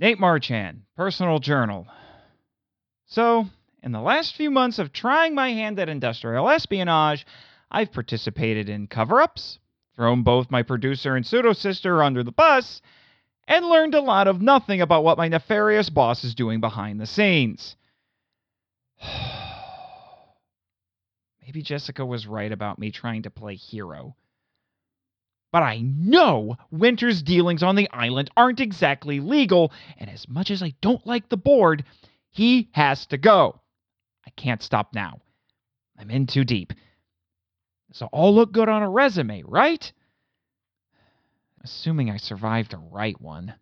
Nate Marchand, Personal Journal. So, in the last few months of trying my hand at industrial espionage, I've participated in cover ups, thrown both my producer and pseudo sister under the bus, and learned a lot of nothing about what my nefarious boss is doing behind the scenes. Maybe Jessica was right about me trying to play hero. But I know Winter's dealings on the island aren't exactly legal, and as much as I don't like the board, he has to go. I can't stop now. I'm in too deep. This'll all look good on a resume, right? Assuming I survived a right one.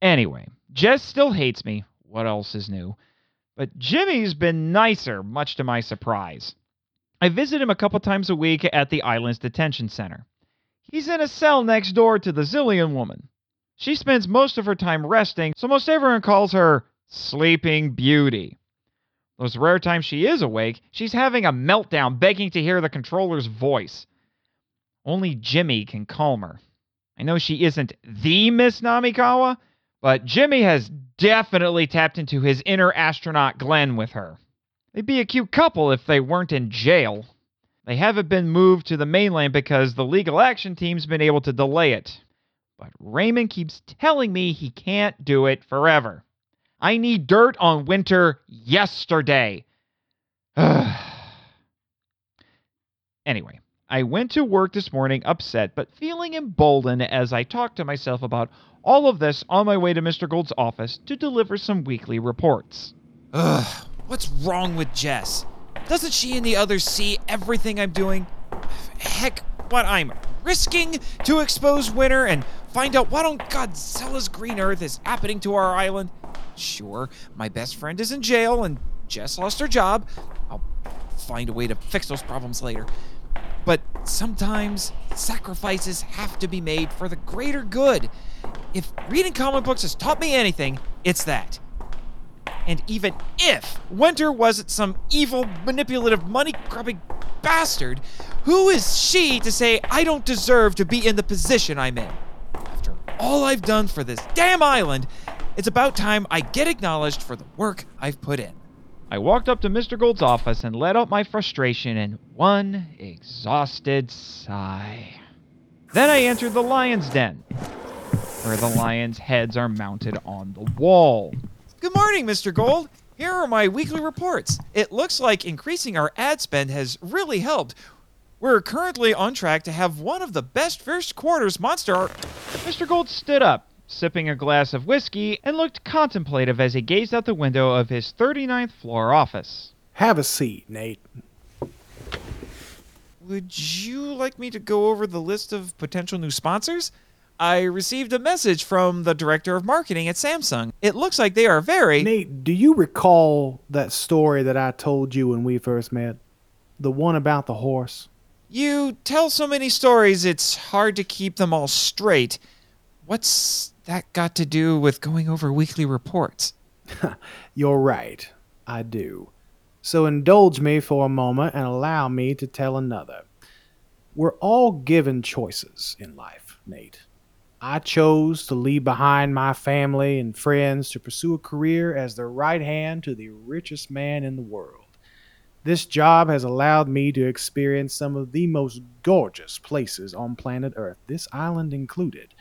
Anyway, Jess still hates me. What else is new? But Jimmy's been nicer, much to my surprise. I visit him a couple times a week at the island's detention center. He's in a cell next door to the Xilien woman. She spends most of her time resting, so most everyone calls her Sleeping Beauty. Those rare times she is awake, she's having a meltdown begging to hear the controller's voice. Only Jimmy can calm her. I know she isn't the Miss Namikawa, but Jimmy has definitely tapped into his inner astronaut Glenn with her. They'd be a cute couple if they weren't in jail. They haven't been moved to the mainland because the legal action team's been able to delay it. But Raymond keeps telling me he can't do it forever. I need dirt on Winter yesterday. anyway, I went to work this morning upset but feeling emboldened as I talked to myself about all of this on my way to Mr. Gold's office to deliver some weekly reports. Ugh, what's wrong with Jess? Doesn't she and the others see everything I'm doing? Heck, what I'm risking to expose Winter and find out what on Godzilla's green earth is happening to our island? Sure, my best friend is in jail and Jess lost her job. I'll find a way to fix those problems later. But sometimes sacrifices have to be made for the greater good. If reading comic books has taught me anything, it's that. And even if Winter wasn't some evil, manipulative, money grubbing bastard, who is she to say I don't deserve to be in the position I'm in? After all I've done for this damn island, it's about time I get acknowledged for the work I've put in. I walked up to Mr. Gold's office and let out my frustration in one exhausted sigh. Then I entered the lion's den, where the lions' heads are mounted on the wall. Good morning, Mr. Gold. Here are my weekly reports. It looks like increasing our ad spend has really helped. We're currently on track to have one of the best first quarters monster art. Mr. Gold stood up, sipping a glass of whiskey, and looked contemplative as he gazed out the window of his 39th floor office. Have a seat, Nate. Would you like me to go over the list of potential new sponsors? I received a message from the director of marketing at Samsung. It looks like they are very. Nate, do you recall that story that I told you when we first met? The one about the horse? You tell so many stories, it's hard to keep them all straight. What's that got to do with going over weekly reports? You're right. I do. So indulge me for a moment and allow me to tell another. We're all given choices in life, Nate. I chose to leave behind my family and friends to pursue a career as the right hand to the richest man in the world. This job has allowed me to experience some of the most gorgeous places on planet Earth, this island included.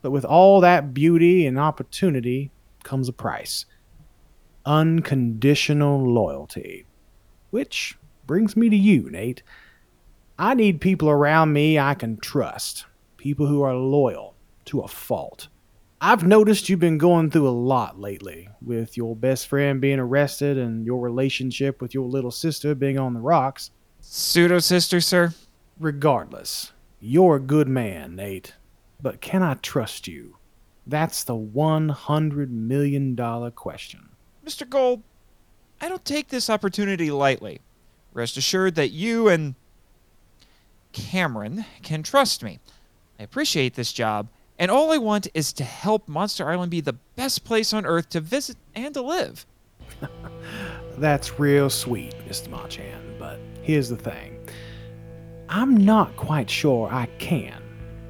But with all that beauty and opportunity comes a price unconditional loyalty. Which brings me to you, Nate. I need people around me I can trust, people who are loyal to a fault. I've noticed you've been going through a lot lately, with your best friend being arrested and your relationship with your little sister being on the rocks. Pseudo sister, sir? Regardless, you're a good man, Nate. But can I trust you? That's the $100 million question. Mr. Gold, I don't take this opportunity lightly. Rest assured that you and Cameron can trust me. I appreciate this job, and all I want is to help Monster Island be the best place on Earth to visit and to live. That's real sweet, Mr. Marchand, but here's the thing. I'm not quite sure I can.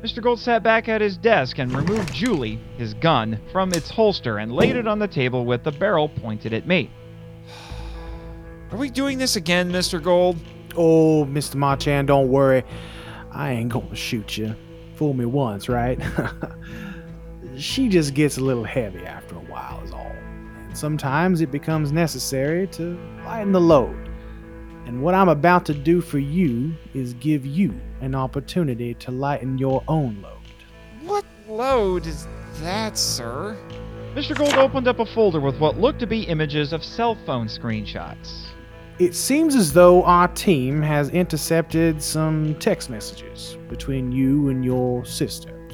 Mr. Gold sat back at his desk and removed Julie, his gun, from its holster and laid it on the table with the barrel pointed at me. Are we doing this again, Mr. Gold? Oh, Mr. Marchand, don't worry. I ain't gonna shoot you. Fool me once, right? she just gets a little heavy after a while, is all. And sometimes it becomes necessary to lighten the load. And what I'm about to do for you is give you an opportunity to lighten your own load. What load is that, sir? Mr. Gold opened up a folder with what looked to be images of cell phone screenshots. It seems as though our team has intercepted some text messages between you and your sister.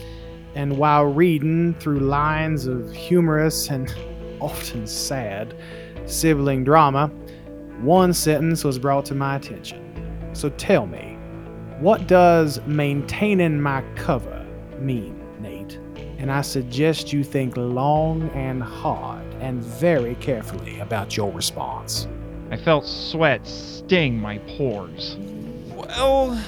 And while reading through lines of humorous and often sad sibling drama, one sentence was brought to my attention. So tell me, what does maintaining my cover mean, Nate? And I suggest you think long and hard and very carefully about your response. I felt sweat sting my pores. Well,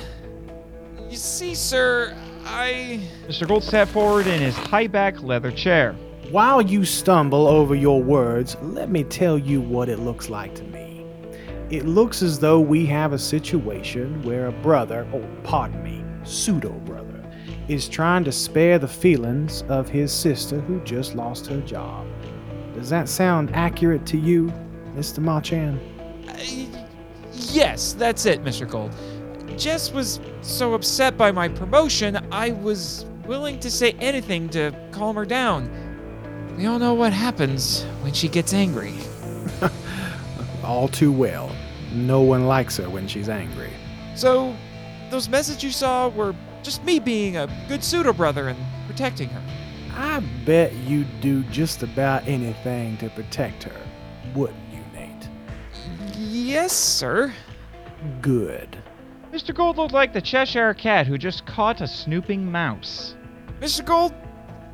you see, sir, I. Mr. Gold sat forward in his high back leather chair. While you stumble over your words, let me tell you what it looks like to me. It looks as though we have a situation where a brother, oh, pardon me, pseudo brother, is trying to spare the feelings of his sister who just lost her job. Does that sound accurate to you, Mr. Marchand? Yes, that's it, Mr. Gold. Jess was so upset by my promotion, I was willing to say anything to calm her down. We all know what happens when she gets angry. All too well. No one likes her when she's angry. So, those messages you saw were just me being a good pseudo brother and protecting her. I bet you'd do just about anything to protect her, wouldn't? Yes, sir. Good. Mr. Gold looked like the Cheshire cat who just caught a snooping mouse. Mr. Gold,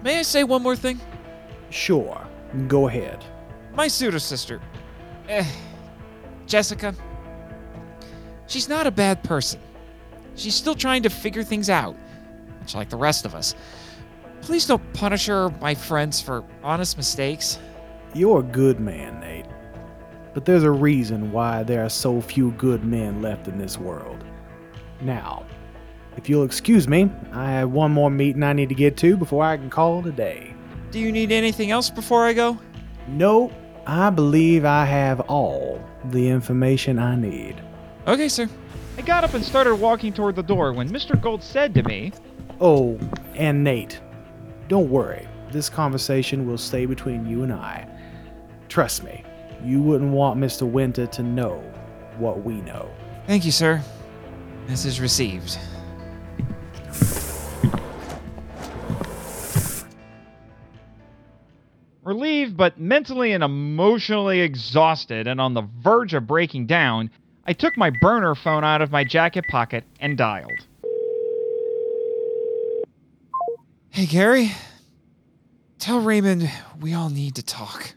may I say one more thing? Sure. Go ahead. My pseudo sister, eh, Jessica, she's not a bad person. She's still trying to figure things out, much like the rest of us. Please don't punish her or my friends for honest mistakes. You're a good man, Nate. But there's a reason why there are so few good men left in this world. Now, if you'll excuse me, I have one more meeting I need to get to before I can call it a day. Do you need anything else before I go? No, I believe I have all the information I need. Okay, sir. I got up and started walking toward the door when Mr. Gold said to me, Oh, and Nate, don't worry. This conversation will stay between you and I. Trust me, you wouldn't want Mr. Winter to know what we know. Thank you, sir. Message received. Relieved, but mentally and emotionally exhausted and on the verge of breaking down, I took my burner phone out of my jacket pocket and dialed. Hey, Gary. Tell Raymond we all need to talk.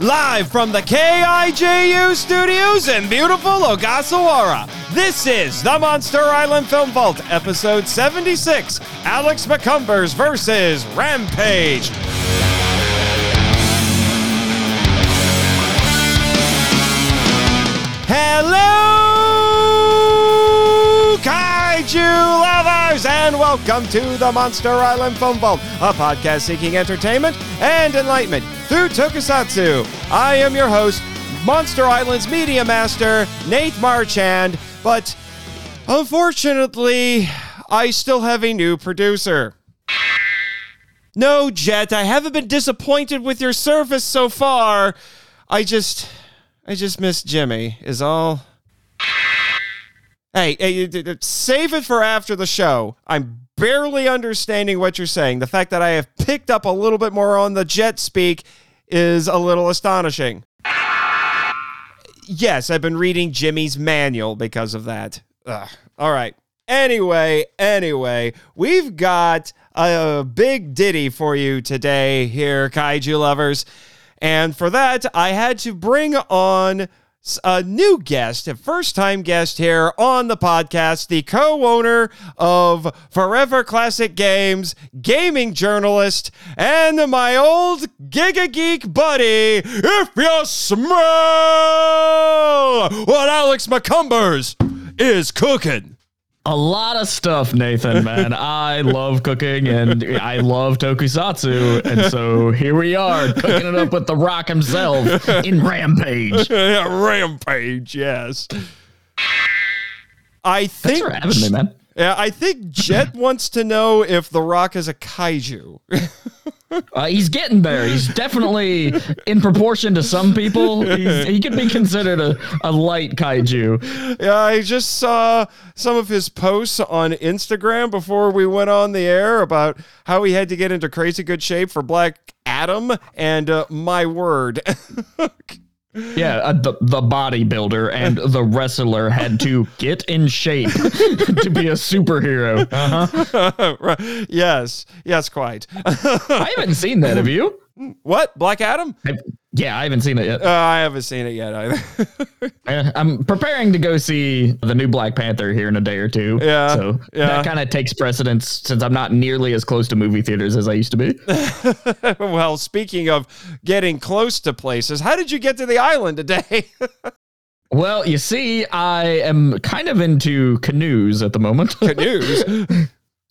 Live from the KIJU studios in beautiful Ogasawara, this is the Monster Island Film Vault, episode 76 Alex McCumbers versus Rampage. Hello, kaiju lovers, and welcome to the Monster Island Film Vault, a podcast seeking entertainment and enlightenment through tokusatsu. I am your host, Monster Island's media master, Nate Marchand, but unfortunately, I still have a new producer. No, Jet, I haven't been disappointed with your service so far. I just. I just miss Jimmy, is all. Hey, hey, save it for after the show. I'm barely understanding what you're saying. The fact that I have picked up a little bit more on the jet speak is a little astonishing. Yes, I've been reading Jimmy's manual because of that. Ugh. All right. Anyway, anyway, we've got a big ditty for you today here, kaiju lovers. And for that, I had to bring on a new guest, a first time guest here on the podcast, the co owner of Forever Classic Games, gaming journalist, and my old Giga Geek buddy, if you smell what Alex McCumbers is cooking. A lot of stuff, Nathan, man. I love cooking and I love tokusatsu. And so here we are, cooking it up with The Rock himself in Rampage. Rampage, yes. I Thanks think for having me, man. Yeah, I think Jet wants to know if The Rock is a kaiju. Uh, he's getting there. He's definitely, in proportion to some people, he's, he could be considered a, a light kaiju. yeah, I just saw some of his posts on Instagram before we went on the air about how he had to get into crazy good shape for Black Adam, and uh, my word. Yeah, uh, the, the bodybuilder and the wrestler had to get in shape to be a superhero. Uh-huh. Right. yes, yes, quite. I haven't seen that. Have you? what? Black Adam? I- yeah, I haven't seen it yet. Uh, I haven't seen it yet either. Uh, I'm preparing to go see the new Black Panther here in a day or two. Yeah, So yeah. that kind of takes precedence since I'm not nearly as close to movie theaters as I used to be. well, speaking of getting close to places, how did you get to the island today? well, you see, I am kind of into canoes at the moment. Canoes.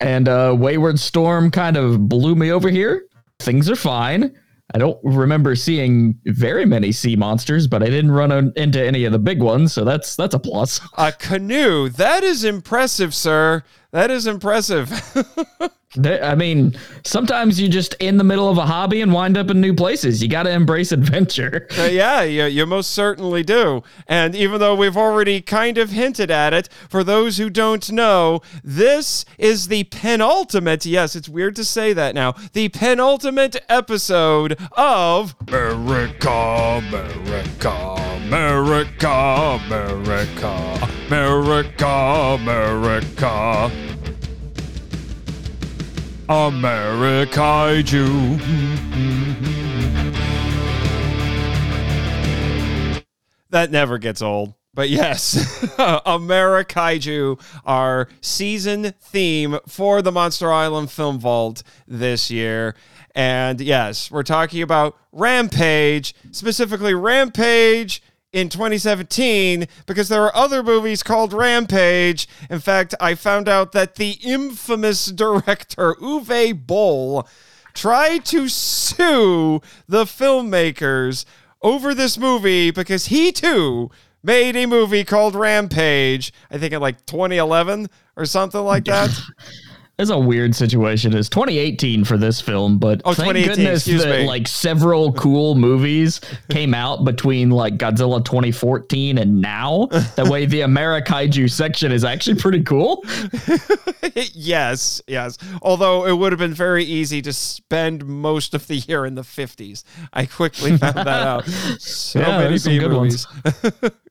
and uh, Wayward Storm kind of blew me over here. Things are fine. I don't remember seeing very many sea monsters, but I didn't run into any of the big ones, so that's that's a plus. A canoe. That is impressive, sir. That is impressive. I mean, sometimes you just in the middle of a hobby and wind up in new places. You got to embrace adventure. Uh, yeah, you, you most certainly do. And even though we've already kind of hinted at it, for those who don't know, this is the penultimate, yes, it's weird to say that now, the penultimate episode of America, America, America, America, America, America. Americaiju. That never gets old. But yes, Americaiju, our season theme for the Monster Island Film Vault this year. And yes, we're talking about Rampage, specifically Rampage in 2017 because there are other movies called Rampage. In fact, I found out that the infamous director Uwe Boll tried to sue the filmmakers over this movie because he too made a movie called Rampage, I think in like 2011 or something like that. It's a weird situation. It's 2018 for this film, but Oh, thank goodness that me. like several cool movies came out between like Godzilla 2014 and now. That way, the Amerikaiju section is actually pretty cool. yes, yes. Although it would have been very easy to spend most of the year in the 50s. I quickly found that out. So Yeah, many B good movies.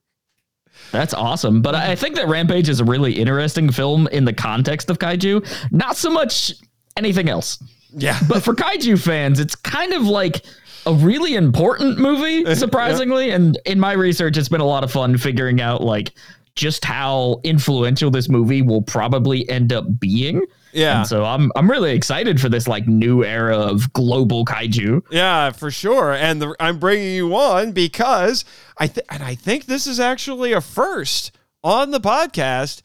That's awesome. But I think that Rampage is a really interesting film in the context of kaiju, not so much anything else. Yeah. But for kaiju fans, it's kind of like a really important movie, surprisingly. And in my research, it's been a lot of fun figuring out like just how influential this movie will probably end up being. Yeah. And so I'm I'm really excited for this like new era of global kaiju. Yeah, for sure. And the, I'm bringing you on because I th- and I think this is actually a first on the podcast.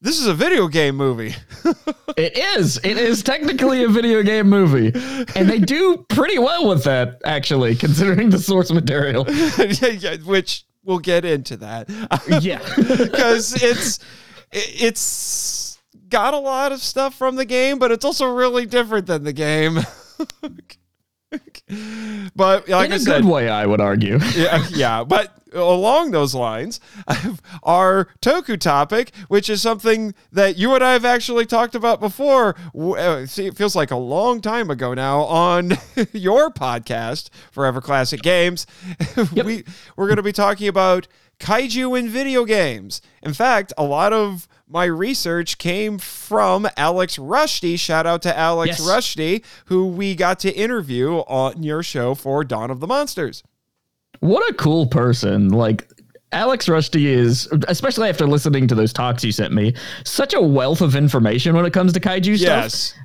This is a video game movie. It is. It is technically a video game movie. And they do pretty well with that, actually, considering the source material. Yeah, Which we'll get into that. Yeah. because it's it's got a lot of stuff from the game, but it's also really different than the game. but like In I a said, good way, I would argue. yeah, yeah, but along those lines, our Toku topic, which is something that you and I have actually talked about before. uh, See, it feels like a long time ago now on your podcast, Forever Classic Games. we we're going to be talking about kaiju in video games. In fact, a lot of my research came from Alex Rushdy. Shout out to Alex Yes. Rushdy, who we got to interview on your show for Dawn of the Monsters. What a cool person. Like Alex Rushdy is, especially after listening to those talks you sent me, such a wealth of information when it comes to kaiju stuff.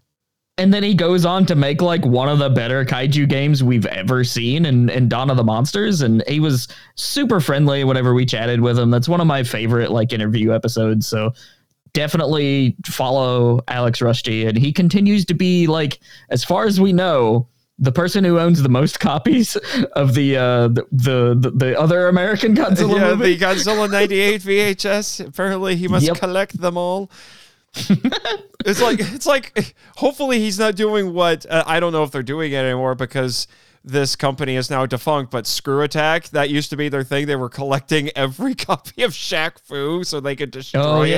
And then he goes on to make like one of the better kaiju games we've ever seen in, in Dawn of the Monsters. And he was super friendly whenever we chatted with him. That's one of my favorite like interview episodes. So definitely follow Alex Rushdy. And he continues to be like, as far as we know, the person who owns the most copies of the uh the the, the, the other American Godzilla yeah, movie. the Godzilla 98 VHS. Apparently, he must Yep. collect them all. It's like it's like hopefully he's not doing what uh, I don't know if they're doing it anymore because this company is now defunct. But Screw Attack that used to be their thing. They were collecting every copy of Shaq Fu so they could destroy Oh it.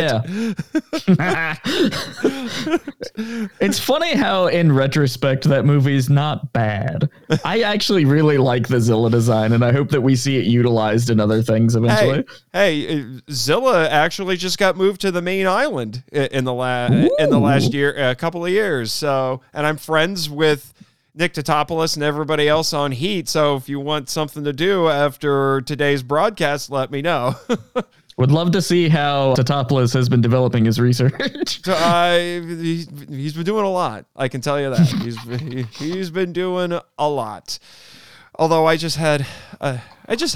yeah. it's funny how in retrospect that movie is not bad. I actually really like the Zilla design and I hope that we see it utilized in other things eventually. Hey, hey, Zilla actually just got moved to the main island in the la- in the last year, a couple of years. So, and I'm friends with Nick Tatopoulos and everybody else on Heat. So, if you want something to do after today's broadcast, let me know. Would love to see how Tatopoulos has been developing his research. So I, he's, he's been doing a lot. I can tell you that he's he, he's been doing a lot. Although I just had, uh, I just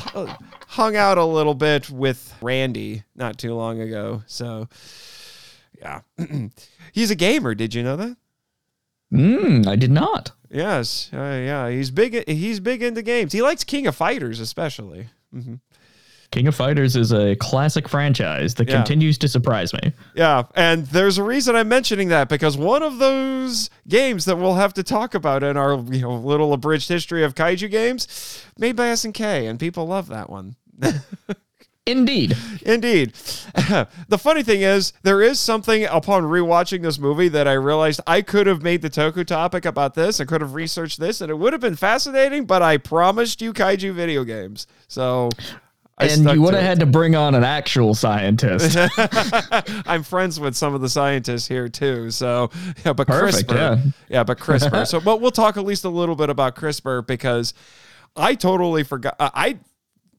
hung out a little bit with Randy not too long ago. So yeah, he's a gamer. Did you know that? mm, I did not. Yes, uh, yeah. He's big. He's big into games. He likes King of Fighters especially. King of Fighters is a classic franchise that Yeah. continues to surprise me. Yeah, and there's a reason I'm mentioning that because one of those games that we'll have to talk about in our you know little abridged history of kaiju games, made by SNK, and people love that one. Indeed. Indeed. the funny thing is, there is something upon rewatching this movie that I realized I could have made the Toku topic about this. I could have researched this, and it would have been fascinating. But I promised you kaiju video games, so. I and you would have had to bring on an actual scientist. I'm friends with some of the scientists here too. So, yeah, but Perfect, CRISPR, yeah. but CRISPR. so, but we'll talk at least a little bit about CRISPR because I totally forgot. uh, I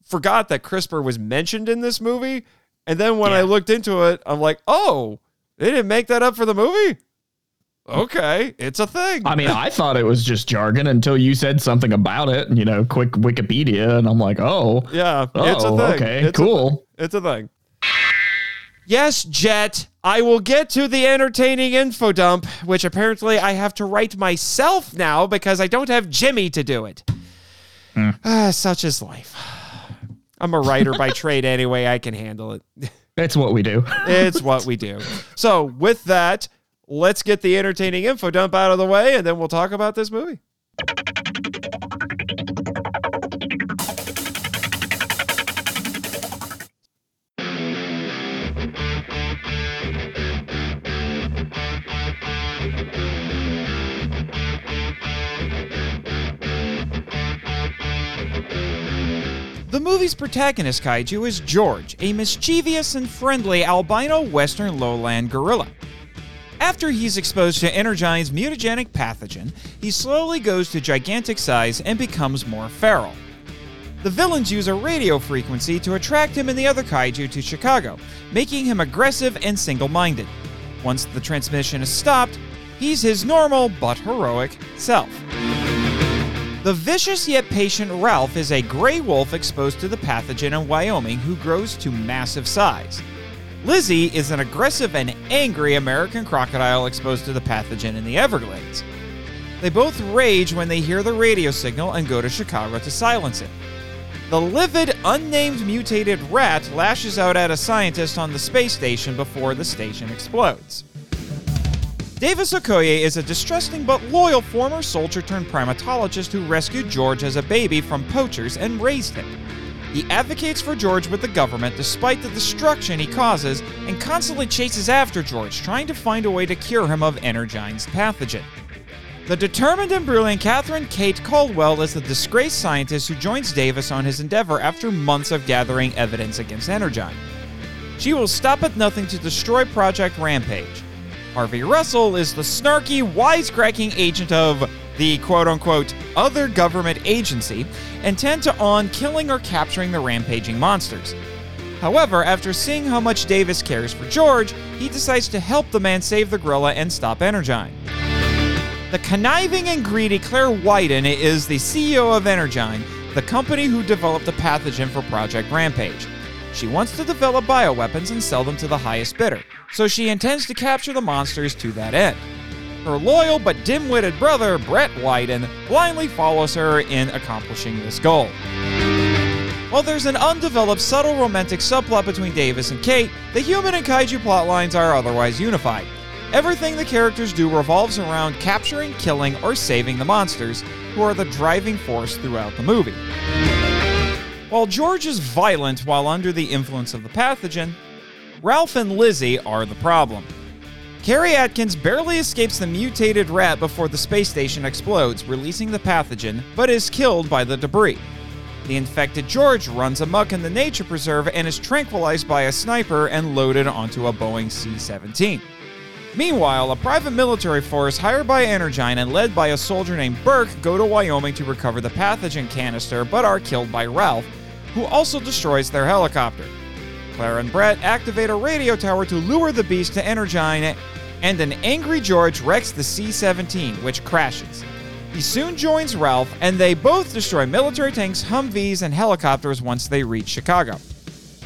forgot that CRISPR was mentioned in this movie, and then when I looked into it, I'm like, oh, they didn't make that up for the movie. Okay, it's a thing. I mean, I thought it was just jargon until you said something about it, you know, quick Wikipedia, and I'm like, oh, yeah, oh, it's a thing. okay, It's a cool. It's a thing. Yes, Jet, I will get to the entertaining info dump, which apparently I have to write myself now because I don't have Jimmy to do it. Ah, such is life. I'm a writer by trade anyway, I can handle it. That's what we do. It's what we do. So, with that, let's get the entertaining info dump out of the way and then we'll talk about this movie. The movie's protagonist kaiju is George, a mischievous and friendly albino western lowland gorilla. After he's exposed to Energyne's mutagenic pathogen, he slowly goes to gigantic size and becomes more feral. The villains use a radio frequency to attract him and the other kaiju to Chicago, making him aggressive and single minded. Once the transmission is stopped, he's his normal but heroic self. The vicious yet patient Ralph is a gray wolf exposed to the pathogen in Wyoming who grows to massive size. Lizzie is an aggressive and angry American crocodile exposed to the pathogen in the Everglades. They both rage when they hear the radio signal and go to Chicago to silence it. The livid, unnamed mutated rat lashes out at a scientist on the space station before the station explodes. Davis Okoye is a distrusting but loyal former soldier turned primatologist who rescued George as a baby from poachers and raised him. He advocates for George with the government despite the destruction he causes and constantly chases after George, trying to find a way to cure him of Energyne's pathogen. The determined and brilliant Catherine Kate Caldwell is the disgraced scientist who joins Davis on his endeavor after months of gathering evidence against Energyne. She will stop at nothing to destroy Project Rampage. Harvey Russell is the snarky, wisecracking agent of the quote unquote other government agency, intent on killing or capturing the rampaging monsters. However, after seeing how much Davis cares for George, he decides to help the man save the gorilla and stop Energyne. The conniving and greedy Claire Wyden is the CEO of Energyne, the company who developed the pathogen for Project Rampage. She wants to develop bioweapons and sell them to the highest bidder, so she intends to capture the monsters to that end. Her loyal but dim witted brother, Brett Wyden, blindly follows her in accomplishing this goal. While there's an undeveloped, subtle romantic subplot between Davis and Kate, the human and kaiju plotlines are otherwise unified. Everything the characters do revolves around capturing, killing, or saving the monsters, who are the driving force throughout the movie. While George is violent while under the influence of the pathogen, Ralph and Lizzie are the problem. Kerry Atkins barely escapes the mutated rat before the space station explodes, releasing the pathogen, but is killed by the debris. The infected George runs amuck in the nature preserve and is tranquilized by a sniper and loaded onto a Boeing C 17. Meanwhile, a private military force hired by Energyne and led by a soldier named Burke go to Wyoming to recover the pathogen canister but are killed by Ralph, who also destroys their helicopter. Claire and Brett activate a radio tower to lure the beast to Energyne, and an angry George wrecks the C 17, which crashes. He soon joins Ralph, and they both destroy military tanks, Humvees, and helicopters once they reach Chicago.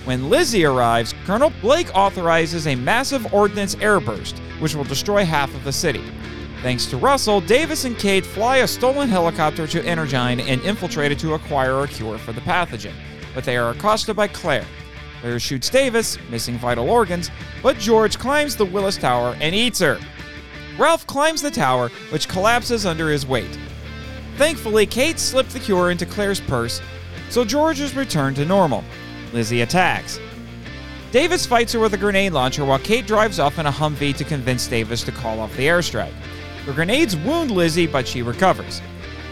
When Lizzie arrives, Colonel Blake authorizes a massive ordnance airburst, which will destroy half of the city. Thanks to Russell, Davis and Kate fly a stolen helicopter to Energyne and infiltrate it to acquire a cure for the pathogen, but they are accosted by Claire. Claire shoots Davis, missing vital organs, but George climbs the Willis Tower and eats her. Ralph climbs the tower, which collapses under his weight. Thankfully, Kate slipped the cure into Claire's purse, so George is returned to normal. Lizzie attacks. Davis fights her with a grenade launcher while Kate drives off in a Humvee to convince Davis to call off the airstrike. The grenades wound Lizzie, but she recovers.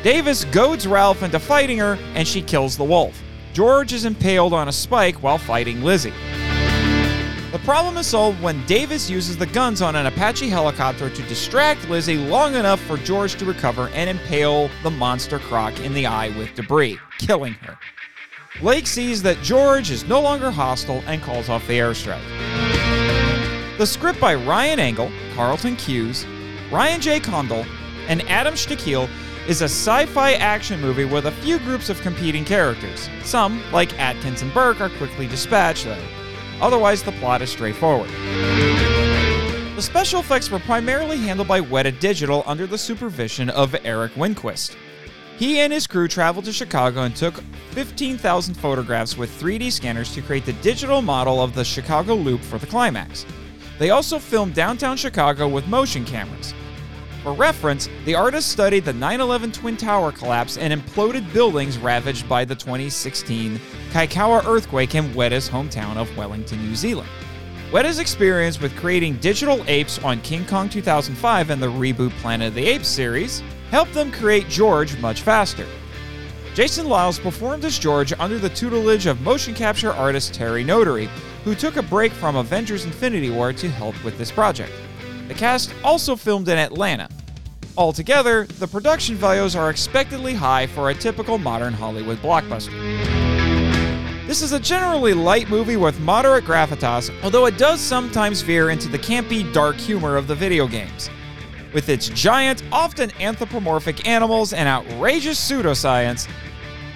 Davis goads Ralph into fighting her, and she kills the wolf. George is impaled on a spike while fighting Lizzie. The problem is solved when Davis uses the guns on an Apache helicopter to distract Lizzie long enough for George to recover and impale the monster croc in the eye with debris, killing her. Blake sees that George is no longer hostile and calls off the airstrike. The script by Ryan Engle, Carlton Cuse, Ryan J. Condal, and Adam Sztykiel is a sci fi action movie with a few groups of competing characters. Some, like Atkins and Burke, are quickly dispatched, though. Otherwise, the plot is straightforward. The special effects were primarily handled by Weta Digital under the supervision of Erik Winquist. He and his crew traveled to Chicago and took 15,000 photographs with 3D scanners to create the digital model of the Chicago Loop for the climax. They also filmed downtown Chicago with motion cameras. For reference, the artist studied the 9 11 Twin Tower collapse and imploded buildings ravaged by the 2016 Kaikoura earthquake in Weta's hometown of Wellington, New Zealand. Weta's experience with creating digital apes on King Kong 2005 and the reboot Planet of the Apes series helped them create George much faster. Jason Liles performed as George under the tutelage of motion capture artist Terry Notary, who took a break from Avengers Infinity War to help with this project. The cast also filmed in Atlanta. Altogether, the production values are expectedly high for a typical modern Hollywood blockbuster. This is a generally light movie with moderate gravitas, although it does sometimes veer into the campy, dark humor of the video games. With its giant, often anthropomorphic animals and outrageous pseudoscience,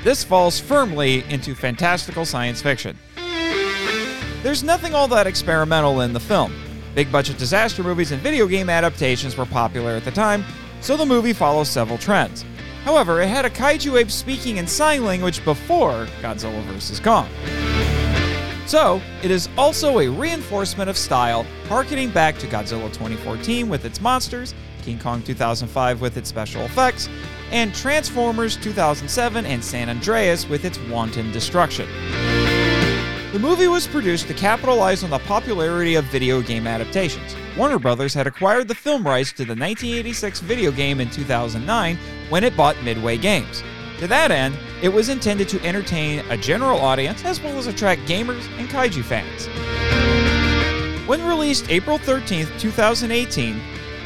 this falls firmly into fantastical science fiction. There's nothing all that experimental in the film. Big budget disaster movies and video game adaptations were popular at the time, so the movie follows several trends. However, it had a kaiju ape speaking in sign language before Godzilla vs. Kong. So, it is also a reinforcement of style, harkening back to Godzilla 2014 with its monsters, King Kong 2005 with its special effects, and Transformers 2007 and San Andreas with its wanton destruction. The movie was produced to capitalize on the popularity of video game adaptations. Warner Brothers had acquired the film rights to the 1986 video game in 2009 when it bought Midway Games. To that end, it was intended to entertain a general audience as well as attract gamers and kaiju fans. When released April 13, 2018,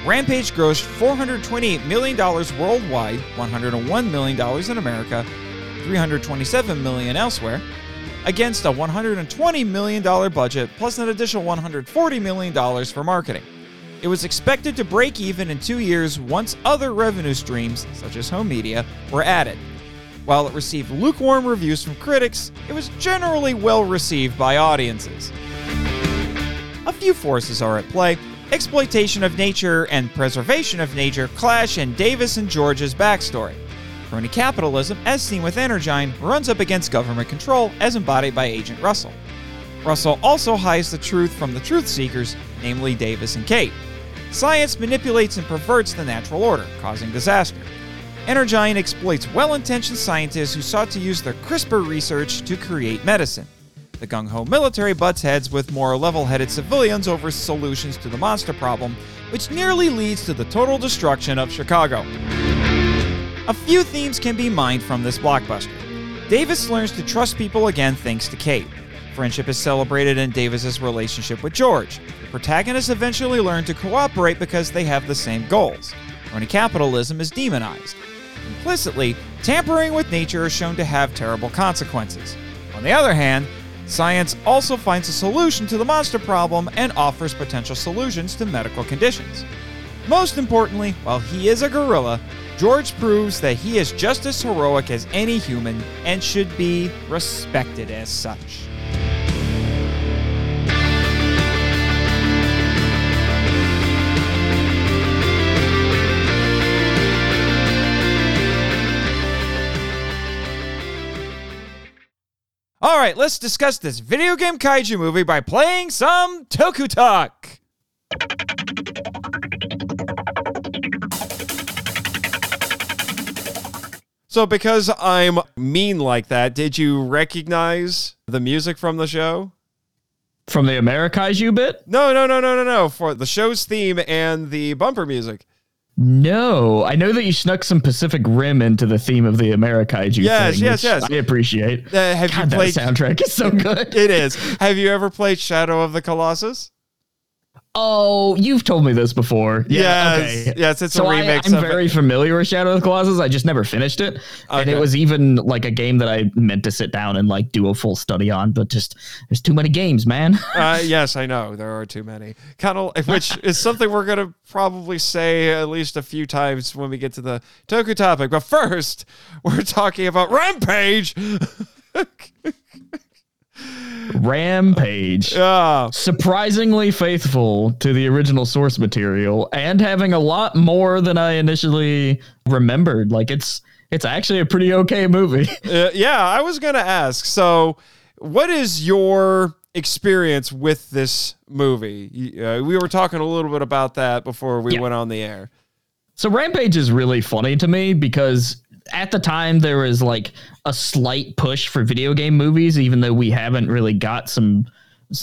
Rampage grossed $428 million worldwide, $101 million in America, 327 million elsewhere, against a $120 million budget plus an additional $140 million for marketing. It was expected to break even in two years once other revenue streams, such as home media, were added. While it received lukewarm reviews from critics, it was generally well received by audiences. A few forces are at play. Exploitation of nature and preservation of nature clash in Davis and George's backstory. Crony capitalism, as seen with Energyne, runs up against government control as embodied by Agent Russell. Russell also hides the truth from the truth seekers, namely Davis and Kate. Science manipulates and perverts the natural order, causing disaster. Energyne exploits well intentioned scientists who sought to use their CRISPR research to create medicine. The gung ho military butts heads with more level headed civilians over solutions to the monster problem, which nearly leads to the total destruction of Chicago. A few themes can be mined from this blockbuster. Davis learns to trust people again thanks to Kate. Friendship is celebrated in Davis's relationship with George. The protagonists eventually learn to cooperate because they have the same goals. Crony capitalism is demonized. Implicitly, tampering with nature is shown to have terrible consequences. On the other hand, science also finds a solution to the monster problem and offers potential solutions to medical conditions. Most importantly, while he is a gorilla, George proves that he is just as heroic as any human and should be respected as such. All right, let's discuss this video game kaiju movie by playing some Toku Talk. So, because I'm mean like that, did you recognize the music from the show? From the Amerikaiju bit? No, no, no, no, no, no. For the show's theme and the bumper music. No, I know that you snuck some Pacific Rim into the theme of the Amerikaiju. Yes, thing, yes, which yes. I appreciate. Uh, have God, you that soundtrack is so good. It is. Have you ever played Shadow of the Colossus? Oh, you've told me this before. Yeah, yes, okay. yes. It's so a remix I, I'm of very it. familiar with Shadow of the Colossus. I just never finished it, and it was even like a game that I meant to sit down and like do a full study on. But just there's too many games, man. Uh, yes, I know there are too many. Kind of, which is something we're gonna probably say at least a few times when we get to the Toku topic. But first, we're talking about Rampage. Rampage. Yeah, Surprisingly faithful to the original source material and having a lot more than I initially remembered. Like it's it's actually a pretty okay movie. Uh, yeah. I was gonna ask. So, what is your experience with this movie? Uh, we were talking a little bit about that before we Yeah. went on the air. So Rampage is really funny to me because at the time there was like a slight push for video game movies, even though we haven't really got some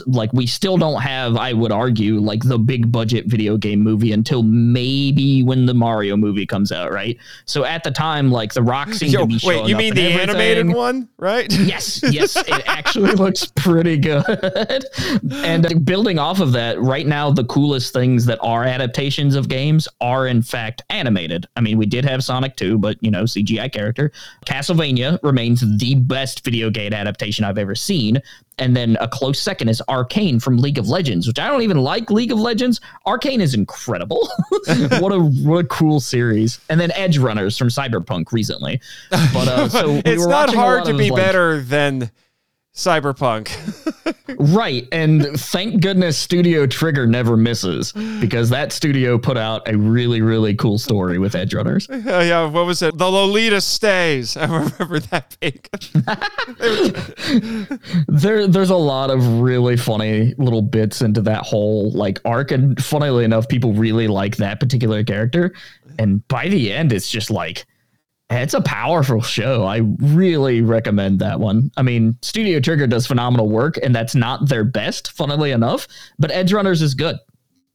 like we still don't have, I would argue, like the big budget video game movie until maybe when the Mario movie comes out, right? So at the time, like the Rock seemed Yo, to be wait, you mean the animated one, right? Yes, yes, it actually looks pretty good. and building off of that, right now the coolest things that are adaptations of games are in fact animated. I mean, we did have Sonic 2, but you know, CGI character. Castlevania remains the best video game adaptation I've ever seen. And then a close second is Arcane from League of Legends, which I don't even like League of Legends. Arcane is incredible. what a what a cool series. And then Edge Runners from Cyberpunk recently. But uh, so we it's not hard to be like- better than Cyberpunk. Right. And thank goodness Studio Trigger never misses because that studio put out a really, really cool story with Edge Runners. Oh, yeah, what was it? The Lolita stays. I remember that big. There, there's a lot of really funny little bits into that whole like arc. And funnily enough, people really like that particular character. And by the end, it's just like, Eh, it's a powerful show. I really recommend that one. I mean, Studio Trigger does phenomenal work, and that's not their best, funnily enough, but Edge Runners is good.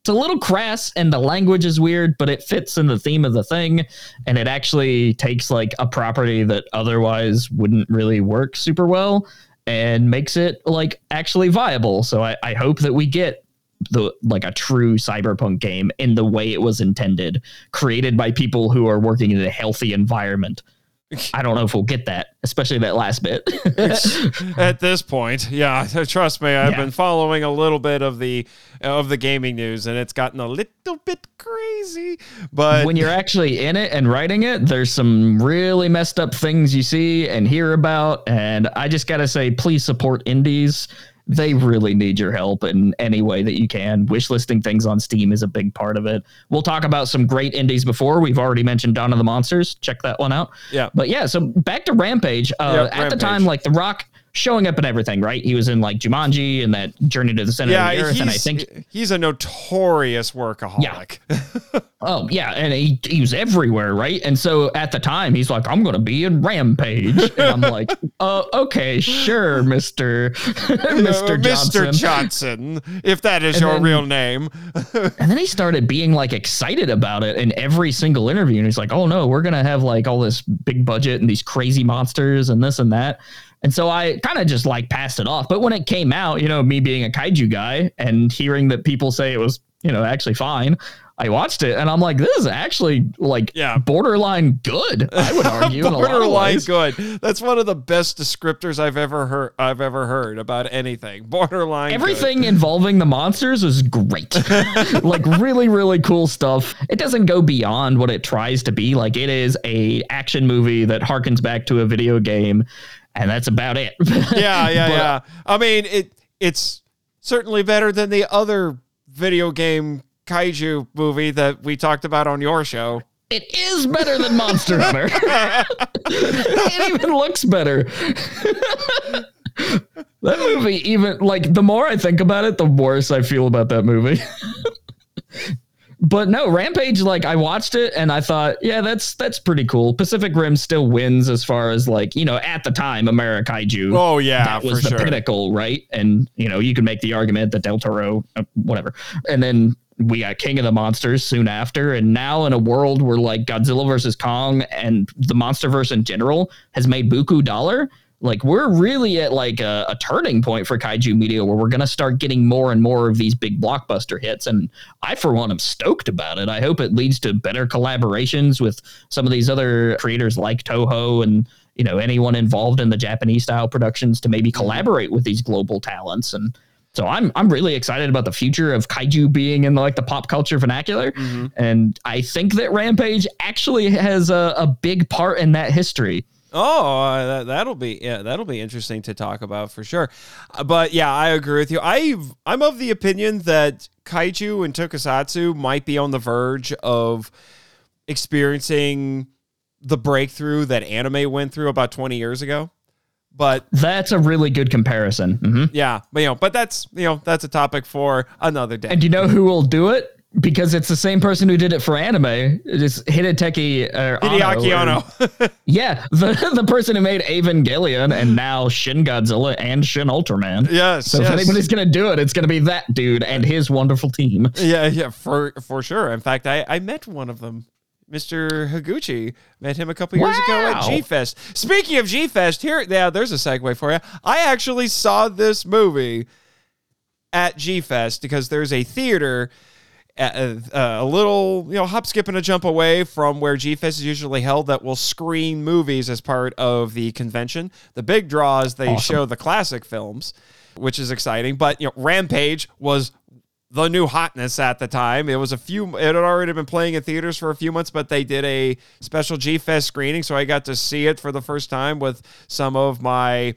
It's a little crass and the language is weird, but it fits in the theme of the thing. And it actually takes like a property that otherwise wouldn't really work super well and makes it like actually viable. So I, I hope that we get the like a true cyberpunk game in the way it was intended, created by people who are working in a healthy environment. I don't know if we'll get that, especially that last bit. At this point, yeah, trust me, I've Yeah. been following a little bit of the of the gaming news, and it's gotten a little bit crazy. But when you're actually in it and writing it, there's some really messed up things you see and hear about. And I just got to say, please support indies. They really need your help in any way that you can. Wishlisting things on Steam is a big part of it. We'll talk about some great indies before. We've already mentioned Dawn of the Monsters. Check that one out. Yeah. But yeah, so back to Rampage. Uh, Yeah, at the time, like The Rock showing up in everything, right? He was in like Jumanji and that Journey to the Center yeah, of the Earth. And I think he's a notorious workaholic. Oh yeah, and he, he was everywhere, right? And so at the time, he's like, "I'm gonna be in Rampage," and I'm like, "Uh, okay, sure, Mister Mister Johnson." Mr. Johnson, if that is And your then- real name. And then he started being like excited about it in every single interview, and he's like, "Oh no, we're gonna have like all this big budget and these crazy monsters and this and that." And so I kind of just like passed it off. But when it came out, you know, me being a kaiju guy and hearing that people say it was, you know, actually fine, I watched it and I'm like, this is actually like Yeah. borderline good. I would argue in a lot of Borderline good. That's one of the best descriptors I've ever heard. I've ever heard about anything. Borderline. good. Everything involving the monsters is great. like really, really cool stuff. It doesn't go beyond what it tries to be. Like it is a action movie that harkens back to a video game, and that's about it. Yeah, yeah, But- yeah. I mean, it it's certainly better than the other video game kaiju movie that we talked about on your show. It is better than Monster Hunter. it even looks better. that movie, even like the more I think about it, the worse I feel about that movie. but no, Rampage, like I watched it and I thought, yeah, that's that's pretty cool. Pacific Rim still wins as far as like, you know, at the time, Amerikaiju Oh yeah, that was the sure. pinnacle, right? And you know, you can make the argument that Del Toro, uh, whatever, and then we got King of the Monsters soon after, and now in a world where like Godzilla versus Kong and the MonsterVerse in general has made buku dollar. Like we're really at like a, a turning point for kaiju media where we're gonna start getting more and more of these big blockbuster hits, and I for one am stoked about it. I hope it leads to better collaborations with some of these other creators like Toho and you know anyone involved in the Japanese style productions to maybe collaborate with these global talents and so I'm I'm really excited about the future of kaiju being in like the pop culture vernacular mm-hmm. and I think that Rampage actually has a, a big part in that history. Oh, uh, that, that'll be yeah, that'll be interesting to talk about for sure. Uh, But yeah, I agree with you. I I'm of the opinion that kaiju and tokusatsu might be on the verge of experiencing the breakthrough that anime went through about 20 years ago. But That's a really good comparison. Mhm. yeah, but you know, but that's you know that's a topic for another day. And you know who will do it? Because it's the same person who did it for anime. It's Hideteki uh, Hideaki Anno, or-. Yeah, the the person who made Evangelion and now Shin Godzilla and Shin Ultraman. yes, So yes. if anybody's gonna do it, it's gonna be that dude and his wonderful team. Yeah, yeah, for for sure. In fact, I I met one of them. Mr. Higuchi met him a couple years ago at Wow. G Fest. Speaking of G Fest, here, yeah, there's a segue for you. I actually saw this movie at G Fest because there's a theater uh, a little, you know, hop, skip, and a jump away from where G Fest is usually held that will screen movies as part of the convention. The big draw is they show the classic films, which is exciting. But, you know, Rampage was the new hotness at the time. It was a few, it had already been playing in theaters for a few months, but they did a special G Fest screening. So I got to see it for the first time with some of my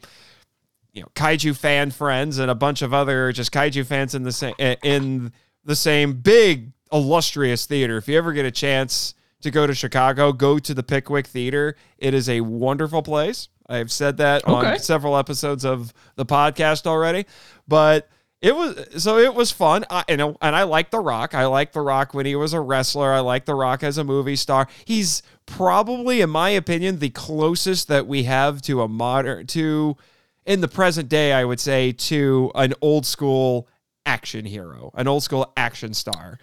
you know kaiju fan friends and a bunch of other just kaiju fans in the same in the same big illustrious theater. If you ever get a chance to go to Chicago, go to the Pickwick Theater. It is a wonderful place. I've said that on several episodes of the podcast already, but it was so it was fun. I, you know, and I like The Rock. I like The Rock when he was a wrestler. I like The Rock as a movie star. He's probably, in my opinion, the closest that we have to a modern to in the present day, I would say, to an old school action hero, an old school action star.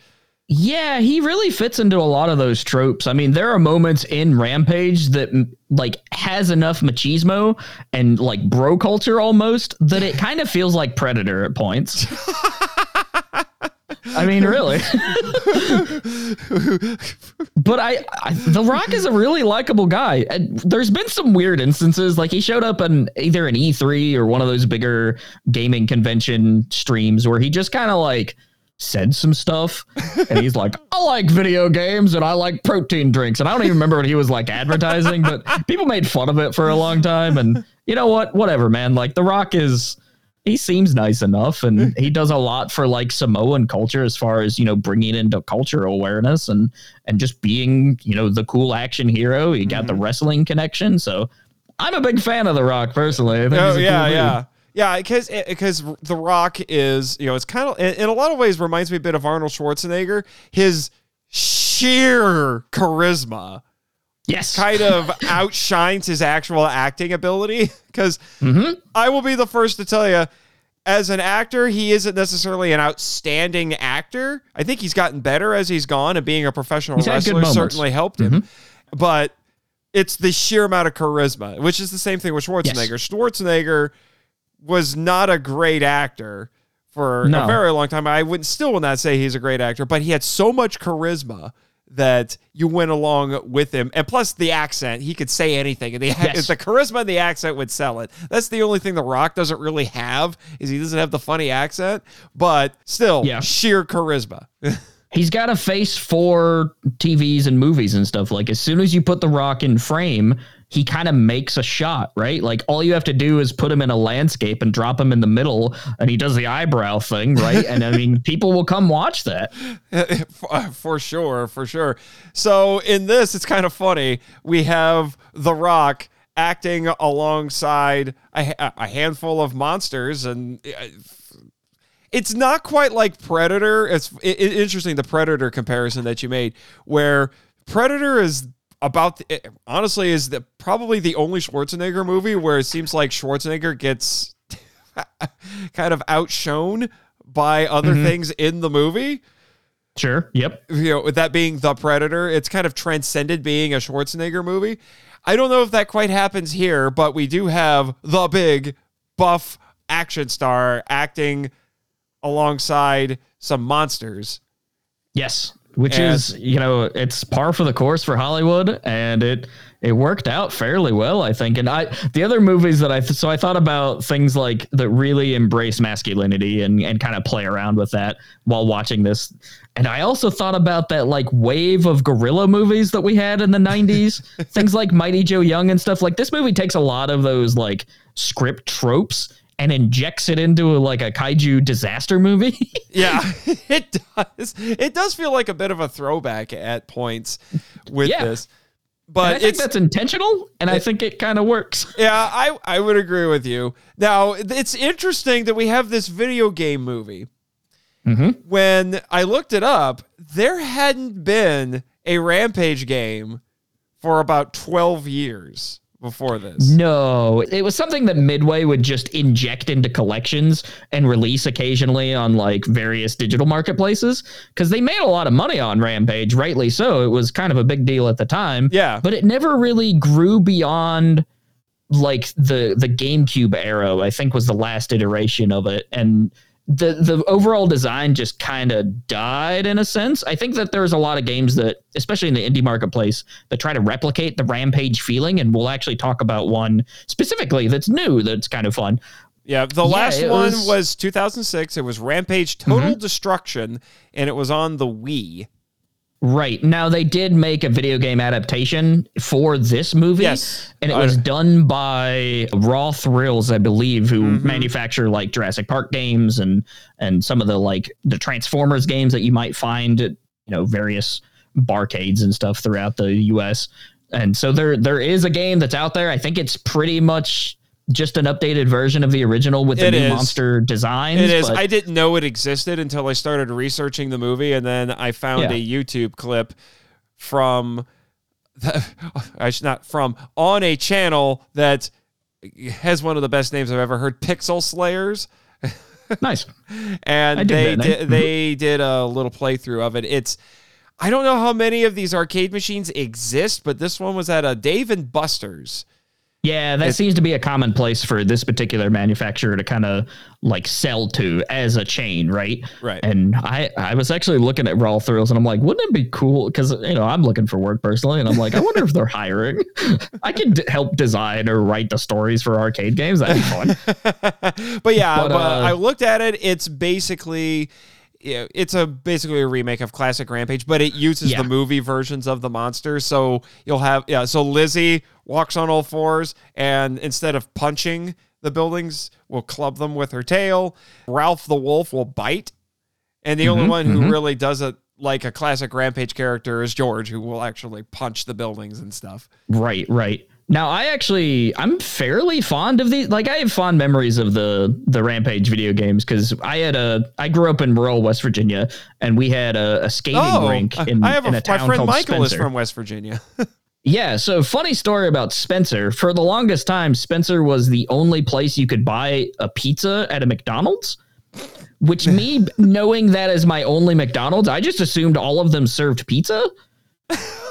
Yeah, he really fits into a lot of those tropes. I mean, there are moments in Rampage that like has enough machismo and like bro culture almost that it kind of feels like Predator at points. I mean, really. but I, I, The Rock is a really likable guy. And there's been some weird instances, like he showed up on either an E3 or one of those bigger gaming convention streams where he just kind of like said some stuff. And he's like i like video games and i like protein drinks. And i don't even remember what he was like advertising but people made fun of it for a long time. And you know what? Whatever man. Like the rock is he seems nice enough and hmm. he does a lot for like samoan culture as far as you know bringing into cultural awareness and and just being you know the cool action hero he got the mm-hmm. wrestling connection so i'm a big fan of the rock personally Oh yeah, cool dude. yeah, yeah. Because because eh, The Rock is you know it's kind of in a lot of ways reminds me a bit of Arnold Schwarzenegger. His sheer charisma yes kind of outshines his actual acting ability. Because I will be the first to tell you. As an actor, he isn't necessarily an outstanding actor. I think he's gotten better as he's gone, and being a professional He's wrestler certainly helped him. But it's the sheer amount of charisma, which is the same thing with Schwarzenegger. Schwarzenegger was not a great actor for a very long time. I would still will not say he's a great actor, but he had so much charisma that you went along with him. And plus the accent, he could say anything. And the Yes. the charisma and the accent would sell it. That's the only thing The Rock doesn't really have is he doesn't have the funny accent, but still Yeah. sheer charisma. he's got a face for TVs and movies and stuff. Like as soon as you put the rock in frame, he kind of makes a shot, right? Like all you have to do is put him in a landscape and drop him in the middle, and he does the eyebrow thing, right? and I mean, people will come watch that. for, sure, for sure. So in this, it's kind of funny. We have The Rock acting alongside a, a handful of monsters, and uh, it's not quite like Predator. It's i- i- interesting the Predator comparison that you made, where Predator is about the, it honestly is the probably the only Schwarzenegger movie where it seems like Schwarzenegger gets kind of outshone by other mm-hmm. things in the movie Sure. Yep. you know, with that being the Predator, it's kind of transcended being a Schwarzenegger movie. I don't know if that quite happens here, but we do have the big buff action star acting alongside some monsters. Yes. Which And- is, you know, it's par for the course for Hollywood, and it it worked out fairly well, I think. And I the other movies that I th- so I thought about things like that really embrace masculinity and and kind of play around with that while watching this. And I also thought about that like wave of gorilla movies that we had in the 90s, things like Mighty Joe Young and stuff. Like this movie takes a lot of those like script tropes and injects it into like a kaiju disaster movie. Yeah, it does. It does feel like a bit of a throwback at points with Yeah. this. And But I think that's intentional, and I think it kind of works. Yeah, I, I would agree with you. Now, it's interesting that we have this video game movie. Mm-hmm. When I looked it up, there hadn't been a Rampage game for about 12 years before this. No, it was something that Midway would just inject into collections and release occasionally on like various digital marketplaces because they made a lot of money on Rampage, rightly so. It was kind of a big deal at the time. Yeah. but it never really grew beyond like the the GameCube era. I think was the last iteration of it, and the the overall design just kind of died in a sense. I think that there's a lot of games that, especially in the indie marketplace, that try to replicate the Rampage feeling, and we'll actually talk about one specifically that's new, that's kind of fun. Yeah, the Yeah, last one was- Mm-hmm. was 2006. It was Rampage Total Destruction, and it was on the Wii. Right. Now they did make a video game adaptation for this movie. Yes. And it was done by Raw Thrills, I believe, who Mm-hmm. manufacture like Jurassic Park games and and some of the like the Transformers games that you might find at, you know, various barcades and stuff throughout the US. And so there there is a game that's out there. I think it's pretty much just an updated version of the original with the It new is. monster designs. It is. I didn't know it existed until I started researching the movie, and then I found Yeah. a YouTube clip from, the, I should not from on a channel that has one of the best names I've ever heard, Pixel Slayers, nice. and they eh? did, mm-hmm. they did a little playthrough of it. It's I don't know how many of these arcade machines exist, but this one was at a Dave and Buster's Yeah, that seems to be a common place for this particular manufacturer to kind of like sell to as a chain, right? Right. And I I was actually looking at Raw Thrills and I'm like, wouldn't it be cool? Because you know I'm looking for work personally, and I'm like, I wonder if they're hiring. I could d- help design or write the stories for arcade games. That'd be fun. but yeah, But, but, uh, I looked at it. It's basically, yeah, it's a basically a remake of classic Rampage, but it uses Yeah. the movie versions of the monsters. So you'll have yeah. So Lizzie walks on all fours, and instead of punching the buildings, will club them with her tail. Ralph the wolf will bite, and the only Mhm, one who mhm. really does it like a classic Rampage character is George, who will actually punch the buildings and stuff. Right, right. Now I actually I'm fairly fond of these. like I have fond memories of the the Rampage video games because I had a I grew up in rural West Virginia and we had a, a skating oh, rink in, Oh, I have in a, a town my friend called Michael is from West Virginia. Yeah, so funny story about Spencer. For the longest time, Spencer was the only place you could buy a pizza at a McDonald's. Which me knowing that as my only McDonald's, I just assumed all of them served pizza.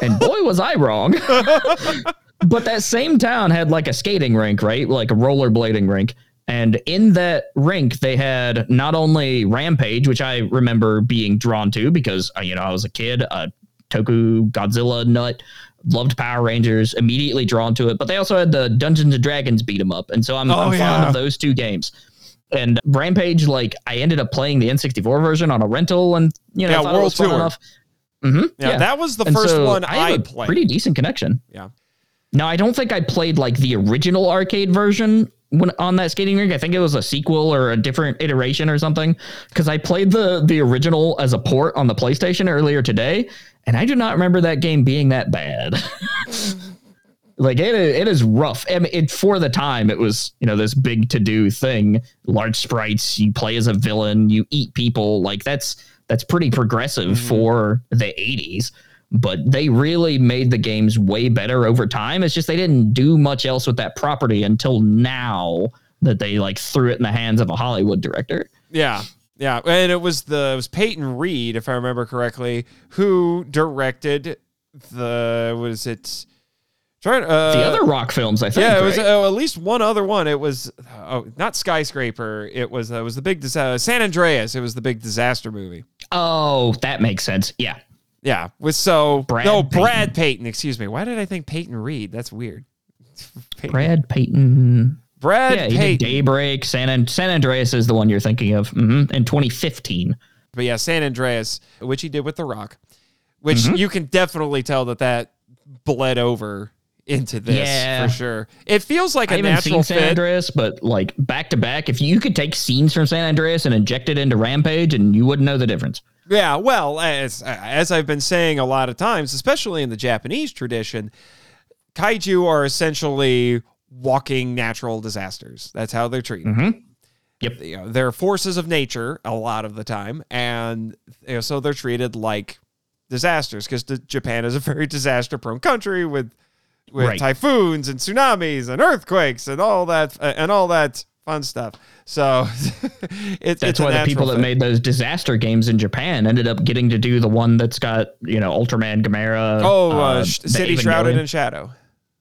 And boy was I wrong. but that same town had like a skating rink, right? Like a rollerblading rink. And in that rink, they had not only Rampage, which I remember being drawn to because, uh, you know, I was a kid, a Toku Godzilla nut, loved Power Rangers, immediately drawn to it. But they also had the Dungeons and Dragons beat 'em up. And so I'm, Oh, I'm yeah. fond of those two games. And Rampage, like, I ended up playing the N64 version on a rental and, you know, Yeah, World Tour. enough. Mm-hmm. Yeah, that was the And first so one I, I, played. Pretty decent connection. Yeah. Now I don't think I played like the original arcade version when on that skating rink. I think it was a sequel or a different iteration or something. Because I played the the original as a port on the PlayStation earlier today, and I do not remember that game being that bad. like it, it is rough. I mean, it for the time it was you know this big to do thing. Large sprites. You play as a villain. You eat people. Like that's that's pretty progressive mm-hmm. for the 80s but they really made the games way better over time. It's just they didn't do much else with that property until now that they like threw it in the hands of a Hollywood director. Yeah. Yeah. And it was the it was Peyton Reed, if I remember correctly, who directed the was it trying uh the other rock films, I think. yeah, it was right? uh, at least one other one. It was oh, not skyscraper. It was uh, it was the big dis- uh, San Andreas. It was the big disaster movie. oh, that makes sense. Yeah. Yeah, with so Brad no Peyton. Brad Peyton. Excuse me. Why did I think Peyton Reed? That's weird. Peyton- Brad Peyton. Brad yeah, he did Daybreak. San, An- San Andreas is the one you're thinking of. hmm In 2015. But yeah, San Andreas, which he did with The Rock, which Mm-hmm. you can definitely tell that that bled over into this Yeah. for sure. It feels like I a haven't natural seen San fit. Andreas, but like back to back, if you could take scenes from San Andreas and inject it into Rampage, and you wouldn't know the difference. Yeah, well, as as I've been saying a lot of times, especially in the Japanese tradition, kaiju are essentially walking natural disasters. That's how they're treated. Mhm. Yep. You know, they're forces of nature a lot of the time, and you know, so they're treated like disasters because Japan is a very disaster-prone country with with Right. typhoons and tsunamis and earthquakes and all that and all that fun stuff. So it's That's it's why the people that made those disaster games in Japan ended up getting to do the one that's got you know Ultraman, Gamera. Oh, uh, uh, City Shrouded in Shadow.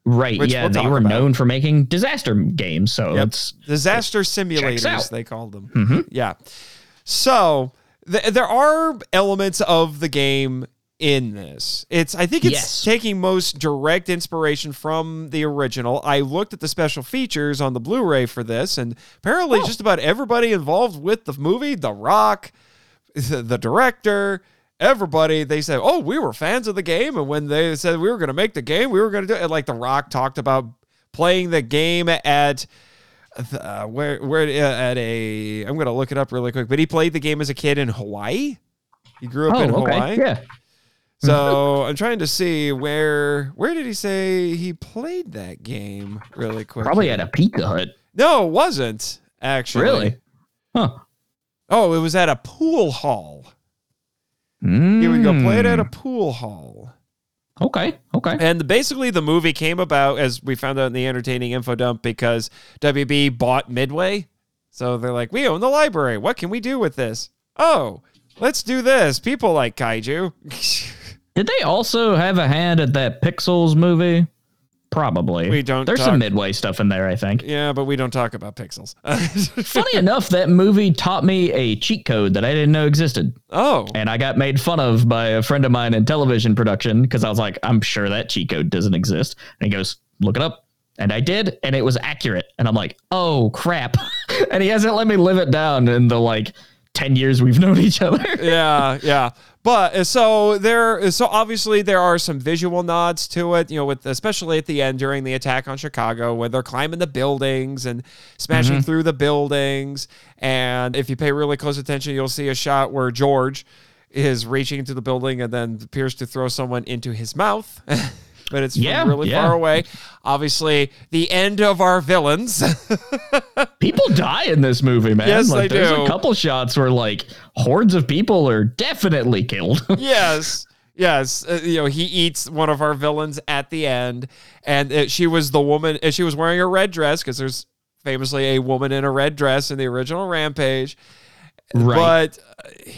right. which Yeah, we'll they were about. known for making disaster games. So Yep. it's Disaster out. simulators, they called them. Mhm. Yeah. So th- there are elements of the game in this. It's I think it's Yes. taking most direct inspiration from the original. I looked at the special features on the Blu-ray for this, and apparently just about everybody involved with the movie, The Rock, the, director. Everybody, they said, "Oh, we were fans of the game," and when they said we were going to make the game, we were going to do it. Like The Rock talked about playing the game at uh, where where uh, at a I'm gonna look it up really quick. But he played the game as a kid in Hawaii. He grew up oh in okay Hawaii. yeah So I'm trying to see where where did he say he played that game really quick. probably at a Pizza Hut. No, it wasn't actually. Really? Huh. Oh, it was at a pool hall. He would go play it at a Mm. pool hall. Okay. Okay. And basically, the movie came about, as we found out in the entertaining info dump, because WB bought Midway. So they're like, we own the library. What can we do with this? Oh, let's do this. People like kaiju. Did they also have a hand at that Pixels movie? probably. We don't There's talk- some midway stuff in there, I think. Yeah, but we don't talk about pixels. Funny enough, that movie taught me a cheat code that I didn't know existed. oh, And I got made fun of by a friend of mine in television production because I was like, I'm sure that cheat code doesn't exist. And he goes, Look it up. And I did, and it was accurate. And I'm like, Oh crap. and he hasn't let me live it down in the like 10 years we've known each other. yeah, yeah. But uh, so there, so obviously there are some visual nods to it, you know, with especially at the end during the attack on Chicago, where they're climbing the buildings and smashing through the buildings. And if you pay really close attention, you'll see a shot where George is reaching into the building and then appears to throw someone into his mouth. But it's Yeah, really yeah. far away. Obviously, the end of our villains. people die in this movie, man. Yes, like, they there's do. a couple shots where like hordes of people are definitely killed. yes yes uh, you know he eats one of our villains at the end and uh, she was the woman uh, she was wearing a red dress because there's famously a woman in a red dress in the original rampage Right. but uh,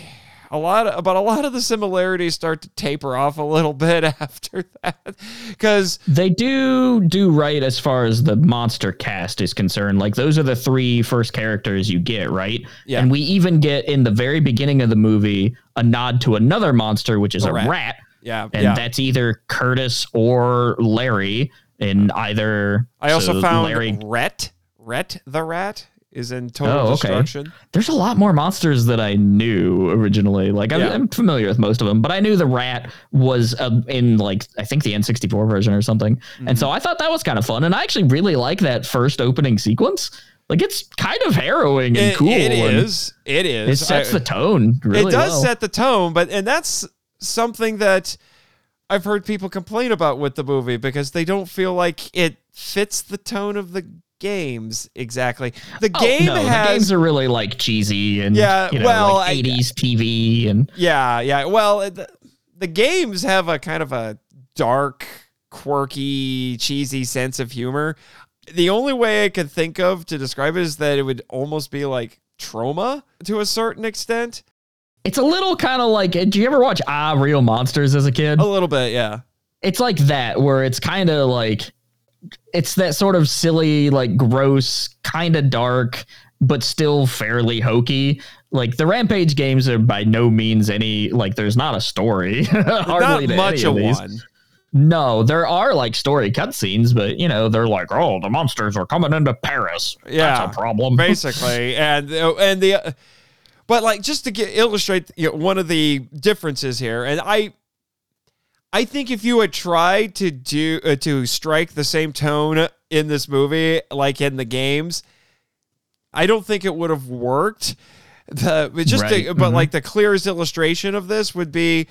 a lot of, but a lot of the similarities start to taper off a little bit after that because They do do right as far as the monster cast is concerned. Like those are the three first characters you get, right? Yeah. And we even get in the very beginning of the movie a nod to another monster, which is A a, rat. rat. yeah and yeah that's either Curtis or Larry in either. I also so found Larry. Rhett Rhett the rat is in total Oh, okay. destruction There's a lot more monsters that I knew originally. Like I'm, Yeah. I'm familiar with most of them, but I knew the rat was uh, in like I think the N64 version or something, Mm-hmm. and so I thought that was kind of fun. And I actually really like that first opening sequence. Like it's kind of harrowing and It- cool. it is it It is sets I- the tone. Really it does well. set the tone, but and that's something that I've heard people complain about with the movie because they don't feel like it fits the tone of the games exactly. The Oh, game no, the games are really like cheesy and Yeah, you know, well, like I- 80s TV and yeah, yeah. Well, the, the games have a kind of a dark, quirky, cheesy sense of humor. The only way I could think of to describe it is that it would almost be like Troma to a certain extent. it's a little kind of like. Did you ever watch Ah Real Monsters as a kid? A little bit, yeah. it's like that where it's kind of like it's that sort of silly like gross kind of dark but still fairly hokey like the rampage games are by no means any like there's not a story hardly Not much of these. one. no there are like story cutscenes but you know they're like oh the monsters are coming into paris Yeah. that's a problem basically and uh, and the uh, but like just to get, illustrate you know, one of the differences here and i i think if you had tried to do uh, to strike the same tone in this movie like in the games i don't think it would have worked the but just Right. to, but Mhm. like the clearest illustration of this would be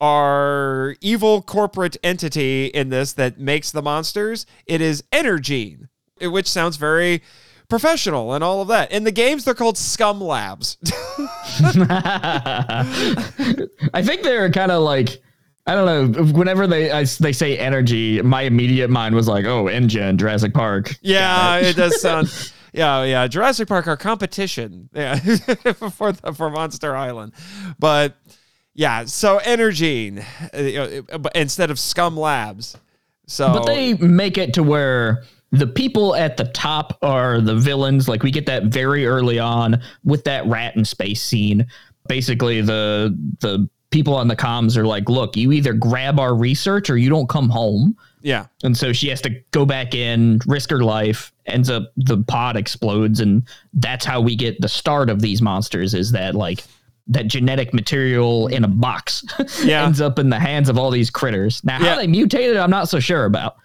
our evil corporate entity in this that makes the monsters it is Energyne, eh, which sounds very professional and all of that. In the games, they're called Scum Labs. I think they're kind of like I don't know. Whenever they I, they say Energyne, my immediate mind was like, oh, InGen, Jurassic Park. yeah, it does sound. Yeah, yeah. Jurassic Park, our competition, yeah, for the, for Monster Island, but yeah. So Energyne, uh, uh, but instead of Scum Labs. So, But they make it to where the people at the top are the villains. Like we get that very early on with that rat in space scene. Basically, the the people on the comms are like, "Look, you either grab our research or you don't come home." yeah, And so she has to go back in, risk her life. Ends up the pod explodes, and that's how we get the start of these monsters. Is that like that genetic material in a box Yeah. ends up in the hands of all these critters? Now, how Yeah. they mutated, I'm not so sure about.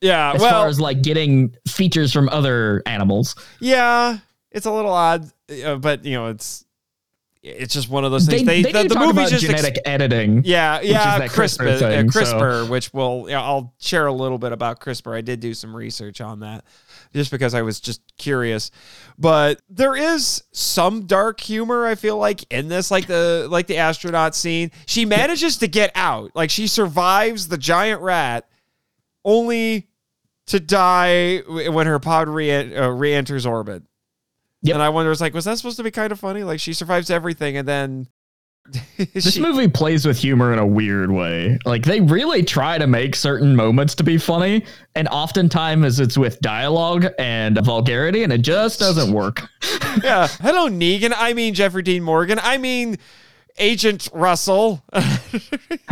yeah. As well, far as like getting features from other animals, Yeah, it's a little odd, uh, but you know, it's it's just one of those they, things. they, the, do the talk movie's about just ex- genetic editing. yeah, yeah, CRISPR, CRISPR thing, uh, so- which will you know, I'll share a little bit about CRISPR. I did do some research on that, just because I was just curious. But there is some dark humor. I feel like in this, like the like the astronaut scene, she manages to get out. Like she survives the giant rat, only to die when her pod re- uh, re-enters orbit. Yep. And I wonder, it's like, was that supposed to be kind of funny? Like she survives everything, and then This She- movie plays with humor in a weird way. Like they really try to make certain moments to be funny, and oftentimes it's with dialogue and vulgarity, and it just doesn't work. yeah. Hello, Negan. I mean Jeffrey Dean Morgan. I mean Agent Russell.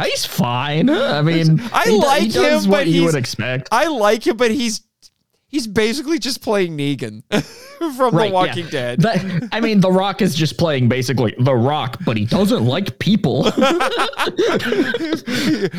He's fine. I mean, I like he does him, what but you he's- would expect. I like him, but he's he's basically just playing Negan from Right, The Walking yeah. Dead. I mean, The Rock is just playing basically The Rock, but he doesn't like people.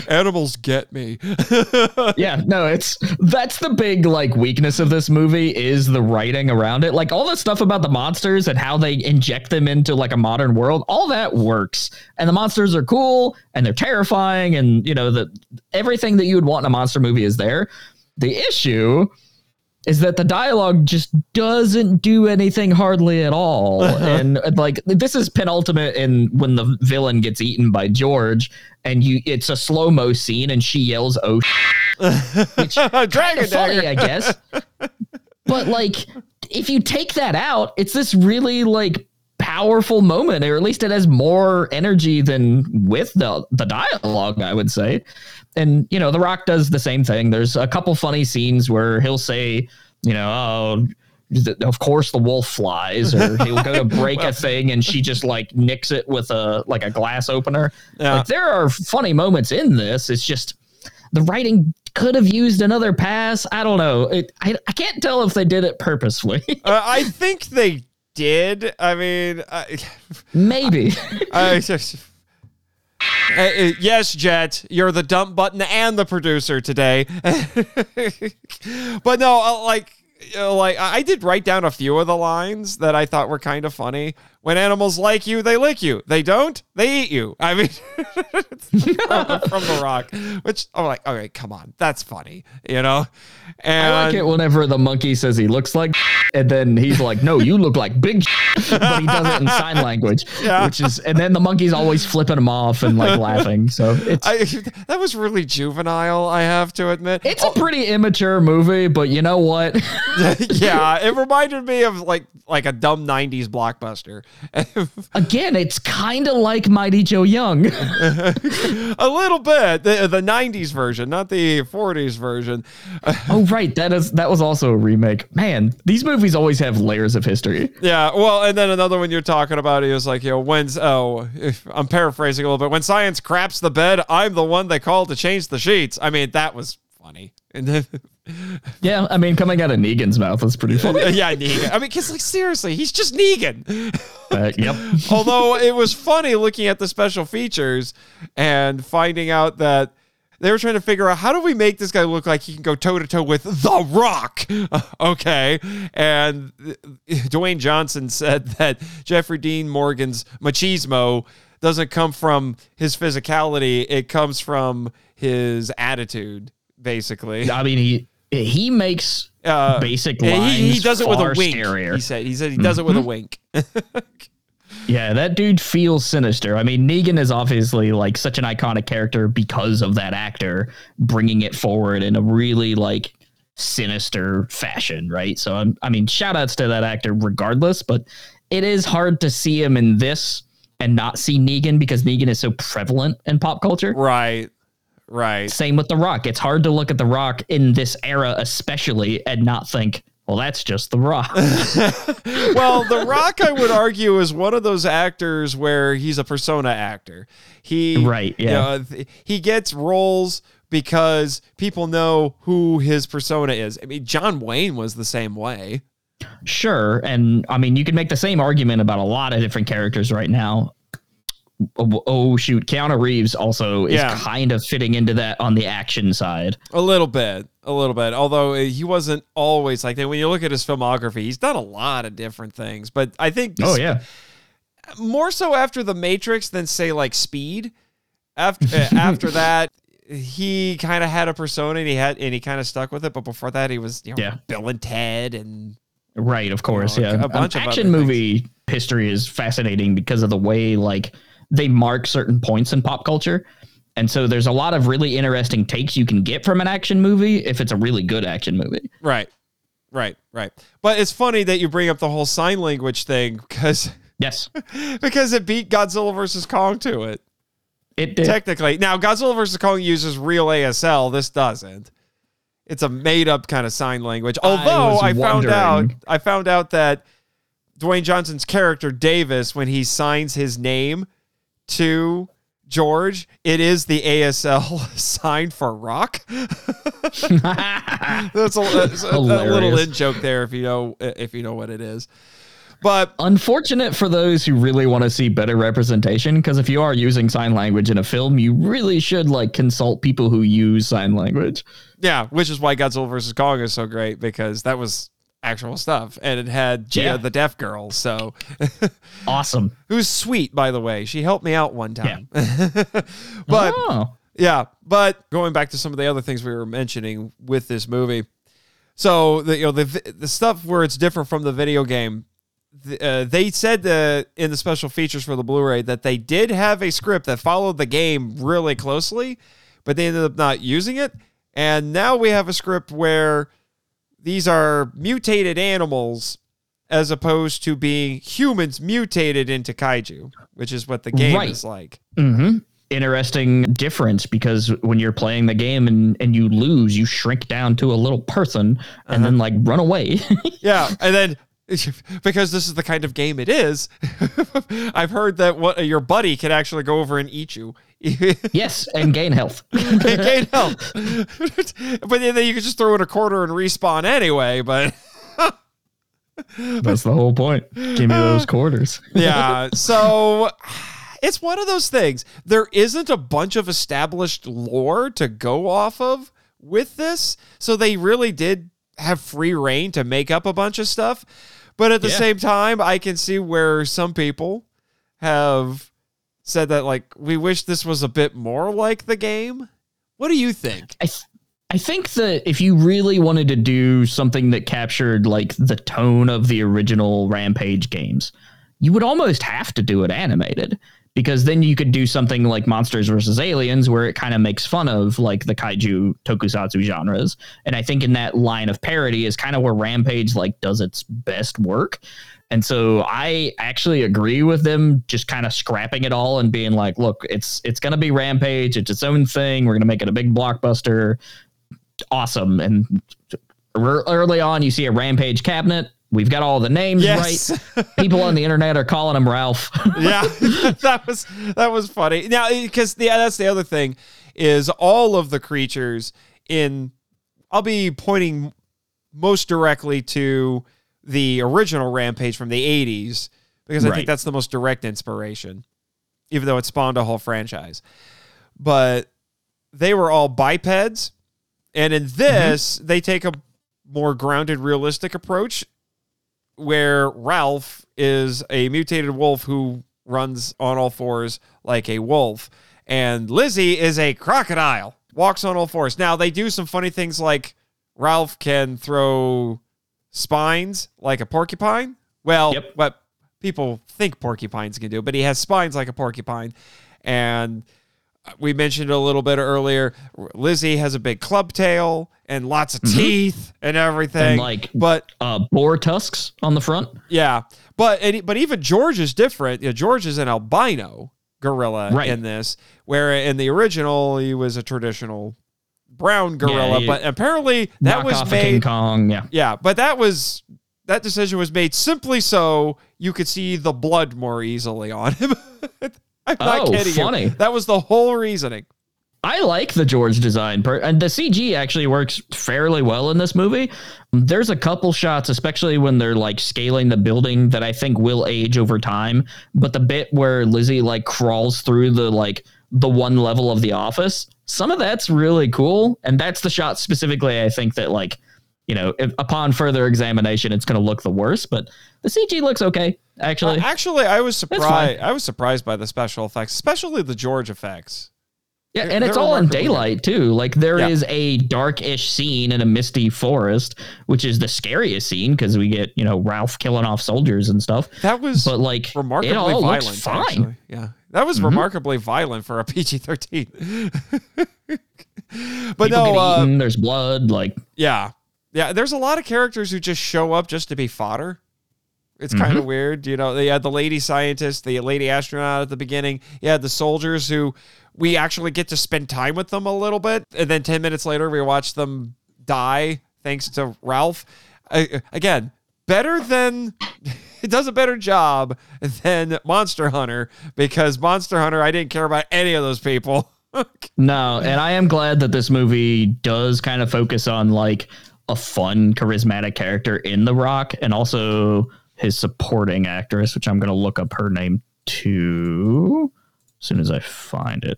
Animals get me. yeah, no, it's that's the big like weakness of this movie is the writing around it. Like all the stuff about the monsters and how they inject them into like a modern world, all that works. And the monsters are cool and they're terrifying and you know the everything that you would want in a monster movie is there. The issue is that the dialogue just doesn't do anything hardly at all. and uh, like this is penultimate in when the villain gets eaten by George and you it's a slow-mo scene and she yells oh which Dragon funny, I guess. but like, if you take that out, it's this really like powerful moment, or at least it has more energy than with the the dialogue. I would say, and you know, The Rock does the same thing. There's a couple funny scenes where he'll say, you know, oh. Of course, the wolf flies, or he'll go to break a thing, and she just like nicks it with a like a glass opener. Yeah. Like there are funny moments in this. It's just the writing could have used another pass. I don't know. It, I, I can't tell if they did it purposefully. Uh, I think they did. I mean, I, Maybe. I just. Uh, uh, yes, Jet, you're the dump button and the producer today. but no, uh, like, you know, like I I did write down a few of the lines that I thought were kind of funny. When animals like you, they lick you. They don't, they eat you. I mean, from, from The Rock, which I'm like, okay, come on, that's funny, you know. And I like it whenever the monkey says he looks like, and then he's like, "No, you look like big," but he does it in sign language, Yeah. which is, and then the monkey's always flipping him off and like laughing. So it's I, that was really juvenile. I have to admit. it's a pretty immature movie, but you know what? yeah, it reminded me of like like a dumb '90s blockbuster. Again, it's kind of like Mighty Joe Young. a little bit, the the '90s version, not the '40s version. oh right, that is that was also a remake. Man, these movies always have layers of history. Yeah, well, and then another one you're talking about is like, you know, when's oh, if, I'm paraphrasing a little bit. When science craps the bed, I'm the one they call to change the sheets. I mean, that was funny. And then, Yeah, I mean, coming out of Negan's mouth is pretty funny. yeah, Negan. I mean, because like seriously, he's just Negan. Uh, yep. Although it was funny looking at the special features and finding out that they were trying to figure out how do we make this guy look like he can go toe to toe with The Rock? okay. And Dwayne Johnson said that Jeffrey Dean Morgan's machismo doesn't come from his physicality, it comes from his attitude, basically. I mean, he he makes Uh, basic lines. he, he does it with a wink. scarier. He said he said he does it with a wink. Yeah, that dude feels sinister. I mean, Negan is obviously like such an iconic character because of that actor bringing it forward in a really like sinister fashion, right? So, I'm, I mean, shout outs to that actor regardless, but it is hard to see him in this and not see Negan because Negan is so prevalent in pop culture. right. Right. Same with The Rock. It's hard to look at The Rock in this era, especially, and not think, well, that's just The Rock. well, The Rock, I would argue, is one of those actors where he's a persona actor. He Right, you yeah. know, th- he gets roles because people know who his persona is. I mean, John Wayne was the same way. Sure. And I mean, you can make the same argument about a lot of different characters right now. Oh, shoot. Keanu Reeves also is Yeah. kind of fitting into that on the action side. A little bit, a little bit. Although uh, he wasn't always like that. When you look at his filmography, he's done a lot of different things. But I think Oh, yeah. more so after the Matrix than say like Speed. After uh, after that, he kind of had a persona and he had and he kind of stuck with it. But before that, he was you know, Yeah. Bill and Ted and Right. Of course. know, yeah. a bunch Um, of action movie history is fascinating because of the way, like, they mark certain points in pop culture. And so there's a lot of really interesting takes you can get from an action movie if it's a really good action movie. right, right, right. But it's funny that you bring up the whole sign language thing because Yes, because it beat Godzilla versus Kong to it. it did. Technically, now Godzilla versus Kong uses real ASL. This doesn't. It's a made up kind of sign language. Although was I, found out. I found out that Dwayne Johnson's character Davis, when he signs his name to George, it is the ASL sign for Rock. That's a, that's a- a little in joke there if you know if you know what it is. But Unfortunate for those who really want to see better representation, because if you are using sign language in a film, you really should like consult people who use sign language. Yeah, which is why Godzilla vs Kong is so great because that was actual stuff, and it had Jia, Yeah. the deaf girl. So, Awesome. who's sweet, by the way. She helped me out one time. but oh, yeah, but going back to some of the other things we were mentioning with this movie, so the you know the the stuff where it's different from the video game. Uh, they said uh, in the special features for the Blu-ray that they did have a script that followed the game really closely, but they ended up not using it. And now we have a script where these are mutated animals as opposed to being humans mutated into kaiju, which is what the game Right. is like. hmm Interesting difference because when you're playing the game and, and you lose, you shrink down to a little person and then like run away. Yeah, and then because this is the kind of game it is, I've heard that what your buddy can actually go over and eat you. yes, and gain health. It can't help. but then you can just throw in a quarter and respawn anyway. But That's the whole point. Give me those quarters. yeah, so it's one of those things. There isn't a bunch of established lore to go off of with this, so they really did have free reign to make up a bunch of stuff. But at the Yeah. same time, I can see where some people have said that like we wish this was a bit more like the game. What do you think? I th- I think that if you really wanted to do something that captured like the tone of the original Rampage games, you would almost have to do it animated because then you could do something like Monsters vs. Aliens where it kind of makes fun of like the kaiju tokusatsu genres. And I think in that line of parody is kind of where Rampage like does its best work. And so I actually agree with them just kind of scrapping it all and being like, look, it's it's going to be Rampage, it's its own thing. We're going to make it a big blockbuster. Awesome. And early on you see a Rampage cabinet. We've got all the names Yes. right. People on the internet are calling him Ralph. yeah, that was that was funny. Now, eh, because yeah, that's the other thing is all of the creatures in. I'll be pointing most directly to the original Rampage from the '80s because I think that's the most direct inspiration, even though it spawned a whole franchise. But they were all bipeds, and in mm-hmm. this, they take a more grounded, realistic approach where Ralph is a mutated wolf who runs on all fours like a wolf, and Lizzie is a crocodile, walks on all fours. Now, they do some funny things like Ralph can throw spines like a porcupine. Well, Yep. what people think porcupines can do, but he has spines like a porcupine. And we mentioned a little bit earlier, Lizzie has a big club tail and lots of teeth and everything. and like but uh, boar tusks on the front. yeah, but and, but even George is different. You know, George is an albino gorilla Right. in this, where in the original he was a traditional brown gorilla. he- but apparently that was made. Kong. Yeah. Yeah, but that was that decision was made simply so you could see the blood more easily on him. I'm not Oh, kidding funny. you. That was the whole reasoning. I like the George design, per- and the CG actually works fairly well in this movie. There's a couple shots, especially when they're like scaling the building, that I think will age over time. But the bit where Lizzie like crawls through the like the one level of the office, some of that's really cool, and that's the shot specifically. I think that like you know, if, upon further examination, it's going to look the worst, but the CG looks okay. Actually, Uh, actually, I was surprised. I was surprised by the special effects, especially the George effects. Yeah, They're- and it's they're all in daylight too. Like there is Yeah. a dark-ish scene in a misty forest, which is the scariest scene because we get you know Ralph killing off soldiers and stuff. That was But like remarkably it all violent. looks fine. Actually. Yeah, that was Mhm. remarkably violent for a PG thirteen. but People no, uh. There's blood. Like yeah, yeah. There's a lot of characters who just show up just to be fodder. It's kind of weird, you know. They had the lady scientist, the lady astronaut at the beginning. Had the soldiers who we actually get to spend time with them a little bit, and then ten minutes later we watch them die thanks to Ralph. Uh, again, better than it does a better job than Monster Hunter because Monster Hunter I didn't care about any of those people. No, and I am glad that this movie does kind of focus on like a fun, charismatic character in The Rock and also his supporting actress, which I'm going to look up her name too as soon as I find it.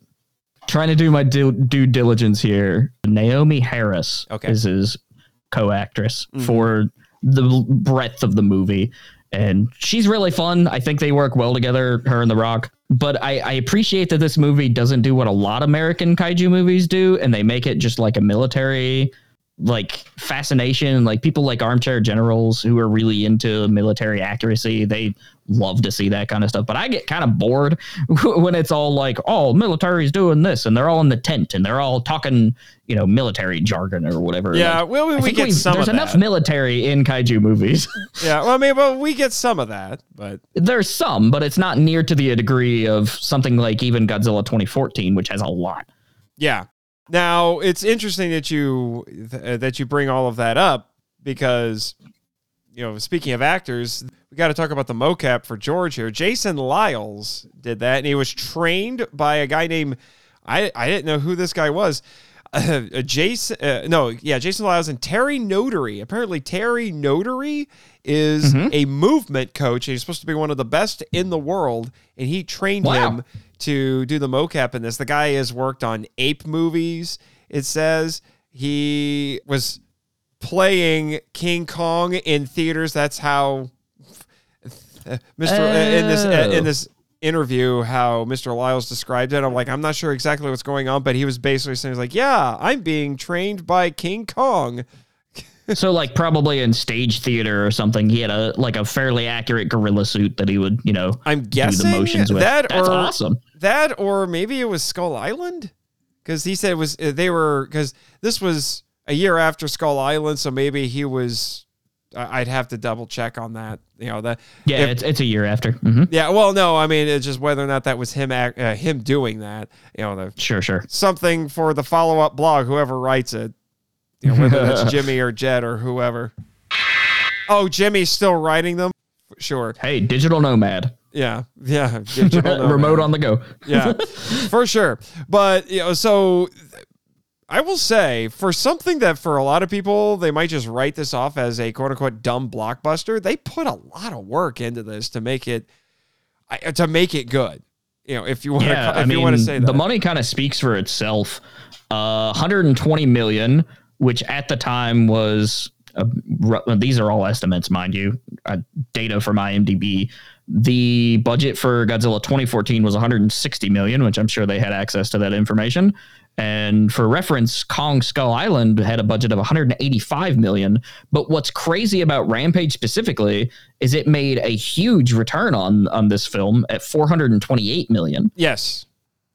Trying to do my due, due diligence here. Naomie Harris Okay. is his co-actress mm-hmm. for the breadth of the movie. And she's really fun. I think they work well together, her and The Rock. But I, I appreciate that this movie doesn't do what a lot of American kaiju movies do, and they make it just like a military like fascination like people like armchair generals who are really into military accuracy they love to see that kind of stuff but i get kind of bored when it's all like oh military's doing this and they're all in the tent and they're all talking you know military jargon or whatever Yeah, Like, well, we, we get we've- some there's enough that. military in kaiju movies yeah, well, I mean, well, we get some of that, but there's some but it's not near to the degree of something like even godzilla 2014 which has a lot Yeah. Now it's interesting that you th- that you bring all of that up because you know speaking of actors, we got to talk about the mocap for George here. Jason Liles did that, and he was trained by a guy named I I didn't know who this guy was. Uh, Jason, uh, no, yeah, Jason Liles and Terry Notary. Apparently, Terry Notary is a movement coach. He's supposed to be one of the best in the world, and he trained Wow. him to do the mocap in this. The guy has worked on ape movies. It says he was playing King Kong in theaters. That's how Mr. uh, in this uh, in Oh. this interview how Mr. Liles described it. I'm like, I'm not sure exactly what's going on, but he was basically saying, he's like, yeah, I'm being trained by King Kong. so like probably in stage theater or something he had a like a fairly accurate gorilla suit that he would you know I'm do guessing the motions with that that's or awesome that or maybe it was Skull Island because he said it was uh, they were because this was a year after Skull Island, so maybe he was. I'd have to double check on that. You know that. yeah if- it's, it's a year after hmm yeah. Well, no, I mean it's just whether or not that was him act, uh, him doing that. You know, the, sure sure something for the follow up blog, whoever writes it. You know, whether that's Jimmy or Jed or whoever. Oh, Jimmy's still writing them. Sure. hey digital nomad Yeah. Yeah. Remote on the go yeah, for sure. But you know, so I will say for something that for a lot of people they might just write this off as a quote unquote dumb blockbuster. They put a lot of work into this to make it to make it good. You know, if you want yeah to, if i mean you want to say that, the money kind of speaks for itself uh 120 million which at the time was uh, these are all estimates mind you uh, data from imdb the budget for godzilla 2014 was 160 million which i'm sure they had access to that information. And for reference kong skull island had a budget of 185 million. But what's crazy about rampage specifically is it made a huge return on on this film at 428 million. Yes,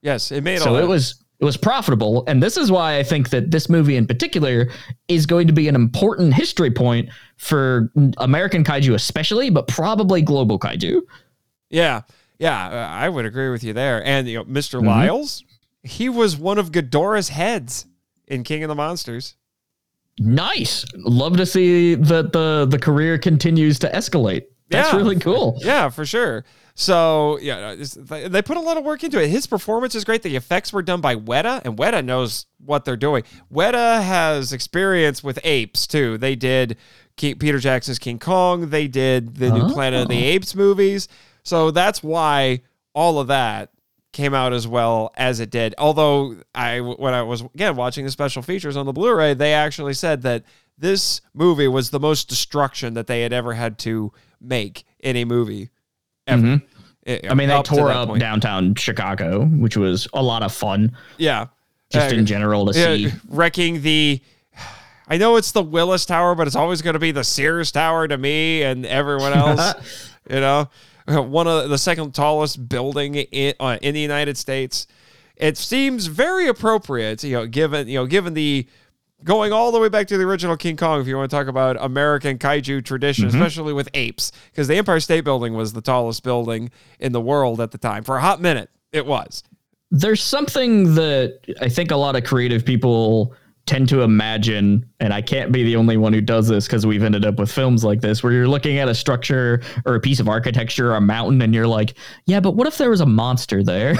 yes, it made a so lot. it was it was profitable and this is why i think that this movie in particular is going to be an important history point for american kaiju especially but probably global kaiju Yeah, yeah, I would agree with you there. And you know, mister Mhm. Liles, he was one of Ghidorah's heads in King of the Monsters. nice love to see that the the career continues to escalate that's Yeah. really cool Yeah, for sure. So yeah, they put a lot of work into it. His performance is great. The effects were done by Weta, and Weta knows what they're doing. Weta has experience with apes too. They did Peter Jackson's King Kong. They did the new Planet of the Oh. Apes movies. So that's why all of that came out as well as it did. Although I, when I was again watching the special features on the Blu-ray, they actually said that this movie was the most destruction that they had ever had to make in a movie ever. Mhm. I- i mean they to tore up point. downtown chicago which was a lot of fun Yeah, just Uh, in general to see wrecking the. I know it's the Willis Tower, but it's always going to be the Sears Tower to me and everyone else. you know, one of the second tallest building in uh, in the United States. It seems very appropriate, you know, given you know, given the going all the way back to the original King Kong, if you want to talk about American kaiju tradition, mm-hmm. especially with apes, because the Empire State Building was the tallest building in the world at the time. For a hot minute, it was. there's something that I think a lot of creative people tend to imagine, and I can't be the only one who does this because we've ended up with films like this where you're looking at a structure or a piece of architecture or a mountain and you're like, yeah, but what if there was a monster there?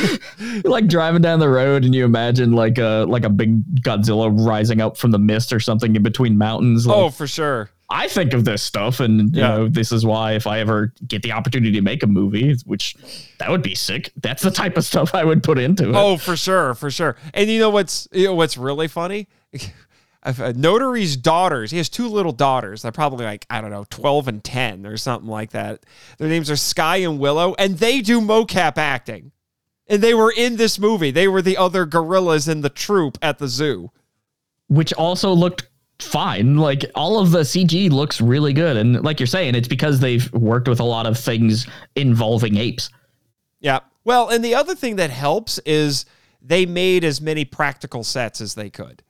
like driving down the road and you imagine like a like a big Godzilla rising up from the mist or something in between mountains. Oh, like, Oh, for sure. I think of this stuff, and you Yeah. know, this is why if I ever get the opportunity to make a movie, which that would be sick. That's the type of stuff I would put into it. Oh, for sure, for sure. And you know what's you know what's really funny? A notary's daughters. He has two little daughters. They're probably like I don't know, twelve and ten or something like that. Their names are Sky and Willow, and they do mocap acting. And they were in this movie. They were the other gorillas in the troop at the zoo. which also looked fine. Like all of the CG looks really good, and like you're saying, it's because they've worked with a lot of things involving apes. Yeah. Well, and the other thing that helps is they made as many practical sets as they could.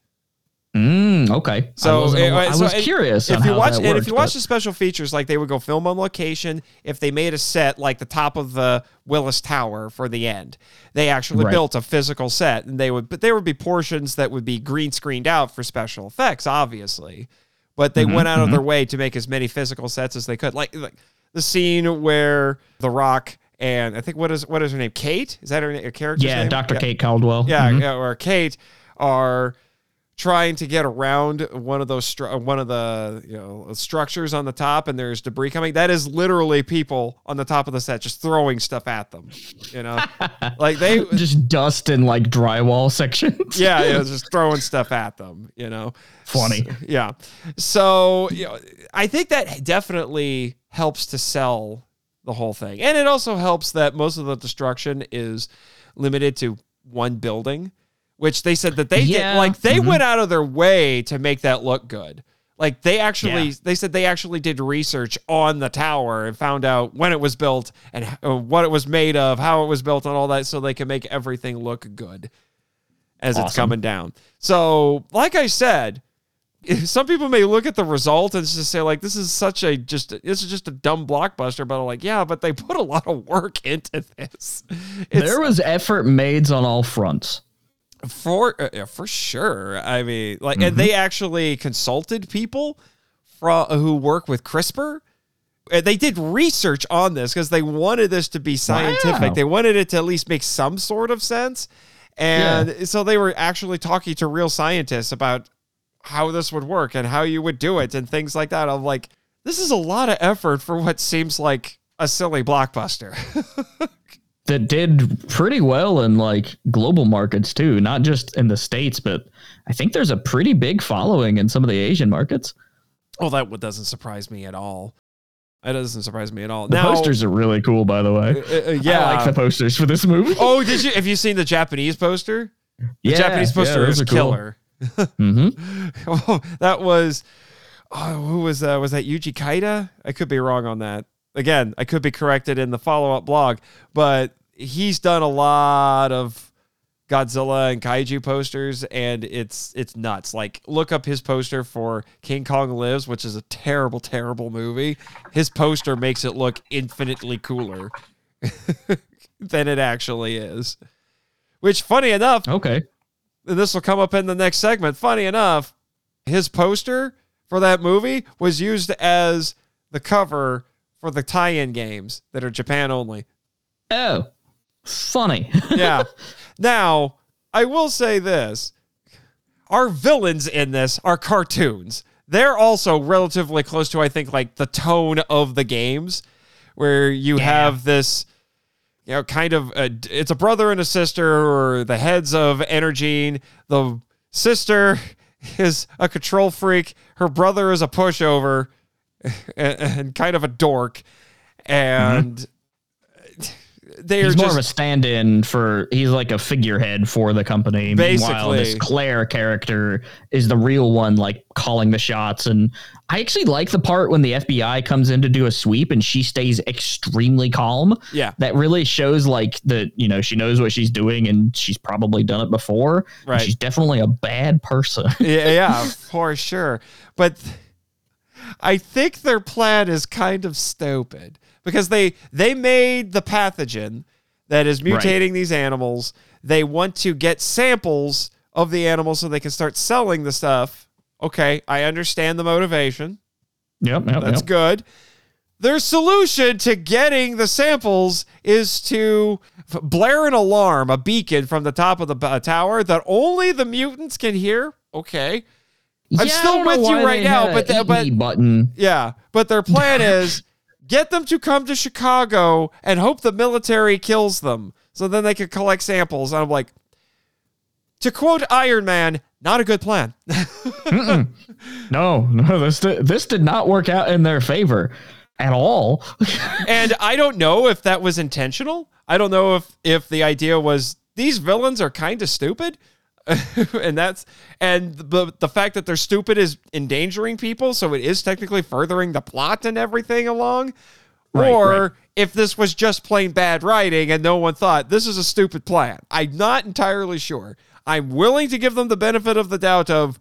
Mm, okay, So, I, uh, I so was curious. If you watch if you watch the special features, like they would go film on location. If they made a set like the top of the Willis Tower for the end, they actually Right. built a physical set, and they would. But there would be portions that would be green screened out for special effects, obviously. But Mm-hmm, they went out of their way to make as many physical sets as they could, like like the scene where The Rock and I think what is what is her name? Kate is that her, her character's yeah, name? Dr. Kate Caldwell. Yeah, Mhm. yeah, or Kate are trying to get around one of those stru- uh, one of the you know structures on the top, and there's debris coming. That is literally people on the top of the set just throwing stuff at them. You know, like they. just dust in like drywall sections. Yeah, yeah, just throwing stuff at them, you know. Funny. S- yeah. So, you know, I think that definitely helps to sell the whole thing. And it also helps that most of the destruction is limited to one building, which they said that they Yeah. did like they Mhm. went out of their way to make that look good. Like they actually Yeah. they said they actually did research on the tower and found out when it was built and uh, what it was made of, how it was built and all that so they can make everything look good as it's coming down. So, like I said, some people may look at the result and just say like this is such a just this is just a dumb blockbuster but I'm like yeah but they put a lot of work into this it's there was effort made on all fronts. For uh, for sure I mean like Mm-hmm. and they actually consulted people from who work with CRISPR and they did research on this because they wanted this to be scientific Wow. they wanted it to at least make some sort of sense and so they were actually talking to real scientists about how this would work and how you would do it and things like that. I'm like, this is a lot of effort for what seems like a silly blockbuster. that did pretty well in like global markets too, not just in the states, but I think there's a pretty big following in some of the Asian markets. oh, that doesn't surprise me at all. That doesn't surprise me at all. The now, posters are really cool, by the way. uh, uh, yeah. I like the posters for this movie. oh, did you? Have you seen the Japanese poster? The yeah, Japanese poster is killer. hmm oh, that was oh, who was that? Was that Yuji Kaida? I could be wrong on that. Again, I could be corrected in the follow-up blog, but he's done a lot of Godzilla and kaiju posters, and it's it's nuts. Like, look up his poster for King Kong Lives, which is a terrible, terrible movie. His poster makes it look infinitely cooler than it actually is. Which, funny enough, Okay. and this will come up in the next segment. Funny enough, his poster for that movie was used as the cover for the tie-in games that are Japan only. Oh, funny. Yeah. now, I will say this. Our villains in this are cartoons. They're also relatively close to I think like the tone of the games where you have this you know, kind of a, it's a brother and a sister, or the heads of Energyne. The sister is a control freak. Her brother is a pushover and, and kind of a dork. Mm-hmm. And they're He's more just of a stand-in for. He's like a figurehead for the company. Meanwhile, this Claire character is the real one, like calling the shots. And I actually like the part when the FBI comes in to do a sweep and she stays extremely calm. yeah, That really shows like that. You know, she knows what she's doing and she's probably done it before. Right. She's definitely a bad person. yeah, yeah, for sure. But I think their plan is kind of stupid because they they made the pathogen that is Right. mutating these animals. They want to get samples of the animals so they can start selling the stuff. Okay, I understand the motivation. yep, yep, That's yep. good. Their solution to getting the samples is to blare an alarm, a beacon from the top of the uh, tower that only the mutants can hear. Okay. I'm Yeah, still with you right now, but the- but- button. Yeah. But their plan is get them to come to Chicago and hope the military kills them so then they can collect samples. And I'm like, to quote Iron Man, not a good plan. No, no, this this did not work out in their favor at all. and I don't know if that was intentional. I don't know if if the idea was these villains are kind of stupid. and that's and the the fact that they're stupid is endangering people, so it is technically furthering the plot and everything along. Right, or right. if this was just plain bad writing and no one thought this is a stupid plan. I'm not entirely sure. I'm willing to give them the benefit of the doubt of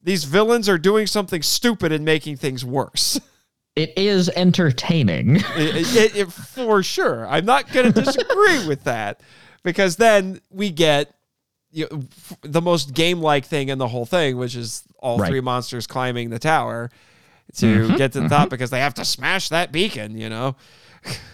these villains are doing something stupid and making things worse. It is entertaining. It- it- it- for sure. I'm not going to disagree with that because then we get you know, the most game-like thing in the whole thing, which is all Right. three monsters climbing the tower to mm-hmm. get to the top mm-hmm. because they have to smash that beacon. You know,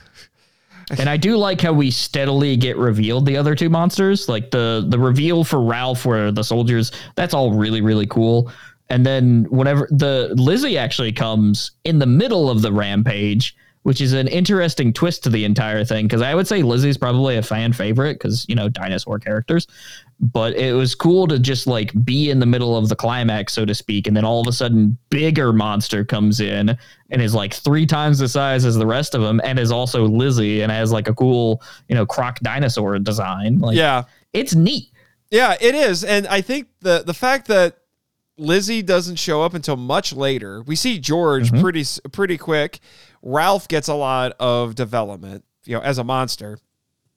and I do like how we steadily get revealed the other two monsters. Like the the reveal for Ralph where the soldiers, that's all really, really cool. And then whenever the Lizzie actually comes in the middle of the rampage, which is an interesting twist to the entire thing. Cause I would say Lizzie's probably a fan favorite because, you know, dinosaur characters. But it was cool to just like be in the middle of the climax, so to speak. And then all of a sudden, bigger monster comes in and is like three times the size as the rest of them and is also Lizzie and has like a cool, you know, croc dinosaur design. Like, yeah, it's neat. yeah, it is, and I think the the fact that Lizzie doesn't show up until much later. We see George Mhm. pretty pretty quick. Ralph gets a lot of development, you know, as a monster.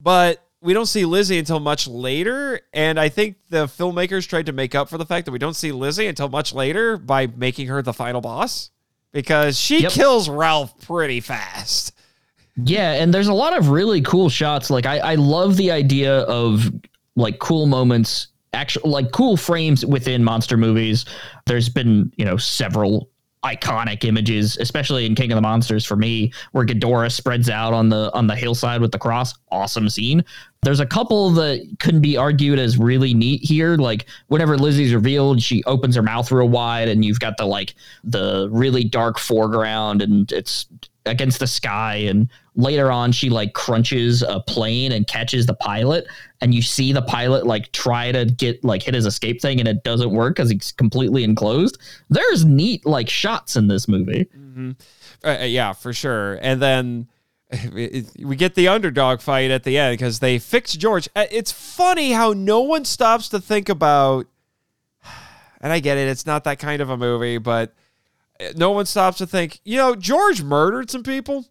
But we don't see Lizzie until much later, and I think the filmmakers tried to make up for the fact that we don't see Lizzie until much later by making her the final boss because she Yep. kills Ralph pretty fast. Yeah, and there's a lot of really cool shots. Like I, I love the idea of like cool moments, actual like cool frames within monster movies. There's been, you know, several iconic images, especially in King of the Monsters for me, where Ghidorah spreads out on the on the hillside with the cross. Awesome scene. There's a couple that couldn't be argued as really neat here. Like whenever Lizzie's revealed, she opens her mouth real wide, and you've got the like the really dark foreground, and it's against the sky. And later on, she like crunches a plane and catches the pilot, and you see the pilot like try to get like hit his escape thing, and it doesn't work because he's completely enclosed. There's neat like shots in this movie. Uh, yeah, for sure. And then we get the underdog fight at the end because they fix George. Uh, It's funny how no one stops to think about, and I get it, it's not that kind of a movie, but uh, no one stops to think, you know, George murdered some people.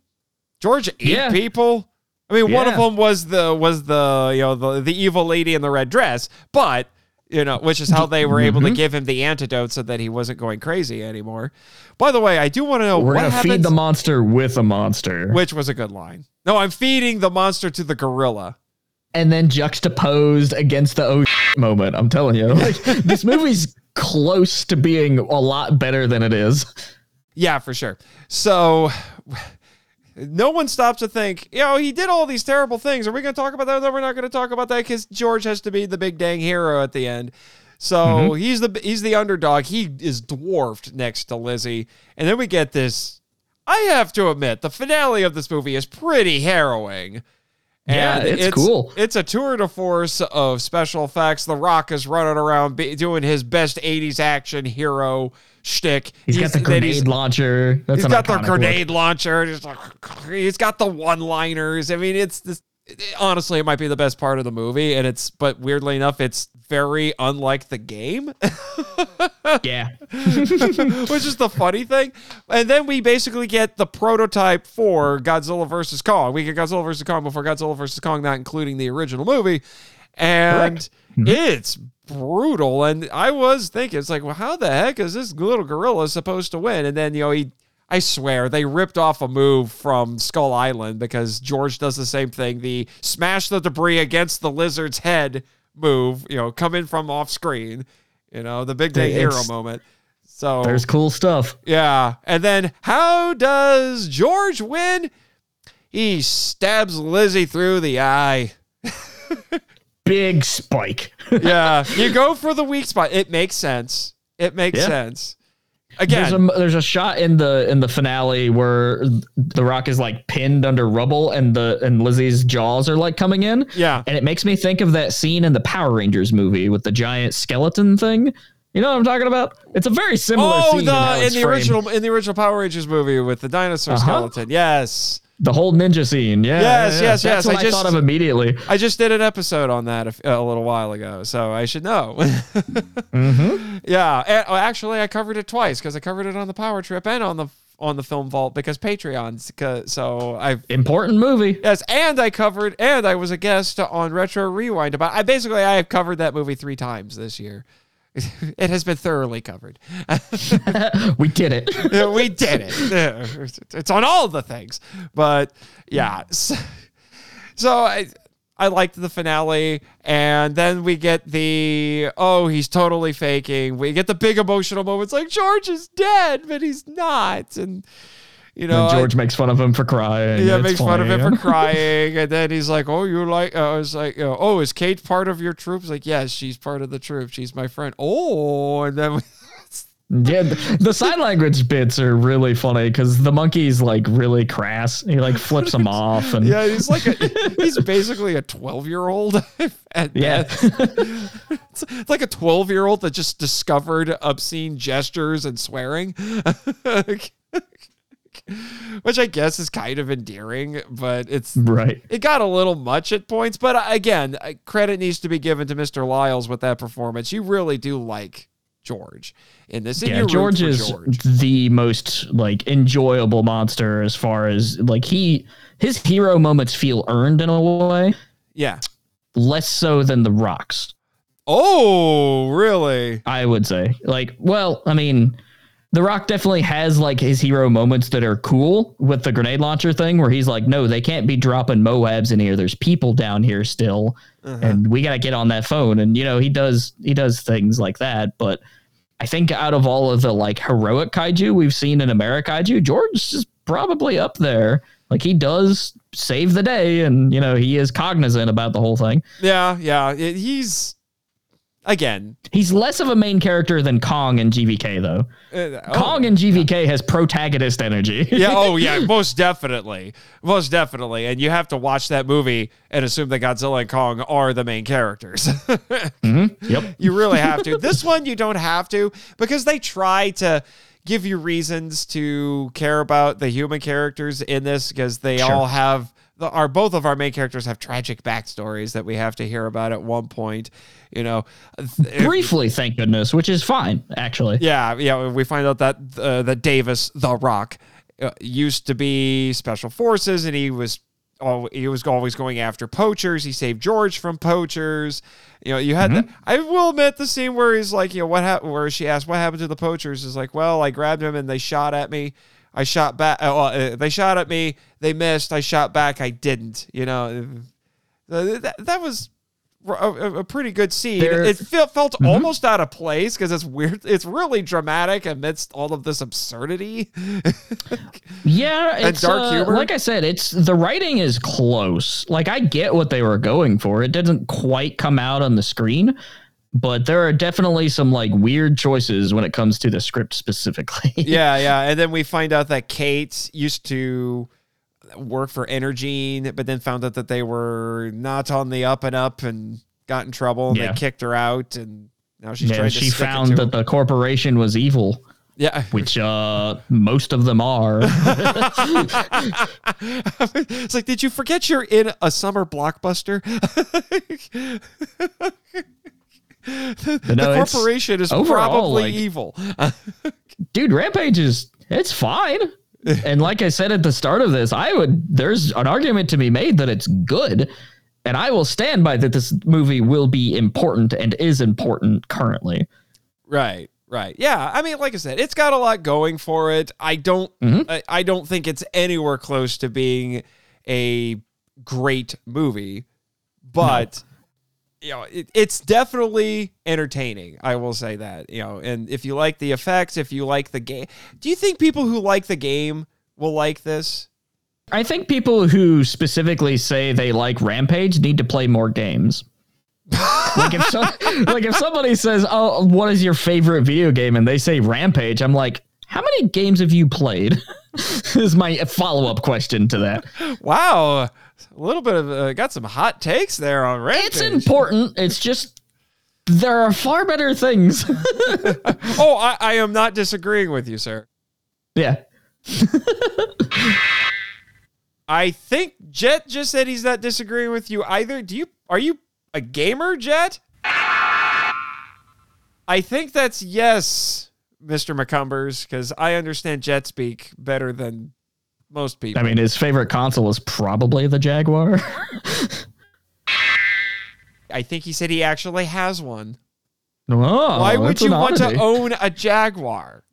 George ate Yeah. people. I mean, one of them was the was the you know the the evil lady in the red dress, but you know, which is how they were able to Mhm. give him the antidote so that he wasn't going crazy anymore. By the way, I do want to know We're what gonna happens. feed the monster with a monster, which was a good line. No, I'm feeding the monster to the gorilla. and then juxtaposed against the oh moment. I'm telling you, like this movie's close to being a lot better than it is. Yeah, for sure. So no one stops to think, you know, he did all these terrible things. Are we going to talk about that? No, we're not going to talk about that because George has to be the big dang hero at the end. So mm-hmm. he's the he's the underdog. He is dwarfed next to Lizzie, and then we get this. I have to admit, the finale of this movie is pretty harrowing. Yeah, And it's cool. It's a tour de force of special effects. The Rock is running around be, doing his best '80s action hero shtick. He's got the he's- grenade launcher. That's He's got the iconic look. grenade launcher. Just like, he's got the one-liners. I mean, it's this. honestly, it might be the best part of the movie, and it's but weirdly enough, it's very unlike the game. Yeah. which is the funny thing. And then we basically get the prototype for Godzilla versus Kong. We get Godzilla versus Kong before Godzilla versus Kong, not including the original movie. And mm-hmm. it's brutal. And I was thinking, it's like, well, how the heck is this little gorilla supposed to win? And then, you know, he. I swear they ripped off a move from Skull Island because George does the same thing. The smash the debris against the lizard's head move, you know, coming from off screen, you know, the big day hero moment. So There's cool stuff. yeah. And then how does George win? He stabs Lizzie through the eye. Big spike. Yeah. you go for the weak spot. It makes sense. It makes Yeah. sense. There's Again, a there's a shot in the in the finale where the rock is like pinned under rubble and the and Lizzie's jaws are like coming in. yeah. And it makes me think of that scene in the Power Rangers movie with the giant skeleton thing. You know what I'm talking about? It's a very similar Oh, scene in, the in it's the framed. original in the original Power Rangers movie with the dinosaur Uh-huh. skeleton. Yes. The whole ninja scene. Yeah, Yes, yeah, yeah. yes, That's yes. I I, just- thought of immediately. I just did an episode on that a little while ago, so I should know. Mm-hmm. Yeah, and, oh, actually, I covered it twice because I covered it on the Power Trip and on the on the Film Vault because Patreons. So I Important movie. yes, and I covered and I was a guest on Retro Rewind about. I basically I have covered that movie three times this year. It has been thoroughly covered. we did it. We did it. It's on all the things. But yeah. So, so I I liked the finale and then we get the oh he's totally faking. We get the big emotional moments like George is dead but he's not and you know and I- George makes fun of him for crying. yeah, It's makes fun of him for crying, and then he's like, "Oh, you like?" Uh, I was like, uh, "Oh, is Kate part of your troop?" He's like, "Yes, she's part of the troop. She's my friend." Oh, and then we, Yeah, the, the sign language bits are really funny because the monkey's like really crass. He like flips them off, and Yeah, he's like a, he's basically a twelve year old. Yeah. it's, it's like a twelve year old that just discovered obscene gestures and swearing, which I guess is kind of endearing, but it's right. it got a little much at points. But again, credit needs to be given to Mr. Liles with that performance. You really do like George in this. Yeah, George is George. the most like enjoyable monster as far as like he his hero moments feel earned in a way, Yeah. less so than the rocks. Oh, really? I would say. Like, well, I mean, The Rock definitely has like his hero moments that are cool with the grenade launcher thing where he's like, no, they can't be dropping Moabs in here. There's people down here still. Uh-huh. And we gotta get on that phone. And you know, he does he does things like that. But I think out of all of the like heroic kaiju we've seen in America kaiju, George is probably up there. Like he does save the day and you know, he is cognizant about the whole thing. Yeah, yeah. It- he's again. He's less of a main character than Kong and GVK though. uh, oh. Kong and GVK has protagonist energy. yeah, oh yeah, most definitely. Most definitely. And you have to watch that movie and assume that Godzilla and Kong are the main characters. yep. you really have to. this one you don't have to because they try to give you reasons to care about the human characters in this because they Sure. all have the, our both of our main characters have tragic backstories that we have to hear about at one point. You know, Briefly, thank goodness, which is fine, actually. yeah, yeah. We find out that uh, that Davis, the Rock, uh, used to be special forces, and he was al- he was always going after poachers. He saved George from poachers. You know, you had. The, I will admit the scene where he's like, you know, what happened? Where she asked, "What happened to the poachers?" Is like, well, I grabbed him and they shot at me. I shot back. Uh, uh, they shot at me. They missed. I shot back. I didn't. You know, uh, that, that was a, a- pretty good scene. There- it felt, felt almost out of place because it's weird. It's really dramatic amidst all of this absurdity. Yeah, it's dark uh, humor? like I said, it's the writing is close. Like I get what they were going for. It didn't quite come out on the screen, but there are definitely some like weird choices when it comes to the script specifically. yeah, yeah. And then we find out that Kate used to work for Energyne, but then found out that they were not on the up and up and got in trouble and Yeah. they kicked her out. And now she's Yeah, trying to she found that the corporation was evil. Yeah. which uh most of them are. it's like, did you forget you're in a summer blockbuster? the, the no, corporation is overall, probably like- evil. Dude, Rampage is it's fine. and like I said at the start of this, I would there's an argument to be made that it's good. And I will stand by that this movie will be important and is important currently. Right, right. Yeah, I mean, like I said, it's got a lot going for it. I don't, Mhm. I, I don't think it's anywhere close to being a great movie, but you know, it, it's definitely entertaining. I will say that. You know, and if you like the effects, if you like the game, do you think people who like the game will like this? I think people who specifically say they like Rampage need to play more games. like if so, like if somebody says, "Oh, what is your favorite video game?" and they say Rampage, I'm like, "How many games have you played?" is my follow up question to that. Wow, a little bit of uh, got some hot takes there on Rampage. It's important. It's just there are far better things. oh, I, I am not disagreeing with you, sir. yeah. I think Jet just said he's not disagreeing with you either. Do you are you a gamer, Jet? I think that's yes, Mr. McCumbers, because I understand Jet speak better than most people. I mean, his favorite console is probably the Jaguar. I think he said he actually has one. oh, Why would you want to own a Jaguar?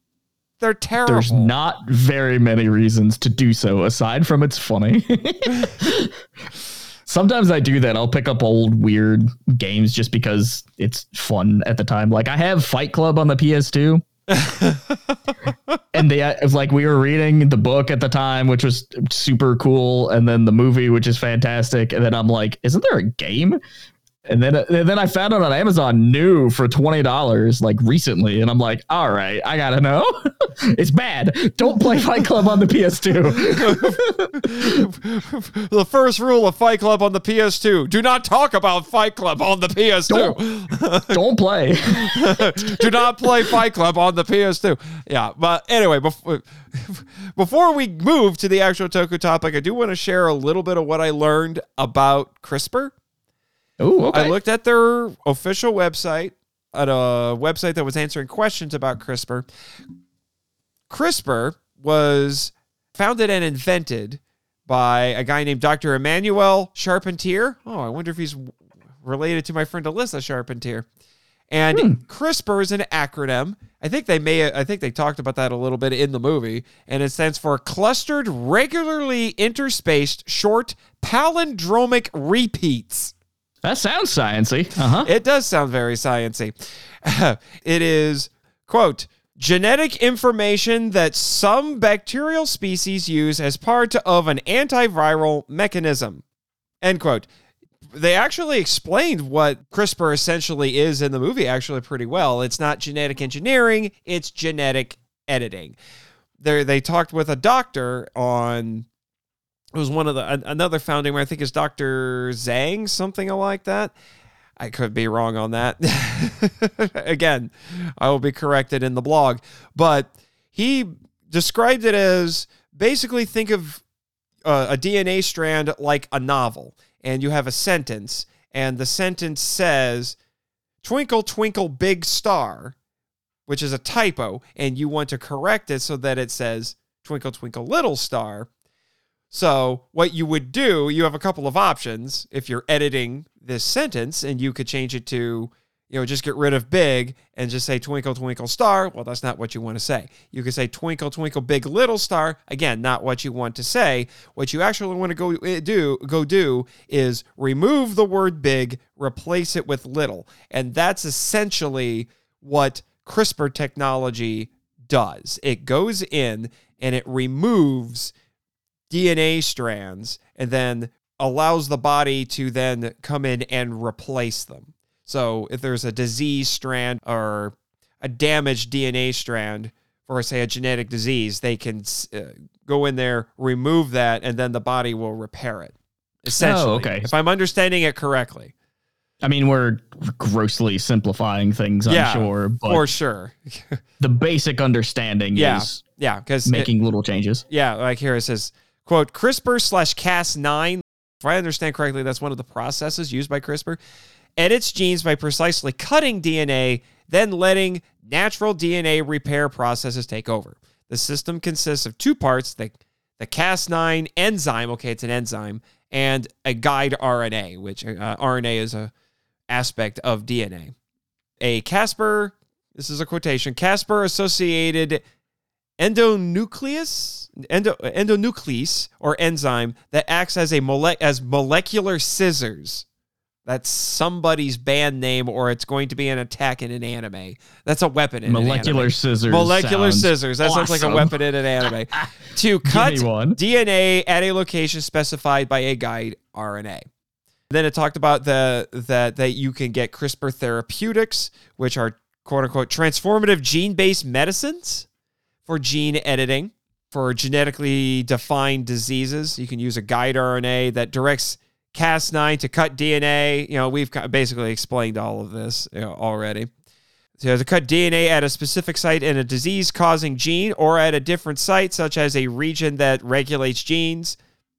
They're terrible. There's not very many reasons to do so aside from it's funny. Sometimes I do that. I'll pick up old weird games just because it's fun at the time. Like I have Fight Club on the PS2. and they uh, like we were reading the book at the time which was super cool and then the movie which is fantastic and then I'm like isn't there a game and then and then I found it on Amazon new for twenty dollars like recently, and I'm like, all right, I gotta know. it's bad. Don't play Fight Club on the PS2. the first rule of Fight Club on the PS2: do not talk about Fight Club on the PS2. Don't play. do not play Fight Club on the PS2. Yeah, but anyway, before before we move to the actual Toku topic, I do want to share a little bit of what I learned about CRISPR. Oh, okay. I looked at their official website, at a website that was answering questions about CRISPR. CRISPR was founded and invented by a guy named Dr. Emmanuelle Charpentier. Oh, I wonder if he's related to my friend Alyssa Charpentier. And hmm. CRISPR is an acronym. I think they may I think they talked about that a little bit in the movie and it stands for clustered regularly interspaced short palindromic repeats. That sounds sciency. Uh huh. It does sound very sciency. it is quote genetic information that some bacterial species use as part of an antiviral mechanism. End quote. They actually explained what CRISPR essentially is in the movie actually pretty well. It's not genetic engineering, it's genetic editing. There they talked with a doctor on it was one of the another founding I think is Dr. Zhang, something like that. I could be wrong on that. Again, I will be corrected in the blog, but he described it as basically think of a DNA strand like a novel, and you have a sentence, and the sentence says, "Twinkle, twinkle, big star," which is a typo, and you want to correct it so that it says, "Twinkle, twinkle, little star." So, what you would do, you have a couple of options if you're editing this sentence, and you could change it to, you know, just get rid of big and just say twinkle, twinkle, star. Well, that's not what you want to say. You could say twinkle, twinkle, big little star. Again, not what you want to say. What you actually want to go uh, do, go do is remove the word big, replace it with little. And that's essentially what CRISPR technology does. It goes in and it removes DNA strands and then allows the body to then come in and replace them. So if there's a disease strand or a damaged DNA strand for, say, a genetic disease, they can uh, go in there, remove that, and then the body will repair it. Essentially, okay. if I'm understanding it correctly. I mean, we're grossly simplifying things, I'm Yeah, sure, but For sure. the basic understanding Yeah. is Yeah, because making little changes. Yeah, like here it says, quote, CRISPR slash Cas9, if I understand correctly, that's one of the processes used by CRISPR, edits genes by precisely cutting DNA, then letting natural DNA repair processes take over. The system consists of two parts, the, the Cas9 enzyme, okay, it's an enzyme, and a guide RNA, which uh, RNA is a aspect of DNA. A Casper, this is a quotation, Casper associated endonucleus endo, endonuclease or enzyme that acts as a mole, as molecular scissors that's somebody's band name or it's going to be an attack in an anime that's a weapon in Molecular an anime. scissors. molecular scissors that sounds like a weapon in an anime to cut one. dna at a location specified by a guide rna then it talked about the that that you can get CRISPR therapeutics, which are quote unquote transformative gene-based medicines for gene editing for genetically defined diseases. You can use a guide RNA that directs Cas9 to cut DNA. You know, we've basically explained all of this you know, already. So to cut DNA at a specific site in a disease-causing gene or at a different site, such as a region that regulates genes.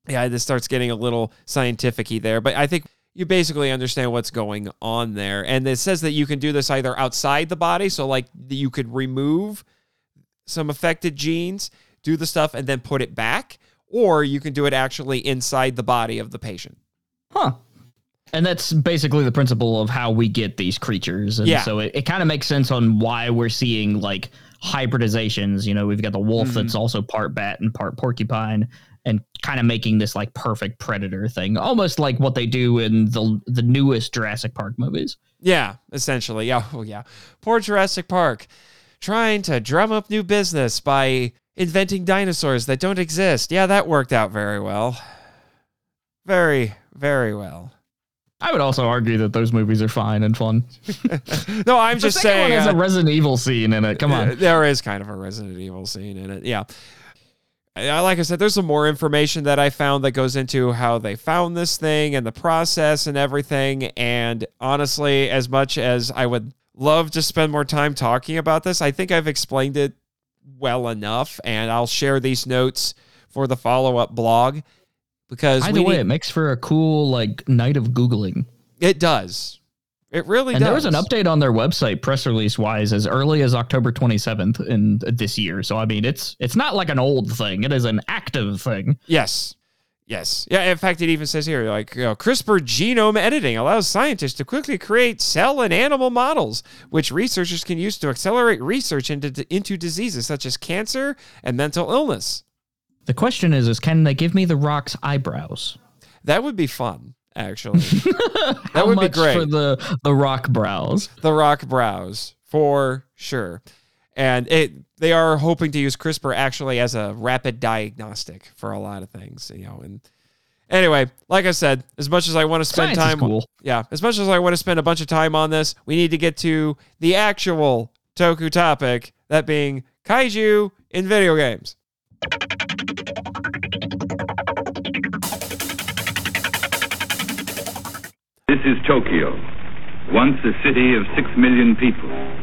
Yeah, this starts getting a little scientific-y there, but I think you basically understand what's going on there. And it says that you can do this either outside the body, so like you could remove some affected genes, do the stuff, and then put it back, or you can do it actually inside the body of the patient. Huh. And that's basically the principle of how we get these creatures. And Yeah. so it, it kind of makes sense on why we're seeing like hybridizations. You know, we've got the wolf Mm-hmm. that's also part bat and part porcupine and kind of making this like perfect predator thing, almost like what they do in the the newest Jurassic Park movies. Yeah, essentially. Yeah, oh yeah. Poor Jurassic Park trying to drum up new business by inventing dinosaurs that don't exist. Yeah, that worked out very well. Very, very well. I would also argue that those movies are fine and fun. No, I'm just saying. There's uh, a Resident Evil scene in it. Come on. There is kind of a Resident Evil scene in it. Yeah. Like I said, there's some more information that I found that goes into how they found this thing and the process and everything. And honestly, as much as I would love to spend more time talking about this, I think I've explained it well enough. And I'll share these notes for the follow up blog because Either we way, need- it makes for a cool like night of googling. it does. It really does. and does. there was an update on their website, press release wise, as early as October 27th in this year. So I mean, it's it's not like an old thing; it is an active thing. Yes. Yes. Yeah. In fact, it even says here, like, you know, CRISPR genome editing allows scientists to quickly create cell and animal models, which researchers can use to accelerate research into, into diseases such as cancer and mental illness. The question is, is can they give me the Rock's eyebrows? That would be fun, actually. That would be great. for the the Rock brows? the rock brows, for sure. And it they are hoping to use CRISPR actually as a rapid diagnostic for a lot of things, you know. And anyway, like I said, as much as I want to spend Science time cool. Yeah, as much as I want to spend a bunch of time on this, we need to get to the actual Toku topic, that being kaiju in video games. This is Tokyo, once a city of six million people.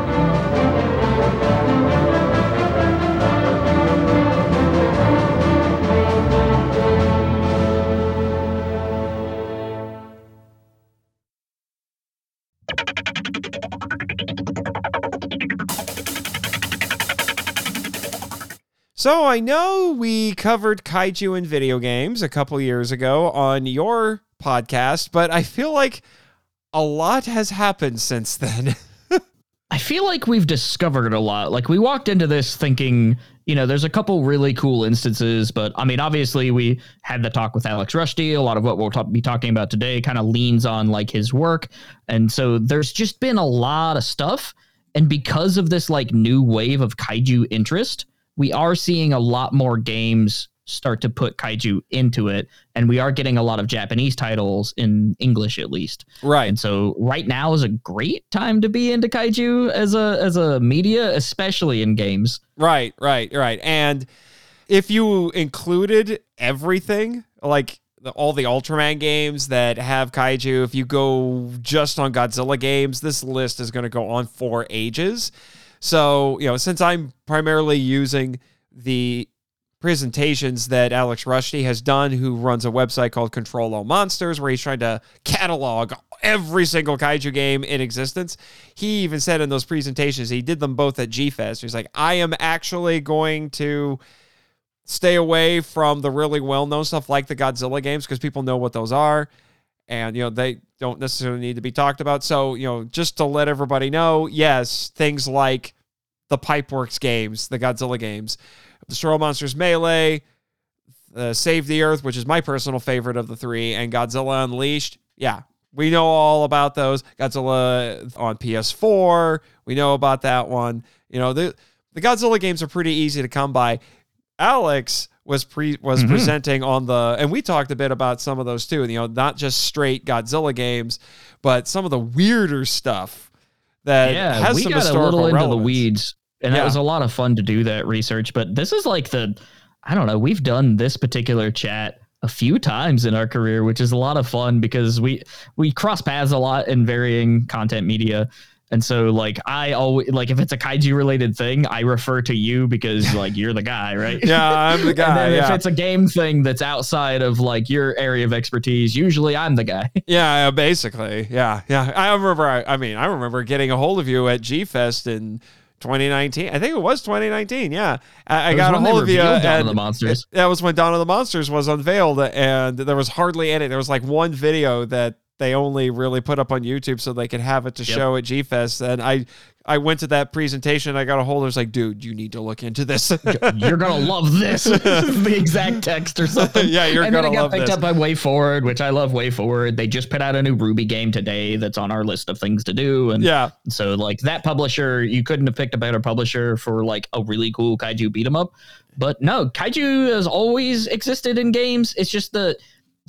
So I know we covered kaiju in video games a couple years ago on your podcast, but I feel like a lot has happened since then. I feel like we've discovered a lot. Like we walked into this thinking, you know, there's a couple really cool instances, but I mean, obviously we had the talk with Alex Rushdy. A lot of what we'll be talking about today kind of leans on like his work, and so there's just been a lot of stuff. And because of this like new wave of kaiju interest, we are seeing a lot more games start to put kaiju into it, and we are getting a lot of Japanese titles in English at least. right. And so right now is a great time to be into kaiju as a as a media, especially in games. Right, right, right. And if you included everything, like the, all the Ultraman games that have kaiju, if you go just on Godzilla games, this list is going to go on for ages. So, you know, since I'm primarily using the presentations that Alex Rushdy has done, who runs a website called Control All Monsters, where he's trying to catalog every single kaiju game in existence. He even said in those presentations, he did them both at G Fest. He's like, I am actually going to stay away from the really well known stuff like the Godzilla games because people know what those are. And, you know, they don't necessarily need to be talked about. So, you know, just to let everybody know, yes, things like the Pipeworks games, the Godzilla games, Destroy All Monsters Melee, uh, Save the Earth, which is my personal favorite of the three, and Godzilla Unleashed. Yeah, we know all about those. Godzilla on PS4, we know about that one. You know, the the Godzilla games are pretty easy to come by. Alex was pre was Mhm. presenting on the and we talked a bit about some of those too, you know, not just straight Godzilla games, but some of the weirder stuff that yeah, has we some got a little into the weeds, and Yeah. that was a lot of fun to do that research. But this is like the, I don't know, we've done this particular chat a few times in our career, which is a lot of fun because we we cross paths a lot in varying content media. And so like I always like if it's a kaiju related thing, I refer to you because like you're the guy, right? Yeah, I'm the and guy. then if it's a game thing that's outside of like your area of expertise, usually I'm the guy. Yeah, yeah, basically. Yeah, yeah. I remember. I, I mean, I remember getting a hold of you at G Fest in 2019. I think it was 2019. Yeah, I, I got a hold of you. Dawn of the Monsters. That was when Dawn of the Monsters was unveiled, and there was hardly any. There was like one video that they only really put up on YouTube so they could have it to Yep. show at G Fest. And I, I went to that presentation. I got a hold. of it, was like, dude, you need to look into this. You're gonna love this. the exact text or something. Yeah, you're and then gonna it got picked this. up by WayForward, which I love WayForward. They just put out a new Ruby game today that's on our list of things to do. And yeah, so like that publisher, you couldn't have picked a better publisher for like a really cool kaiju beat 'em up. But no, kaiju has always existed in games. It's just that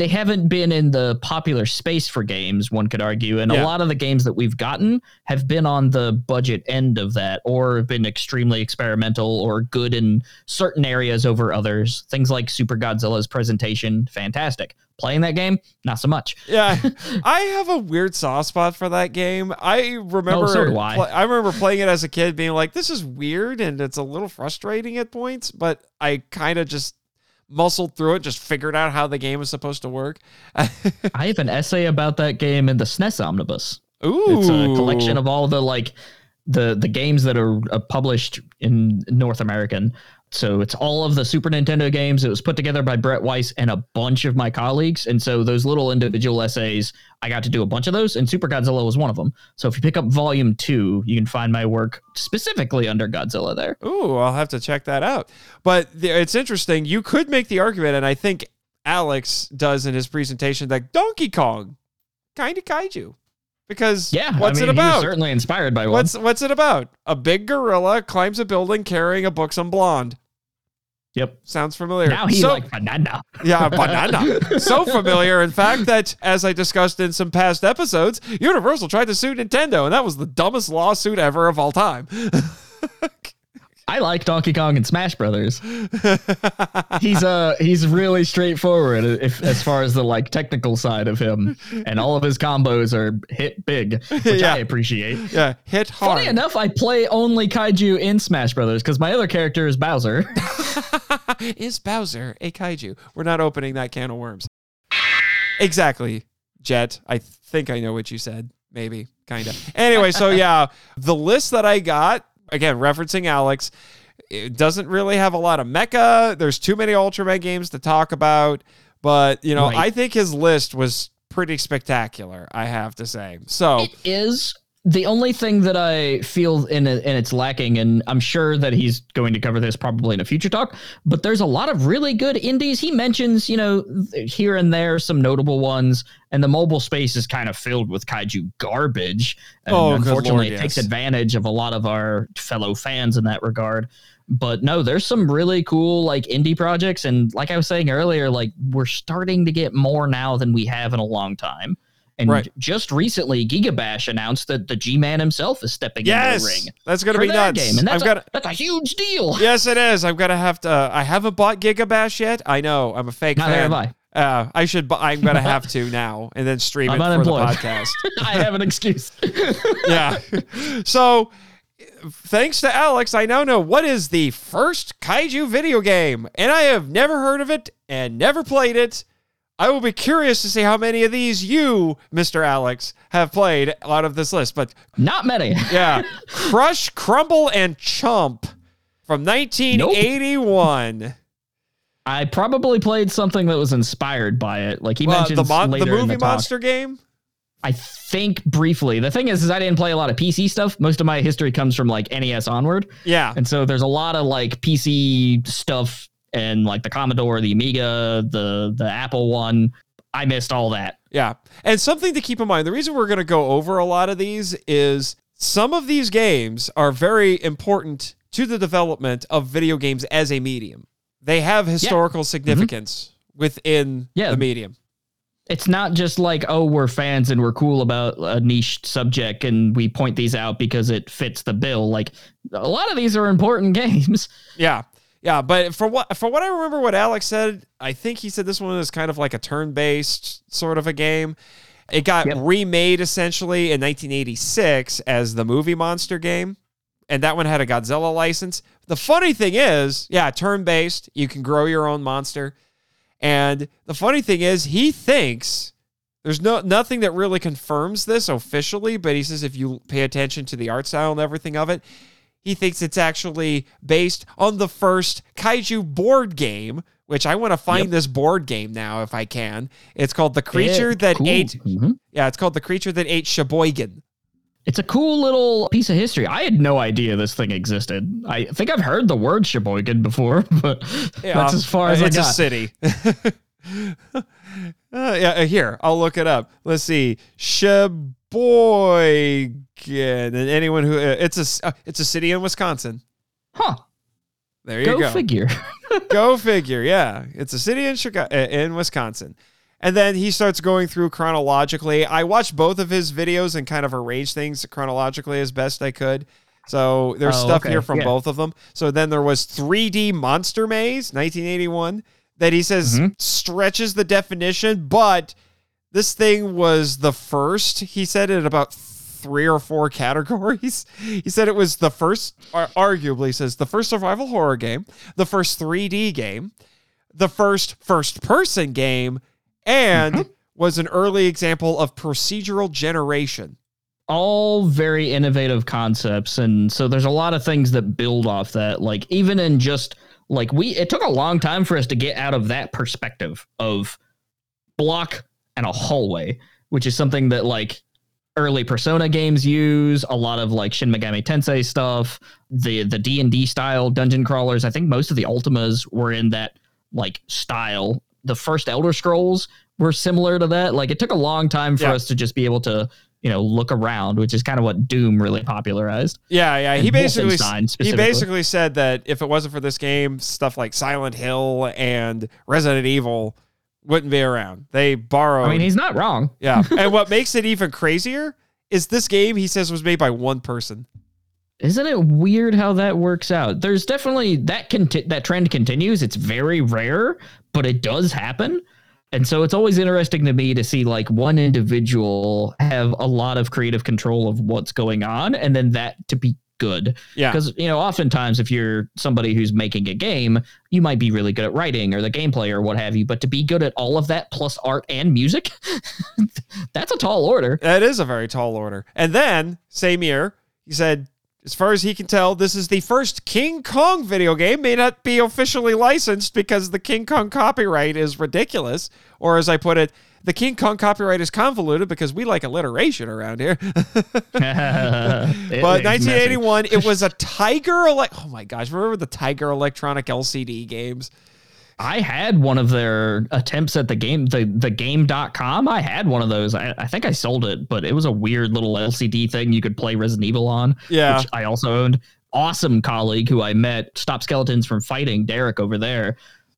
they haven't been in the popular space for games, one could argue. And Yeah. a lot of the games that we've gotten have been on the budget end of that or have been extremely experimental or good in certain areas over others. Things like Super Godzilla's presentation, fantastic. Playing that game, not so much. Yeah, I have a weird soft spot for that game. I remember, Oh, so do I. pl- I remember playing it as a kid, being like, "This is weird," and it's a little frustrating at points. But I kind of just muscled through it, just figured out how the game was supposed to work. I have an essay about that game in the SNES Omnibus. Ooh, It's a collection of all the like the the games that are uh, published in North American. So it's all of the Super Nintendo games. It was put together by Brett Weiss and a bunch of my colleagues. And so those little individual essays, I got to do a bunch of those, and Super Godzilla was one of them. So if you pick up Volume Two, you can find my work specifically under Godzilla there. Ooh, I'll have to check that out. But the, it's interesting. You could make the argument, and I think Alex does in his presentation that Donkey Kong kind of kaiju because Yeah, what's I mean, it about? certainly inspired by one. What's what's it about? A big gorilla climbs a building carrying a buxom blonde. Yep. Sounds familiar. Now he so, like banana. yeah, banana. so familiar, in fact, that as I discussed in some past episodes, Universal tried to sue Nintendo, and that was the dumbest lawsuit ever of all time. I like Donkey Kong and Smash Brothers. he's uh he's really straightforward if as far as the like technical side of him, and all of his combos are hit big, which Yeah. I appreciate. yeah, hit hard. Funny enough, I play only kaiju in Smash Brothers because my other character is Bowser. is Bowser a kaiju? We're not opening that can of worms. Exactly, Jet. I think I know what you said. Maybe, kind of. Anyway, so yeah, the list that I got, again, referencing Alex, it doesn't really have a lot of mecha. There's too many Ultraman games to talk about. But, you know, Right. I think his list was pretty spectacular, I have to say. So, It is the only thing that I feel in it, and it's lacking, and I'm sure that he's going to cover this probably in a future talk. But there's a lot of really good indies. He mentions, you know, here and there some notable ones, and the mobile space is kind of filled with kaiju garbage. And Oh, unfortunately, Lord, it takes advantage of a lot of our fellow fans in that regard. But no, there's some really cool like indie projects, and like I was saying earlier, like we're starting to get more now than we have in a long time. And Right. just recently, Gigabash announced that the G-Man himself is stepping into the yes, ring that's going to be nuts. game, and that's I've a, got that's a huge deal. Yes, it is. I'm gonna have to. Uh, I haven't bought Gigabash yet. I know. I'm a fake Neither fan. have I. Uh, I should. bu- I'm gonna have to now, and then stream I'm it for the podcast. I have an excuse. yeah. So, thanks to Alex, I now know what is the first kaiju video game, and I have never heard of it and never played it. I will be curious to see how many of these you, Mr. Alex, have played out of this list. But Not many. yeah, Crush, Crumble, and Chomp from 1981. Nope. I probably played something that was inspired by it. Like he Uh, mentions the, mon- the movie the monster game. I think briefly. The thing is, is I didn't play a lot of PC stuff. Most of my history comes from like NES onward, Yeah, and so there's a lot of like PC stuff and like the Commodore, the Amiga, the the Apple one. I missed all that. yeah. And something to keep in mind: the reason we're going to go over a lot of these is some of these games are very important to the development of video games as a medium. They have historical mm-hmm. significance within Yeah. the medium. It's not just like, oh, we're fans and we're cool about a niche subject and we point these out because it fits the bill. Like a lot of these are important games. Yeah. Yeah, but for what for what I remember what Alex said, I think he said this one is kind of like a turn-based sort of a game. It got Yep. remade essentially in 1986 as the movie monster game, and that one had a Godzilla license. The funny thing is, yeah, turn-based, you can grow your own monster. And the funny thing is, he thinks there's no nothing that really confirms this officially, but he says if you pay attention to the art style and everything of it, he thinks it's actually based on the first kaiju board game, which I want to find this board game now if I can. It's called The Creature Yeah, That cool. Ate Mhm. Yeah, it's called The Creature That Ate Sheboygan. It's a cool little piece of history. I had no idea this thing existed. I think I've heard the word Sheboygan before, but that's as far as it's I a got. A city. uh, yeah, uh, here I'll look it up. Let's see, Sheboygan, and anyone who uh, it's a uh, it's a city in Wisconsin. Huh. There you Go, go. figure. Go figure. Yeah, it's a city in Chicago, in Wisconsin. And then he starts going through chronologically. I watched both of his videos and kind of arranged things chronologically as best I could. So there's Oh, stuff okay. here from Yeah. both of them. So then there was 3D Monster Maze, 1981, that he says Mm-hmm. stretches the definition, but this thing was the first. He said it about three or four categories. He said it was the first, ar- arguably says the first survival horror game, the first 3D game, the first first person game, and Mm-hmm. was an early example of procedural generation. all very innovative concepts and so there's a lot of things that build off that like even in just like we it took a long time for us to get out of that perspective of block and a hallway which is something that like early persona games use a lot of like shin megami tensei stuff the the d&d style dungeon crawlers. I think most of the ultimas were in that like style. The first elder scrolls were similar to that. Like it took a long time for Yeah. us to just be able to you know look around which is kind of what doom really popularized. Yeah, yeah. He basically he basically said that if it wasn't for this game, stuff like Silent Hill and Resident Evil wouldn't be around. They borrowed. i mean he's not wrong yeah. and what makes it even crazier is this game he says was made by one person. Isn't it weird how that works out? There's definitely that conti- that trend continues. It's very rare, but it does happen. And so it's always interesting to me to see like one individual have a lot of creative control of what's going on and then that to be good. Yeah. Because, you know, oftentimes if you're somebody who's making a game, you might be really good at writing or the gameplay or what have you. But to be good at all of that plus art and music, that's a tall order. That is a very tall order. And then, same year, he said, as far as he can tell, this is the first King Kong video game. May not be officially licensed because the King Kong copyright is ridiculous. Or as I put it, the King Kong copyright is convoluted because we like alliteration around here. but 1981, it was a Tiger. Ele- oh my gosh, remember the Tiger Electronic LCD games? I had one of their attempts at the game, the the game.com. I had one of those. I, I think I sold it, but it was a weird little LCD thing you could play Resident Evil on. Yeah. Which I also owned. Awesome colleague who I met, Stop Skeletons from Fighting, Derek over there.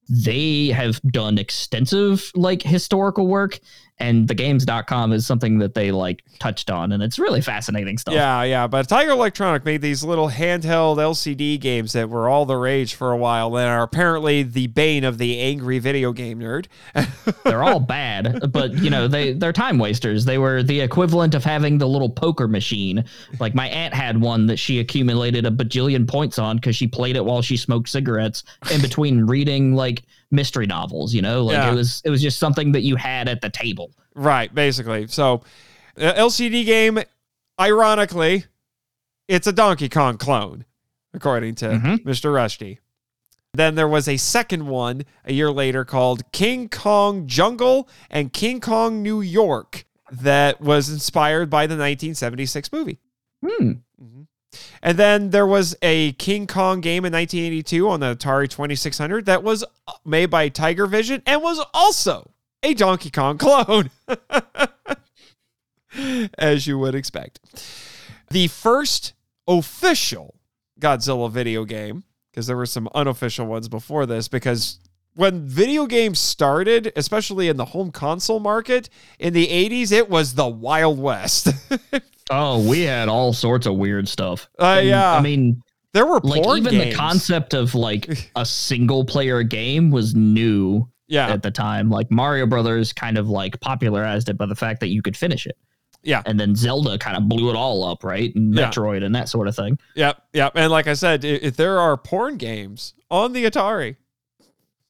They have done extensive like historical work and the games.com is something that they like touched on and it's really fascinating stuff. Yeah, yeah. But Tiger Electronic made these little handheld LCD games that were all the rage for a while and are apparently the bane of the angry video game nerd. they're all bad, but you know, they they're time wasters. They were the equivalent of having the little poker machine. Like my aunt had one that she accumulated a bajillion points on because she played it while she smoked cigarettes in between reading like mystery novels, you know? Like Yeah. it was it was just something that you had at the table. right, basically. So, uh, LCD game, ironically, it's a Donkey Kong clone, according to Mhm. Mr. Rushdy. Then there was a second one a year later called King Kong Jungle and King Kong New York that was inspired by the 1976 movie. Hmm. And then there was a King Kong game in 1982 on the Atari 2600 that was uh, made by Tiger Vision and was also a Donkey Kong clone, as you would expect. The first official Godzilla video game, because there were some unofficial ones before this, because when video games started, especially in the home console market in the 80s, it was the Wild West. Oh, we had all sorts of weird stuff. Uh, And, yeah. I mean, there were like even games. the concept of like a single player game was new yeah. at the time. Like Mario Brothers kind of like popularized it by the fact that you could finish it. Yeah. And then Zelda kind of blew it all up, right? And Yeah. Metroid and that sort of thing. Yep, yep. And like I said, if there are porn games on the Atari,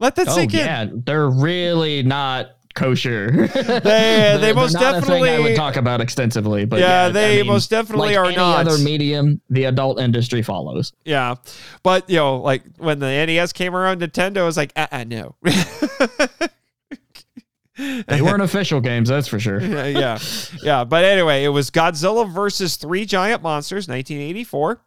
let that Oh sink in. yeah, they're really not kosher. They- they most thing I would talk about extensively, but Yeah, yeah, they I mean, most definitely like are any not. other medium. The adult industry follows. Yeah, but you know, like when the NES came around, Nintendo was like, uh, uh no. They weren't official games, that's for sure. yeah, yeah, yeah. But anyway, it was Godzilla versus Three Giant Monsters, 1984,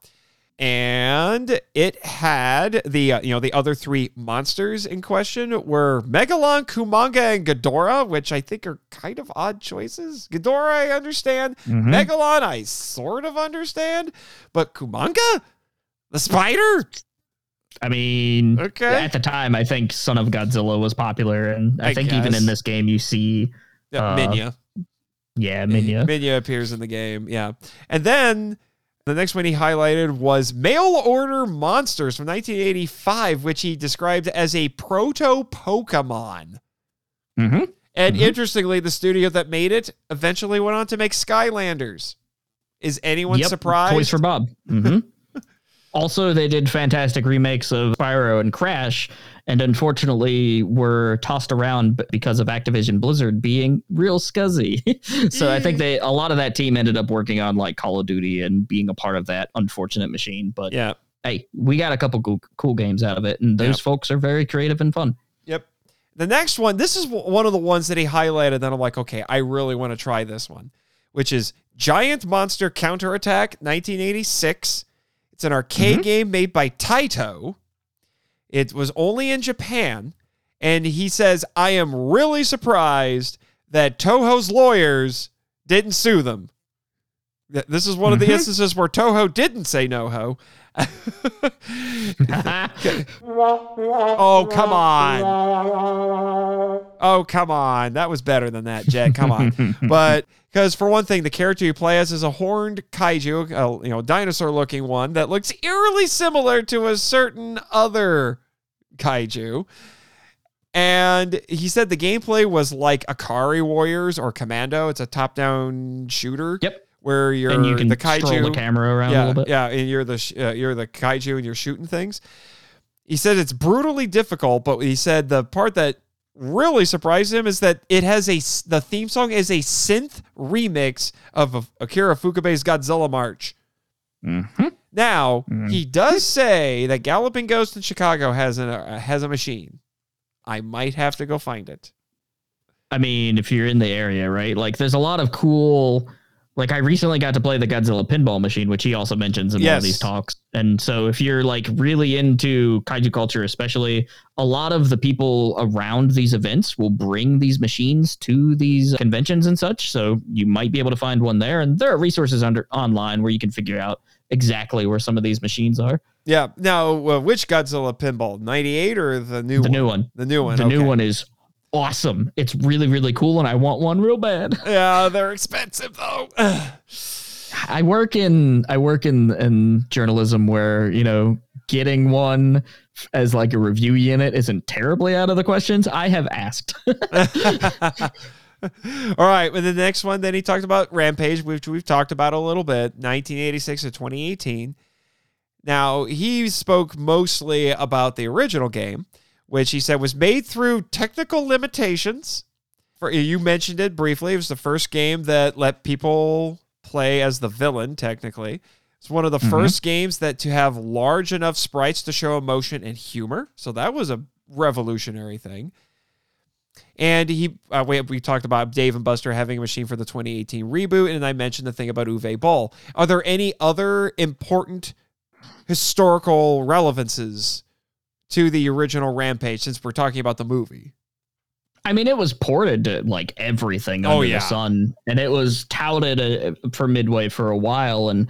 and it had the uh, you know the other three monsters in question were Megalon, Kumonga, and Ghidorah, which I think are kind of odd choices. Ghidorah, I understand. Mhm. Megalon, I sort of understand, but Kumonga, the spider. I mean, Okay. at the time, I think Son of Godzilla was popular, and I, I think even in this game, you see, Yeah, Uh, Minya. yeah, Minya. Minya appears in the game. Yeah. And then the next one he highlighted was Mail Order Monsters from 1985, which he described as a proto Pokemon. hmm And Mhm. interestingly, the studio that made it eventually went on to make Skylanders. Is anyone Yep, surprised? Toys for Bob. hmm also, they did fantastic remakes of Spyro and Crash, and unfortunately were tossed around because of Activision Blizzard being real scuzzy. so I think hmm. they a lot of that team ended up working on like Call of Duty and being a part of that unfortunate machine. But yeah. hey, we got a couple cool, cool games out of it, and those Yep. folks are very creative and fun. Yep. The next one, this is one of the ones that he highlighted. Then I'm like, okay, I really want to try this one, which is Giant Monster Counterattack 1986. It's an arcade mm-hmm. game made by Taito. It was only in Japan. And he says, I am really surprised that Toho's lawyers didn't sue them. This is one of the Mhm. instances where Toho didn't say no ho. oh, come on. Oh, come on. That was better than that, Jet. Come on. but because for one thing, the character you play as is a horned kaiju, a, you know, dinosaur-looking one that looks eerily similar to a certain other kaiju. And he said the gameplay was like Ikari Warriors or Commando. It's a top-down shooter. Yep. Where you're and you can the kaiju. the camera around yeah, a little bit. Yeah, and you're the uh, you're the kaiju and you're shooting things. He said it's brutally difficult, but he said the part that really surprised him is that it has a the theme song is a synth remix of Akira Ifukube's Godzilla March. Mhm. Now Mhm. he does say that Galloping Ghost in Chicago has a uh, has a machine. I might have to go find it. I mean, if you're in the area, right? Like, there's a lot of cool. Like, I recently got to play the Godzilla pinball machine, which he also mentions in one of these talks. And so, if you're like really into kaiju culture, especially, a lot of the people around these events will bring these machines to these conventions and such. So you might be able to find one there. And there are resources under online where you can figure out exactly where some of these machines are. Yeah. Now, uh, which Godzilla pinball? 98 or the new The one? new one. The new one. The new one is awesome. It's really, really cool, and I want one real bad. Yeah, they're expensive though. I work in I work in in journalism where you know getting one as like a review unit isn't terribly out of the questions. I have asked. All right, with the next one, then he talked about Rampage, which we've talked about a little bit, 1986 to 2018. Now, he spoke mostly about the original game, which he said was made through technical limitations. For you mentioned it briefly. It was the first game that let people play as the villain, technically. It's one of the first games that to have large enough sprites to show emotion and humor. So that was a revolutionary thing. And he, uh, we, we talked about Dave and Buster having a machine for the 2018 reboot, and I mentioned the thing about Uwe Boll. Are there any other important historical relevances to the original Rampage since we're talking about the movie? I mean, it was ported to like everything Oh, under yeah. the sun, and it was touted uh, for Midway for a while. And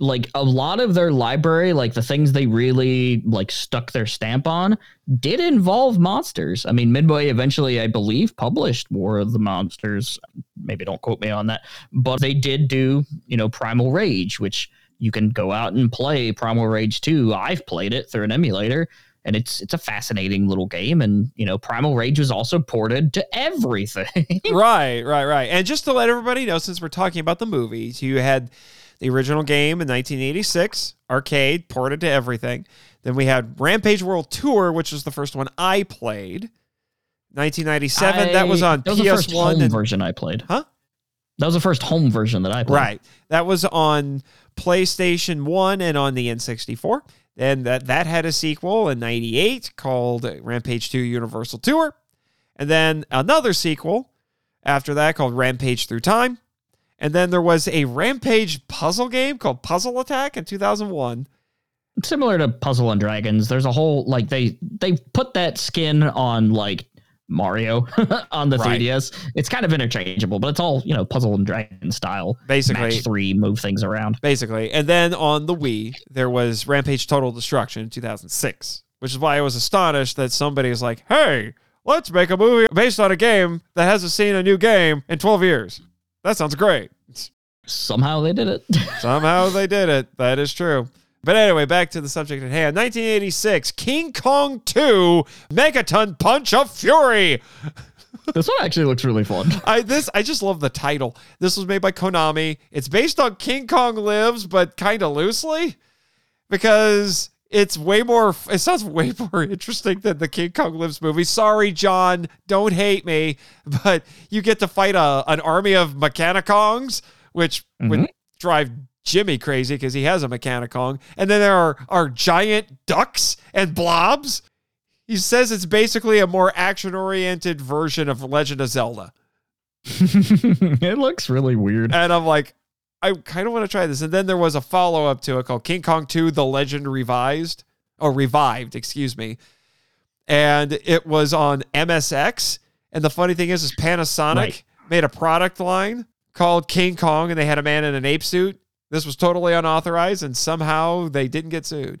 like a lot of their library, like the things they really like stuck their stamp on, did involve monsters. I mean, Midway eventually, I believe, published War of the Monsters. Maybe don't quote me on that, but they did do you know Primal Rage, which you can go out and play Primal Rage 2. I've played it through an emulator and it's it's a fascinating little game and you know primal rage was also ported to everything right, right, right. And just to let everybody know, since we're talking about the movies, you had the original game in 1986, arcade, ported to everything. Then we had Rampage World Tour, which was the first one I played. 1997, that was on that was the first PS1 home and version i played Huh? that was the first home version that i played Right. That was on PlayStation 1 and on the N64. And that, that had a sequel in 98 called Rampage 2 Universal Tour. And then another sequel after that called Rampage Through Time. And then there was a Rampage puzzle game called Puzzle Attack in 2001. similar to puzzle and dragons there's a whole like they they put that skin on like mario on the Right. 3ds it's kind of interchangeable but it's all you know puzzle and dragon style Basically, match three move things around basically. And then on the Wii, there was Rampage Total Destruction in 2006, which is why I was astonished that somebody is like, hey, let's make a movie based on a game that hasn't seen a new game in 12 years. That sounds great. somehow they did it Somehow they did it. That is true. But anyway, back to the subject at hand. 1986, King Kong 2, Megaton Punch of Fury. this one actually looks really fun I this I just love the title. This was made by Konami. It's based on King Kong Lives, but kind of loosely, because it's way more. It sounds way more interesting than the King Kong Lives movie. Sorry, John, don't hate me, but you get to fight a an army of Mechanikongs, which would mm-hmm. drive Jimmy crazy because he has a Mechanikong, and then there are are giant ducks and blobs. He says it's basically a more action oriented version of Legend of Zelda. it looks really weird And I'm like, I kind of want to try this. And then there was a follow up to it called King Kong 2 The Legend Revised, or Revived, excuse me. And it was on MSX. And the funny thing is, is Panasonic Right. made a product line called King Kong, and they had a man in an ape suit. This was totally unauthorized, and somehow they didn't get sued.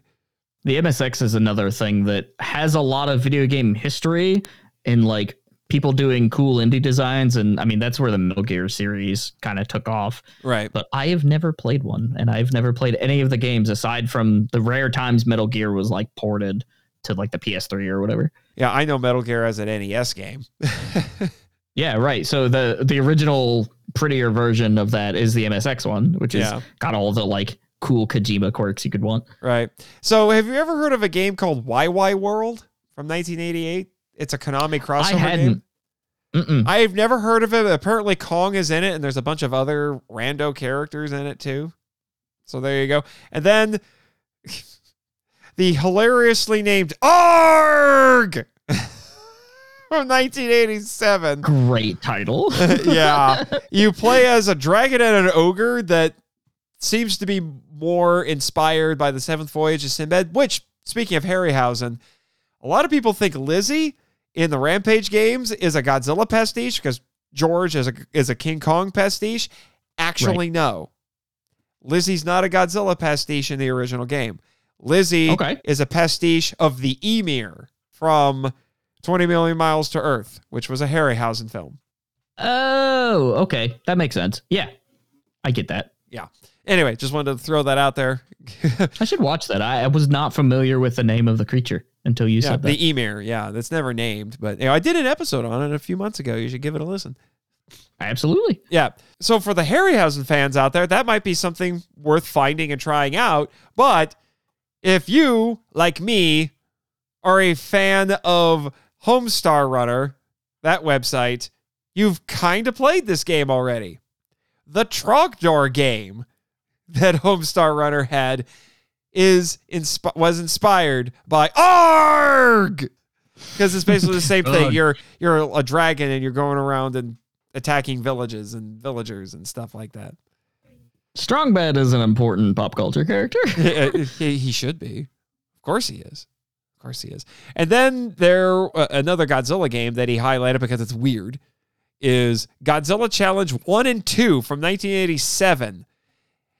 The MSX is another thing that has a lot of video game history and like people doing cool indie designs. And I mean, that's where the Metal Gear series kind of took off. Right. But I have never played one, and I've never played any of the games aside from the rare times Metal Gear was like ported to like the PS3 or whatever. Yeah, I know Metal Gear as an NES game. Yeah, right. So the the original prettier version of that is the MSX one, which is Yeah. got all the like cool Kojima quirks you could want. right. So, have you ever heard of a game called Wai Wai World from 1988? It's a Konami crossover I game. hadn't. Mm-mm. I've never heard of it. Apparently, Kong is in it, and there's a bunch of other rando characters in it too. So there you go. And then the hilariously named Arg from 1987. Great title. yeah, you play as a dragon and an ogre that seems to be more inspired by the Seventh Voyage of Sinbad. Which, speaking of Harryhausen, a lot of people think Lizzie in the Rampage games is a Godzilla pastiche because George is a is a King Kong pastiche. Actually, no. Lizzie's not a Godzilla pastiche in the original game. Lizzie Okay. is a pastiche of the Ymir from 20 Million Miles to Earth, which was a Harryhausen film. oh, okay. That makes sense. Yeah. I get that. Yeah. Anyway, just wanted to throw that out there. I should watch that. I, I was not familiar with the name of the creature until you yeah, said that. the Ymir. Yeah, that's never named, but you know, I did an episode on it a few months ago. You should give it a listen. Absolutely. Yeah. So for the Harryhausen fans out there, that might be something worth finding and trying out. But if you, like me, are a fan of Homestar Runner, that website, you've kind of played this game already. The Trogdor game that Homestar Runner had is insp- was inspired by Arg because it's basically the same oh thing. You're you're a dragon and you're going around and attacking villages and villagers and stuff like that. Strongbad is an important pop culture character. he, he should be. Of course he is. Of course he is. And then there uh, another Godzilla game that he highlighted because it's weird is Godzilla Challenge 1 and 2 from 1987.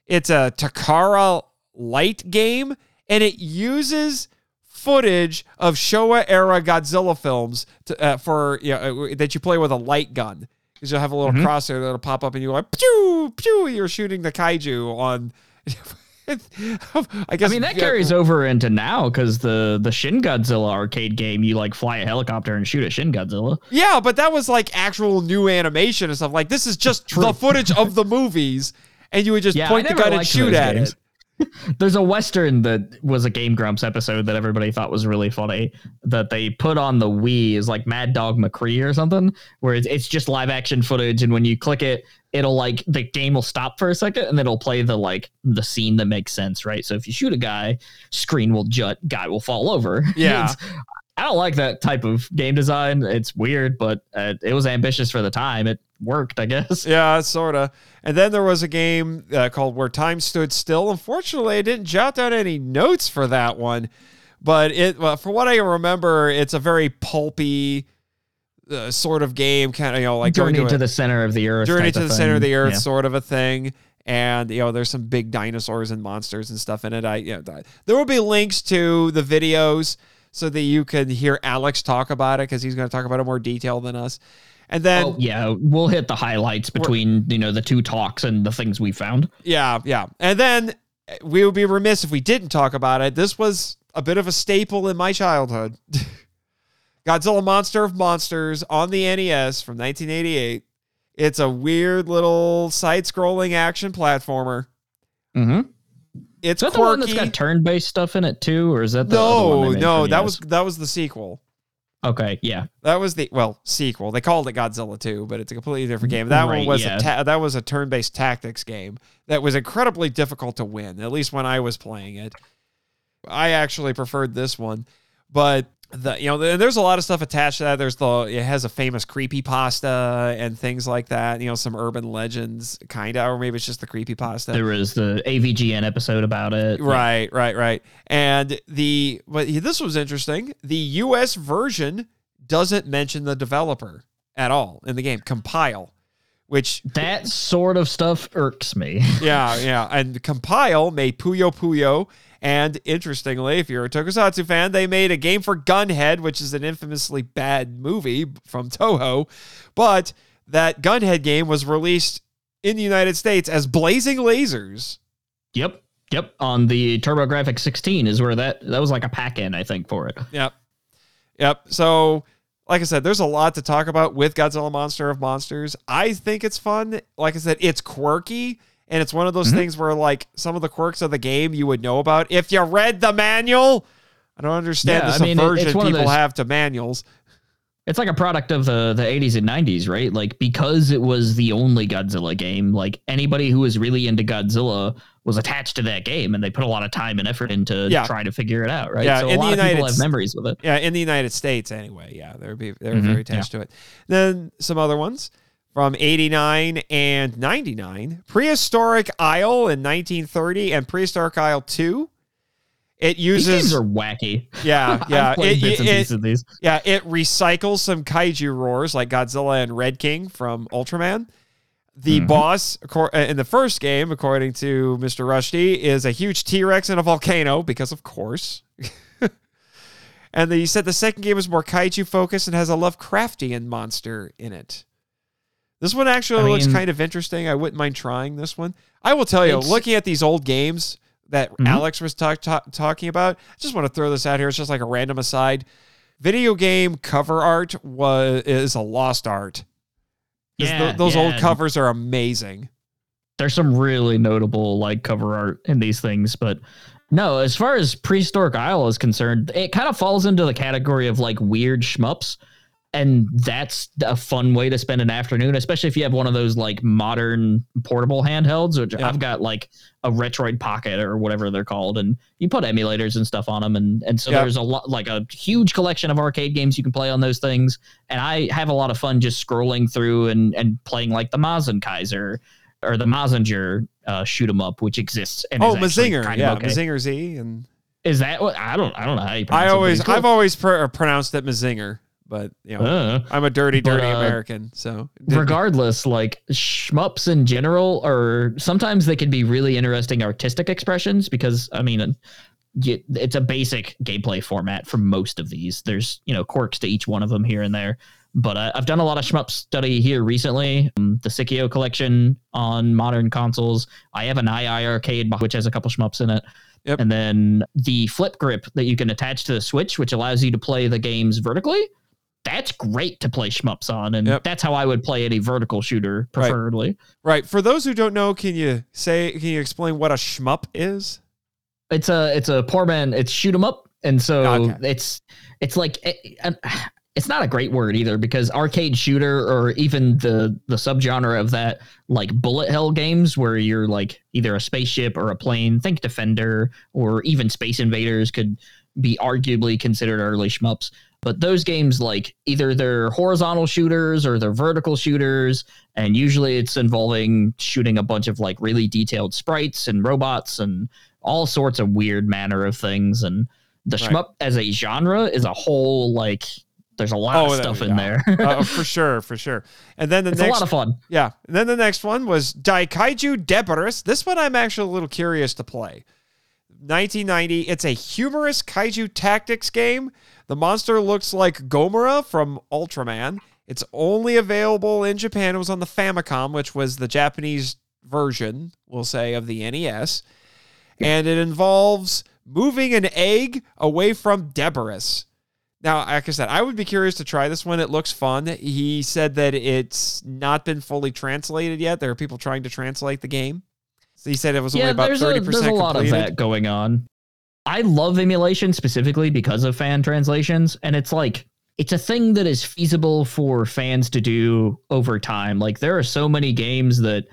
It's a Takara light game and it uses footage of Showa era Godzilla films to, uh, for you know, uh, that you play with a light gun. Because you'll have a little Mhm. crosshair that'll pop up and you're like, pew, pew, you're shooting the kaiju on. I guess I mean, that carries over into now because the the Shin Godzilla arcade game, you like fly a helicopter and shoot a Shin Godzilla. Yeah, but that was like actual new animation and stuff. Like this is just the footage of the movies, and you would just Yeah, point the gun and shoot at games. it. There's a western that was a Game Grumps episode that everybody thought was really funny that they put on the Wii is like Mad Dog McCree or something, where it's, it's just live action footage, and when you click it, it'll like the game will stop for a second, and then it'll play the like the scene that makes sense, right? So if you shoot a guy, screen will jut, guy will fall over. Yeah. I don't like that type of game design. It's weird, but uh, it was ambitious for the time. It worked, I guess. Yeah, sort of. And then there was a game uh, called Where Time Stood Still. Unfortunately, I didn't jot down any notes for that one, but it, well, for what I remember, it's a very pulpy uh, sort of game, kind of you know like Journey to, to a- the center of the earth. journey to the center of the earth Yeah. sort of a thing and you know there's some big dinosaurs and monsters and stuff in it i you know, there will be links to the videos so that you can hear alex talk about it because he's going to talk about it more detail than us and then Oh, yeah, we'll hit the highlights between you know the two talks and the things we found. yeah yeah. And then we would be remiss if we didn't talk about it. This was a bit of a staple in my childhood. Godzilla monster of monsters on the nes from 1988 it's a weird little side-scrolling action platformer. Mm-hmm. it's Is that the one that's got turn-based stuff in it too, or is that the other one no, no, that was that was the sequel. Okay. Yeah, That was the well sequel. They called it Godzilla 2, but it's a completely different game. That one was yeah. a ta- that was a turn-based tactics game that was incredibly difficult to win. At least when I was playing it, I actually preferred this one. But the you know there- there's a lot of stuff attached to that. There's the it has a famous creepy pasta and things like that. You know some urban legends, kind of, or maybe it's just the creepy pasta. there was the AVGN episode about it. Right, right, right. And the but this was interesting. The US version doesn't mention the developer at all in the game. Compile, which That sort of stuff irks me. yeah, yeah. And Compile made Puyo Puyo. And interestingly, if you're a Tokusatsu fan, they made a game for Gunhead, which is an infamously bad movie from Toho. But that Gunhead game was released in the United States as Blazing Lasers. Yep. Yep. On the TurboGrafx 16 is where that that was like a pack in, I think, for it. Yep. Yep. So, like I said, there's a lot to talk about with Godzilla Monster of Monsters. I think it's fun. Like I said, it's quirky. And it's one of those Mhm. things where, like, some of the quirks of the game you would know about if you read the manual. I don't understand Yeah, the I mean, it- subversion of people those- have to manuals. It's like a product of the the 80s and 90s, right? Like because it was the only Godzilla game, like anybody who was really into Godzilla was attached to that game and they put a lot of time and effort into Yeah. trying to figure it out, right? Yeah, so a in the lot of United people have memories with it. Yeah, in the United States, anyway. Yeah, they're be they're Mhm, very attached to it. Then some other ones from '89 and '99: Prehistoric Isle in 1930 and Prehistoric Isle 2. It These uses games are wacky. yeah yeah it, it- these. yeah it recycles some kaiju roars like Godzilla and Red King from Ultraman. The Mhm. boss uh, in the first game, according to Mr. Rushdy, is a huge T Rex in a volcano because, of course. and he said the second game is more kaiju focused and has a Lovecraftian monster in it. This one actually I looks mean- kind of interesting. I wouldn't mind trying this one. I will tell you, looking at these old games that Mhm. Alex was talk- talk- talking about, I just want to throw this out here. It's just like a random aside. Video game cover art was is a lost art. Yeah, th- those old covers are amazing. there's some really notable like cover art in these things but no as far as prehistoric isle is concerned it kind of falls into the category of like weird shmups and that's a fun way to spend an afternoon especially if you have one of those like modern portable handhelds which Yeah. i've got like a retroid pocket or whatever they're called and you put emulators and stuff on them and and so Yeah. there's a lot like a huge collection of arcade games you can play on those things and i have a lot of fun just scrolling through and and playing like the mazen kaiser or the Mazinger uh, shoot 'em up, which exists. And Oh, Mazinger, kind yeah, okay. Mazinger Z, and Is that what I don't I don't know how you pronounce I always, cool. I've always pr- pronounced it Mazinger, but you know, Uh, I'm a dirty, But, dirty uh, American, so regardless, like shmups in general, or sometimes they can be really interesting artistic expressions because I mean, it's a basic gameplay format for most of these. There's you know quirks to each one of them here and there. But uh, I've done a lot of shmup study here recently. Um, the Psikyo collection on modern consoles. I have an II arcade which has a couple shmups in it. Yep. And then the flip grip that you can attach to the Switch, which allows you to play the games vertically. That's great to play shmups on, and Yep. that's how I would play any vertical shooter, preferably. right. For those who don't know, can you say, can you explain what a shmup is? It's a it's a poor man. It's shoot 'em up, and so oh, Okay. it's it's like eh, it- it's not a great word either because arcade shooter or even the the subgenre of that like bullet hell games where you're like either a spaceship or a plane. Think Defender or even Space Invaders could be arguably considered early shmups. But those games, like either they're horizontal shooters or they're vertical shooters, and usually it's involving shooting a bunch of like really detailed sprites and robots and all sorts of weird manner of things. And the Right. shmup as a genre is a whole like there's a lot Oh, of stuff in yeah. there. uh, for sure, for sure. And then the it's a next, lot of fun. yeah, and then the next one was Daikaiju Deborus. This one I'm actually a little curious to play. 1990. It's a humorous kaiju tactics game. The monster looks like Gomora from Ultraman. It's only available in Japan. It was on the Famicom, which was the Japanese version, we'll say, of the NES. And it involves moving an egg away from Deborus. Now, like I said, I would be curious to try this one. It looks fun. He said that it's not been fully translated yet. There are people trying to translate the game. So he said it was only about there's thirty a, there's percent a lot completed. of that going on. I love emulation specifically because of fan translations, and it's like it's a thing that is feasible for fans to do over time. Like there are so many games that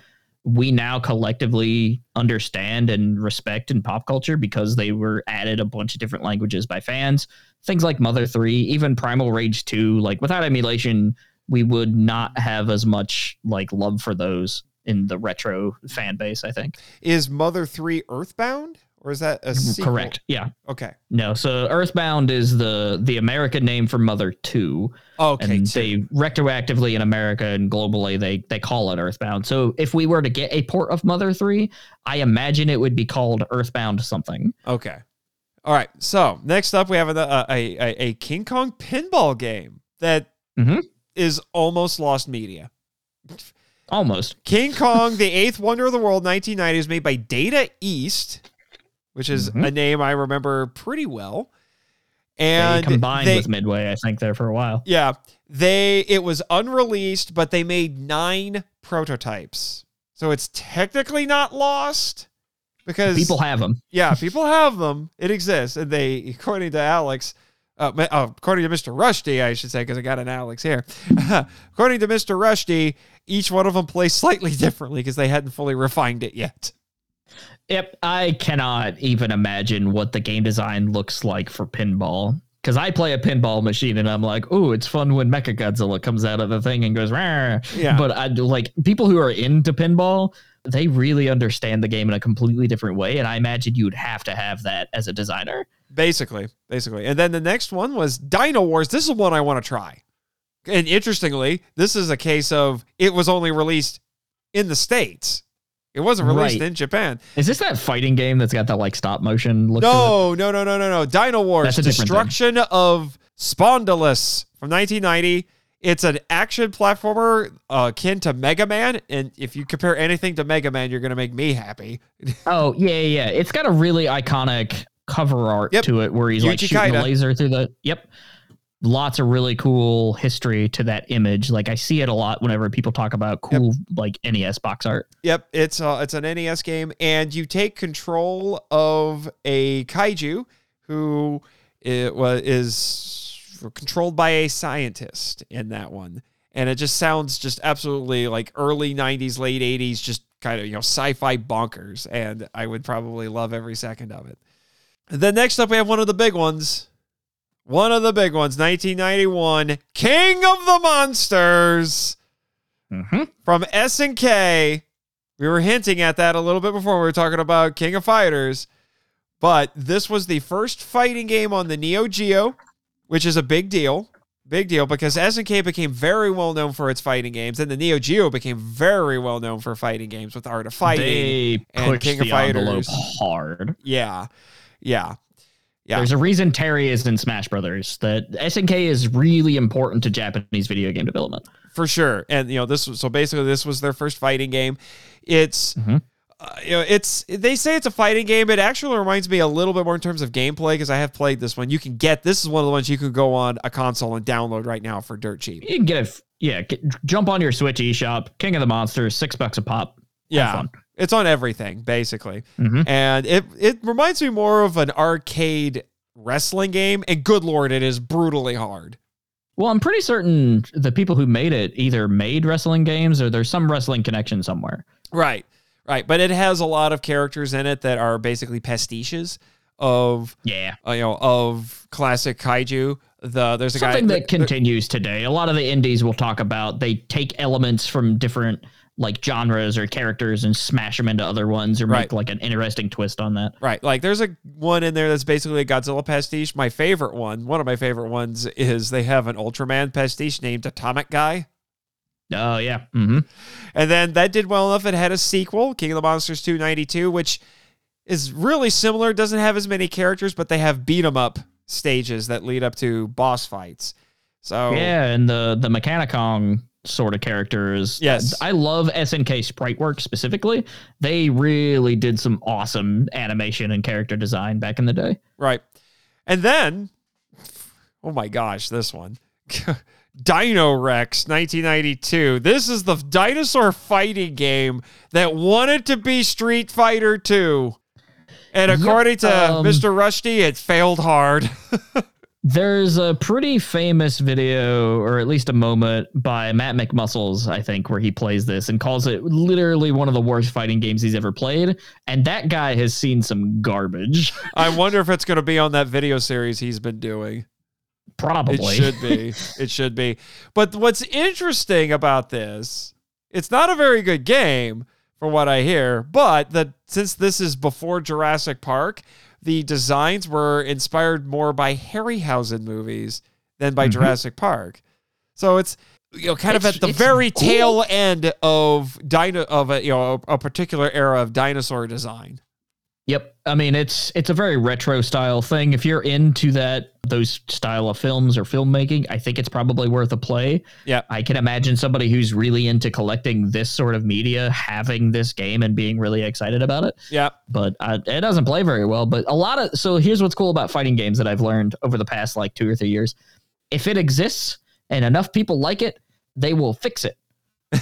we now collectively understand and respect in pop culture because they were added a bunch of different languages by fans. Things like Mother 3, even Primal Rage 2, like without emulation, we would not have as much like love for those in the retro fan base, I think. Is Mother Three Earthbound or is that a sequel? Correct. Yeah. Okay. No. So Earthbound is the the American name for Mother Two, Okay. and two. they retroactively in America and globally they they call it Earthbound. So if we were to get a port of Mother Three, I imagine it would be called Earthbound something. Okay. All right. So next up, we have a a, a, a King Kong pinball game that is Mhm. almost lost media. Almost. King Kong, the eighth wonder of the world, 1990, is made by Data East, which is Mhm. a name I remember pretty well. They And combined they- with Midway, I think, there for a while. Yeah, they it was unreleased, but they made nine prototypes, so it's technically not lost because People have them. yeah, people have them. It exists, and they, according to Alex, uh, uh, according to Mr. Rushdy, I should say, because I got an Alex here. according to Mr. Rushdy, each one of them plays slightly differently because they hadn't fully refined it yet. Yep, I cannot even imagine what the game design looks like for pinball. Because I play a pinball machine and I'm like, oh, it's fun when Mecha Godzilla comes out of the thing and goes, Rah. Yeah. But I like people who are into pinball, they really understand the game in a completely different way. And I imagine you'd have to have that as a designer. Basically, basically. And then the next one was Dynowarz. This is one I want to try. And interestingly, this is a case of it was only released in the States. It wasn't released Right. in Japan. Is this that fighting game that's got that like stop motion look? No, no, no, no, no, no. Dynowarz That's a different thing. Destruction of Spondylus from 1990. It's an action platformer uh, akin to Mega Man. And if you compare anything to Mega Man, you're going to make me happy. Oh yeah, yeah. It's got a really iconic cover art Yep. to it where he's like shooting Kaida. a laser through the. Yep. Lots of really cool history to that image. Like I see it a lot whenever people talk about cool like NES box art. Yep, it's uh, it's an NES game, and you take control of a kaiju who it was is controlled by a scientist in that one, and it just sounds just absolutely like early '90s, late '80s, just kind of you know sci-fi bonkers, and I would probably love every second of it. And Then next up, we have one of the big ones. One of the big ones, 1991, King of the Monsters Mm-hmm. from SNK. We were hinting at that a little bit before we were talking about King of Fighters, but this was the first fighting game on the Neo Geo, which is a big deal. Big deal because SNK became very well known for its fighting games, and the Neo Geo became very well known for fighting games with Art of Fighting. They and King of the envelope Fighters. hard. yeah, yeah, yeah. There's a reason Terry is in Smash Brothers. That SNK is really important to Japanese video game development. for sure. And you know, this was so basically this was their first fighting game. It's Mhm. uh, you know, it's they say it's a fighting game. It actually reminds me a little bit more in terms of gameplay because I have played this one. You can get this is one of the ones you can go on a console and download right now for dirt cheap. You can get a yeah, get, jump on your Switch eShop, King of the Monsters, six bucks a pop. Have Yeah, fun. It's on everything basically, Mhm. and it it reminds me more of an arcade wrestling game. And good lord, it is brutally hard. Well, I'm pretty certain the people who made it either made wrestling games or there's some wrestling connection somewhere. Right, right. But it has a lot of characters in it that are basically pastiches of Yeah. uh, you know, of classic kaiju. The there's a Something guy that continues today. A lot of the indies will talk about they take elements from different like genres or characters and smash them into other ones or Right. make like an interesting twist on that. right. Like there's a one in there that's basically a Godzilla pastiche. My favorite one, one of my favorite ones, is they have an Ultraman pastiche named Atomic Guy. Oh yeah. Mm-hmm. And then that did well enough. It had a sequel, King of the Monsters 292, which is really similar. Doesn't have as many characters, but they have beat 'em up stages that lead up to boss fights. So Yeah, and the the Mechanikong sort of characters. Yes. I love SNK Sprite work specifically. They really did some awesome animation and character design back in the day. Right. And then, oh my gosh, this one. Dino Rex 1992. This is the dinosaur fighting game that wanted to be Street Fighter 2. And Yep, according to um, Mr. Rusty, it failed hard. There's a pretty famous video, or at least a moment, by Matt McMuscles, I think, where he plays this and calls it literally one of the worst fighting games he's ever played. And that guy has seen some garbage. I wonder if it's going to be on that video series he's been doing. Probably. It should be. it should be. But what's interesting about this, it's not a very good game, from what I hear. But the since this is before Jurassic Park, the designs were inspired more by Harryhausen movies than by Mhm. Jurassic Park. So it's you know kind of at the very cool. tail end of dino of a you know a, a particular era of dinosaur design. I mean, it's it's a very retro style thing. If you're into that those style of films or filmmaking, I think it's probably worth a play. Yeah. I can imagine somebody who's really into collecting this sort of media having this game and being really excited about it. Yeah. But uh, it doesn't play very well. But a lot of so here's what's cool about fighting games that I've learned over the past like two or three years. If it exists and enough people like it, they will fix it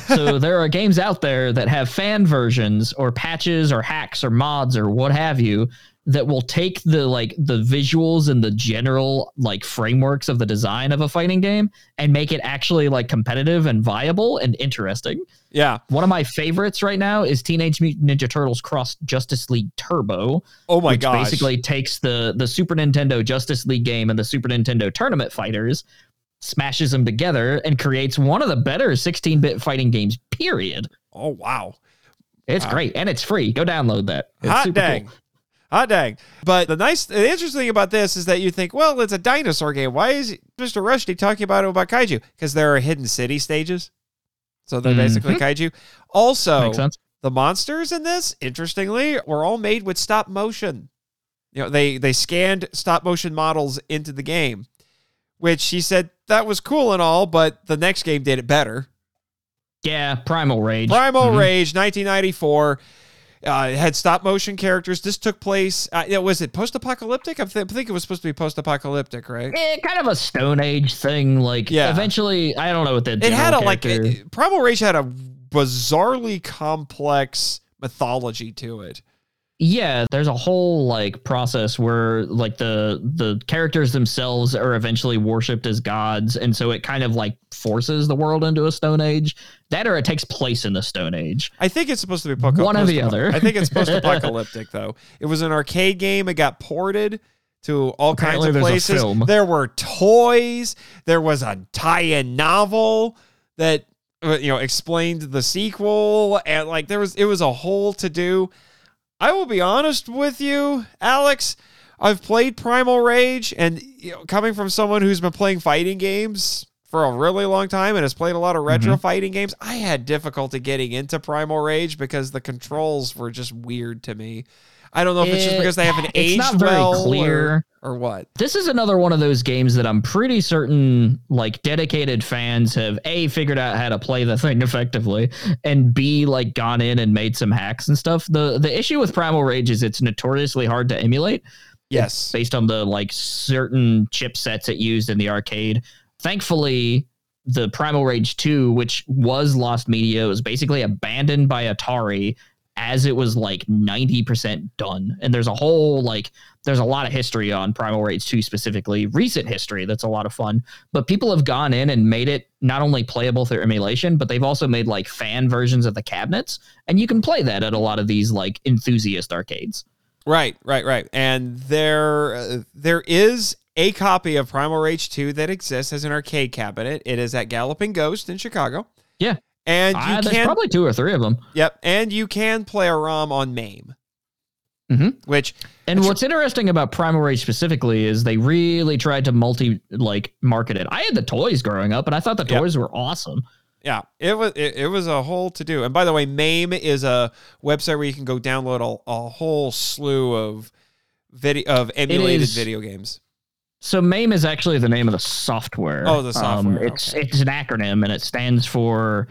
so there are games out there that have fan versions or patches or hacks or mods or what have you that will take the like the visuals and the general like frameworks of the design of a fighting game and make it actually like competitive and viable and interesting. Yeah. One of my favorites right now is Teenage Mutant Ninja Turtles Cross Justice League Turbo, Oh my which gosh. basically takes the the Super Nintendo Justice League game and the Super Nintendo Tournament Fighters, smashes them together, and creates one of the better 16-bit fighting games. Period. oh wow. It's Wow. great and it's free. Go download that. It's Hot super dang. cool. Hot dang. But the nice, the interesting thing about this is that you think, well, it's a dinosaur game. Why is Mr. Rushdy talking about it about kaiju? Because there are hidden city stages. So they're mm-hmm. basically kaiju. Also, the monsters in this, interestingly, were all made with stop motion. You know, they they scanned stop motion models into the game, which he said that was cool and all, but the next game did it better. Yeah, Primal Rage. Primal Mhm. Rage, 1994. Uh, it had stop motion characters. This took place. Uh, was it post apocalyptic? I th- think it was supposed to be post apocalyptic, right? Eh, kind of a Stone Age thing. Like, Yeah. eventually, I don't know what the It had a general like it- Primal Rage had a bizarrely complex mythology to it. Yeah there's a whole like process where like the the characters themselves are eventually worshipped as gods and so it kind of like forces the world into a stone age that or it takes place in the stone age I think it's supposed to be post- One or the other. I think it's post apocalyptic though. It was an arcade game. It got ported to all Apparently kinds of places. film. There were toys. There was a tie-in novel that uh, you know explained the sequel, and like there was it was a whole to do. I will be honest with you, Alex. I've played Primal Rage, and you know, coming from someone who's been playing fighting games for a really long time and has played a lot of retro mm-hmm. fighting games, I had difficulty getting into Primal Rage because the controls were just weird to me. I don't know if it's just because they haven't it's aged not very well or- clear. or what. this is another one of those games that I'm pretty certain like dedicated fans have a figured out how to play the thing effectively and b like gone in and made some hacks and stuff. The the issue with Primal Rage is it's notoriously hard to emulate. Yes. based on the like certain chipsets it used in the arcade. Thankfully, the Primal Rage 2, which was lost media, was basically abandoned by Atari as it was like 90% done. And there's a whole like there's a lot of history on Primal Rage 2 specifically, recent history that's a lot of fun. But people have gone in and made it not only playable through emulation, but they've also made like fan versions of the cabinets. And you can play that at a lot of these like enthusiast arcades. Right, right, right. And there, uh, there is a copy of Primal Rage 2 that exists as an arcade cabinet. It is at Galloping Ghost in Chicago. Yeah. And you Ah, there's can, probably two or three of them. yep, and you can play a ROM on MAME, Mhm. which And what's interesting about Primal Rage specifically is they really tried to multi like market it. I had the toys growing up, and I thought the Yep. toys were awesome. Yeah, it was it, it was a whole to do. And by the way, MAME is a website where you can go download a, a whole slew of video of emulated is- video games. So MAME is actually the name of the software. Oh, the software, Um, it's okay. it's an acronym, and it stands for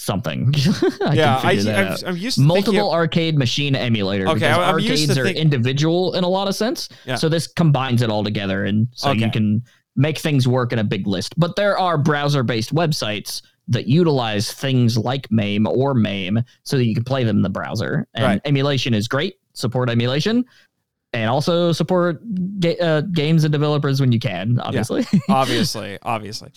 something. I yeah, can I, that I'm, out. I'm used to Multiple of- arcade machine emulator. Okay, because I'm used arcades to are think- individual in a lot of sense. Yeah. So this combines it all together, and so Okay. you can make things work in a big list. But there are browser-based websites that utilize things like MAME or MAME so that you can play them in the browser. And Right. emulation is great. Support emulation. And also support ga- uh, games and developers when you can, obviously. obviously, obviously.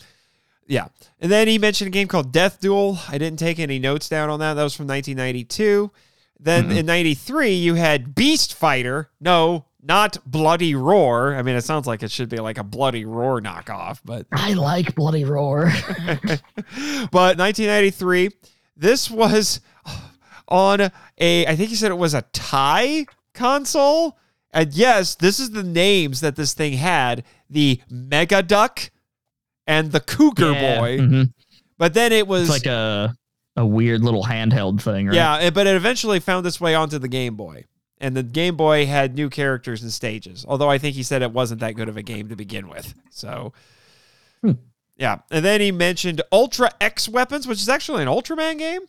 Yeah. And then he mentioned a game called Death Duel. I didn't take any notes down on that. That was from 1992. Then mm-hmm. in 93, you had Beast Fighter. No, not Bloody Roar. I mean, it sounds like it should be like a Bloody Roar knockoff, but I like Bloody Roar. but 1993, this was on a, I think he said it was a Thai console. And yes, this is the names that this thing had the Mega Duck and the Cougar Yeah, Boy. mhm. But then it was It's like a a weird little handheld thing, right? Yeah, but it eventually found its way onto the Game Boy. And the Game Boy had new characters and stages. Although I think he said it wasn't that good of a game to begin with. So Hmm. Yeah. And then he mentioned Ultra X Weapons, which is actually an Ultraman game.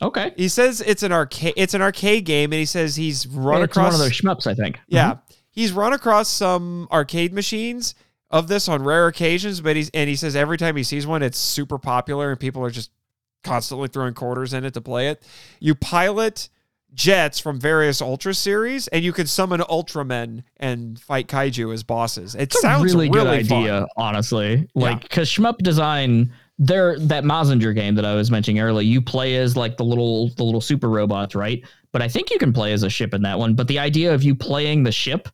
Okay. He says it's an arcade it's an arcade game and he says he's run it's across one of those shmups, I think. Yeah. He's run across some arcade machines of this on rare occasions, but he's and he says every time he sees one, it's super popular and people are just constantly throwing quarters in it to play it. You pilot jets from various Ultra series, and you can summon Ultramen and fight kaiju as bosses. It It's a sounds really, good fun. idea, honestly. Like, because shmup design, there that Mazinger game that I was mentioning earlier, you play as like the little the little super robots, right? But I think you can play as a ship in that one. But the idea of you playing the ship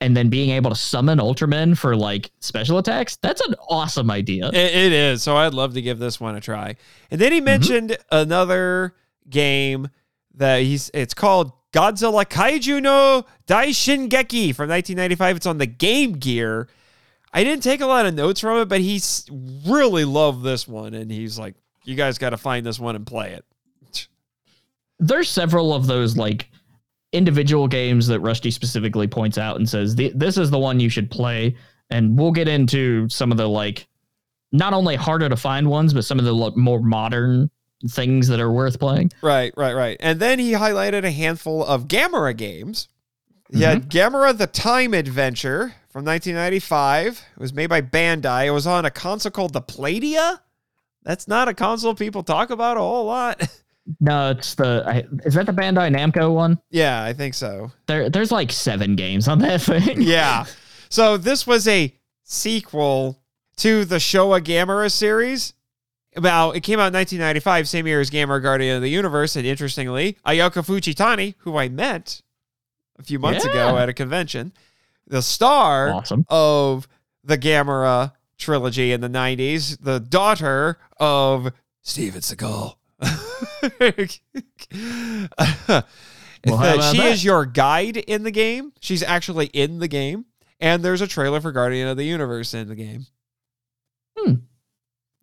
and then being able to summon Ultraman for like special attacks, that's an awesome idea. It, it is. So I'd love to give this one a try. And then he mm-hmm. mentioned another game that he's it's called Godzilla Kaiju no Daishingeki from 1995. It's on the Game Gear. I didn't take a lot of notes from it, but he's really loved this one and he's like you guys got to find this one and play it. There's several of those like individual games that Rusty specifically points out and says this is the one you should play. And we'll get into some of the like not only harder to find ones, but some of the more modern things that are worth playing. Right, right, right. And then he highlighted a handful of Gamera games. He had mm-hmm. Gamera the Time Adventure from 1995. It was made by Bandai. It was on a console called the Playdia. That's not a console people talk about a whole lot. No, it's the I, is that the Bandai Namco one? yeah, I think so. There, there's like seven games on that thing. Yeah. So this was a sequel to the Showa Gamera series. About it came out in 1995, same year as Gamera Guardian of the Universe, and interestingly, Ayaka Fujitani, who I met a few months ago at a convention, the star Awesome. of the Gamera trilogy in the 90s, the daughter of Steven Seagal. Well, she that? is your guide in the game. She's actually in the game. And there's a trailer for Guardian of the Universe in the game. Hmm.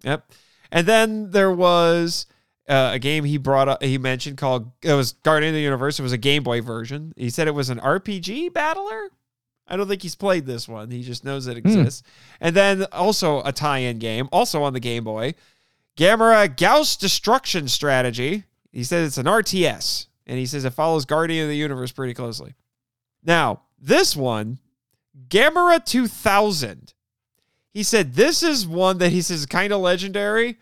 Yep. And then there was uh, a game he brought up, he mentioned called, it was Guardian of the Universe. It was a Game Boy version. He said it was an RPG battler. I don't think he's played this one. He just knows it exists. And then also a tie in game, also on the Game Boy. Gamera Gyaos Destruction Strategy. He says it's an RTS, and he says it follows Guardian of the Universe pretty closely. Now, this one, Gamera 2000. He said this is one that he says is kind of legendary.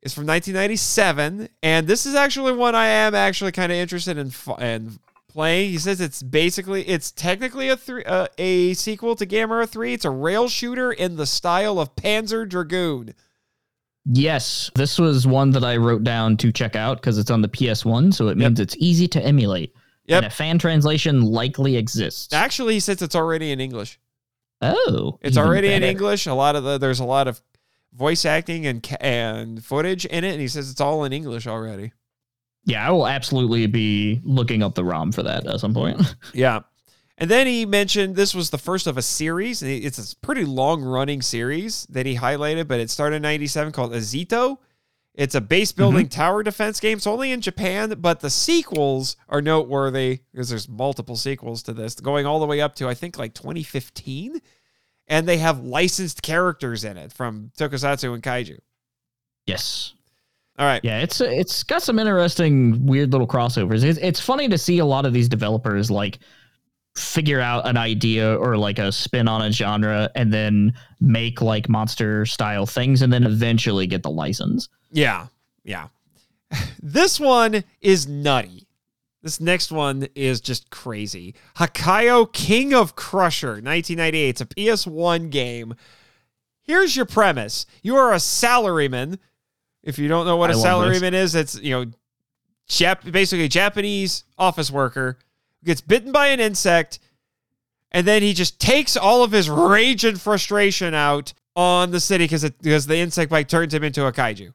It's from 1997, and this is actually one I am actually kind of interested in, in playing. He says it's basically, it's technically a three, uh, a sequel to Gamera 3. It's a rail shooter in the style of Panzer Dragoon. Yes, this was one that I wrote down to check out because it's on the PS1, so it means it's easy to emulate. Yep. And a fan translation likely exists. Actually, he says it's already in English. oh, It's already in. English. A lot of the there's a lot of voice acting and and footage in it, and he says it's all in English already. Yeah, I will absolutely be looking up the ROM for that at some point. Yeah. And then he mentioned this was the first of a series. It's a pretty long running series that he highlighted, but it started in 97 called Azito. It's a base mm-hmm. building tower defense game. It's only in Japan, but the sequels are noteworthy because there's multiple sequels to this, going all the way up to, I think, like 2015. And they have licensed characters in it from Tokusatsu and Kaiju. yes. All right. Yeah, it's it's got some interesting, weird little crossovers. It's, it's funny to see a lot of these developers like figure out an idea or like a spin on a genre and then make like monster style things and then eventually get the license. Yeah, yeah. this one is nutty. This next one is just crazy. Hakaiou King of Crusher, 1998. It's a PS1 game. Here's your premise. You are a salaryman. If you don't know what a I love this. salaryman is, it's, you know, Jap- basically a Japanese office worker gets bitten by an insect and then he just takes all of his rage and frustration out on the city because because the insect bite turns him into a kaiju.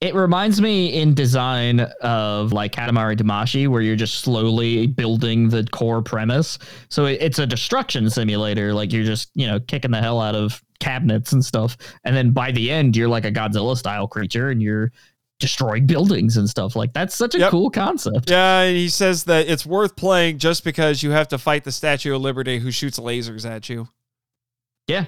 It reminds me in design of like Katamari Damacy, where you're just slowly building the core premise. So it, it's a destruction simulator. Like you're just, you know, kicking the hell out of cabinets and stuff. And then by the end, you're like a Godzilla style creature and you're destroying buildings and stuff. Like that's such a Yep. cool concept. Yeah, he says that it's worth playing just because you have to fight the Statue of Liberty who shoots lasers at you. Yeah.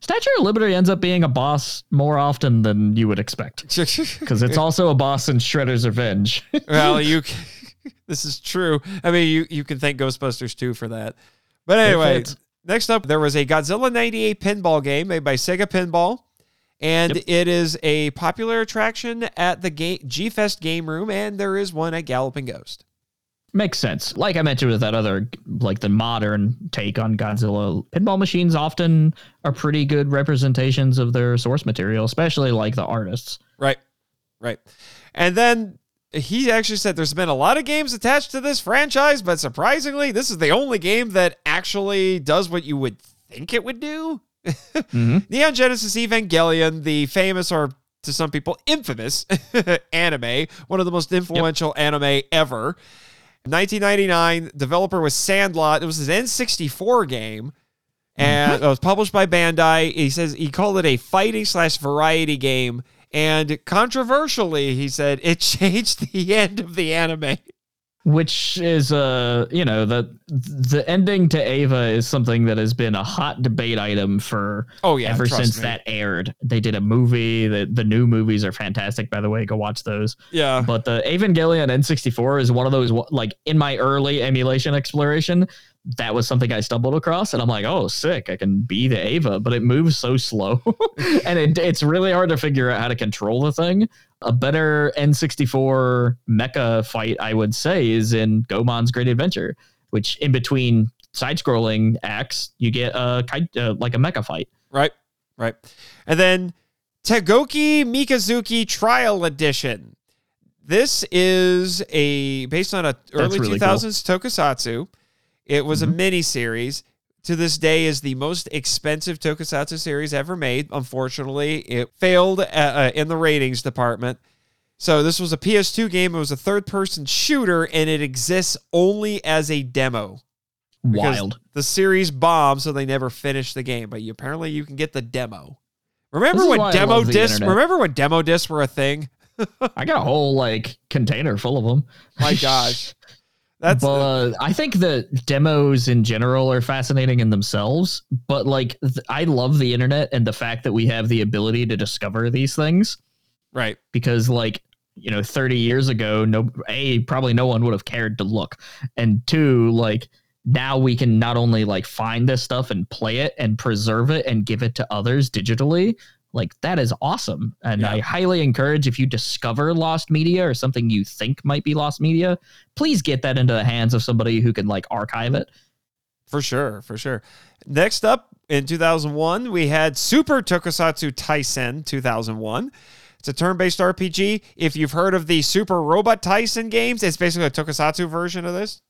Statue of Liberty ends up being a boss more often than you would expect because it's also a boss in Shredder's Revenge. well, you. This is true. I mean, you you can thank Ghostbusters 2 for that. But anyway, next up, there was a Godzilla 98 pinball game made by Sega Pinball. And Yep. it is a popular attraction at the ga- G Fest game room, and there is one at Galloping Ghost. Makes sense. Like I mentioned with that other, like the modern take on Godzilla, pinball machines often are pretty good representations of their source material, especially like the artists. Right. Right. And then he actually said there's been a lot of games attached to this franchise, but surprisingly, this is the only game that actually does what you would think it would do. Mhm. Neon Genesis Evangelion, the famous or to some people infamous anime, one of the most influential anime ever. 1999, developer was Sandlot. It was his N64 game. And it was published by Bandai. He says he called it a fighting slash variety game. And controversially, he said it changed the end of the anime. Which is, uh, you know, the the ending to Eva is something that has been a hot debate item for Oh yeah, ever since me. that aired. They did a movie. The the new movies are fantastic, by the way. Go watch those. Yeah, But the Evangelion N64 is one of those like in my early emulation exploration. That was something I stumbled across, and I'm like, "Oh, sick! I can be the Eva," but it moves so slow, and it, it's really hard to figure out how to control the thing. A better N64 mecha fight, I would say, is in Goemon's Great Adventure, which in between side-scrolling acts, you get a uh, like a mecha fight. right, right. And then Tekkoki Mikazuki Trial Edition. This is a based on a early really 2000s tokusatsu. It was a mini series. To this day, is the most expensive tokusatsu series ever made. Unfortunately, it failed uh, uh, in the ratings department. So this was a PS2 game. It was a third-person shooter, and it exists only as a demo. Wild. The series bombed, so they never finished the game. But you, apparently, you can get the demo. Remember This when demo discs? Remember when demo discs were a thing? I got a whole like container full of them. My gosh, that's but uh, I think the demos in general are fascinating in themselves. But like, th- I love the internet and the fact that we have the ability to discover these things right. because, like, you know, 30 years ago, no, a probably no one would have cared to look, and two, like. Now we can not only like find this stuff and play it and preserve it and give it to others digitally, like that is awesome. And Yeah. I highly encourage if you discover lost media or something you think might be lost media, please get that into the hands of somebody who can like archive it. For sure, for sure. Next up in 2001, we had Super Tokusatsu Taisen 2001. It's a turn-based RPG. If you've heard of the Super Robot Taisen games, it's basically a tokusatsu version of this.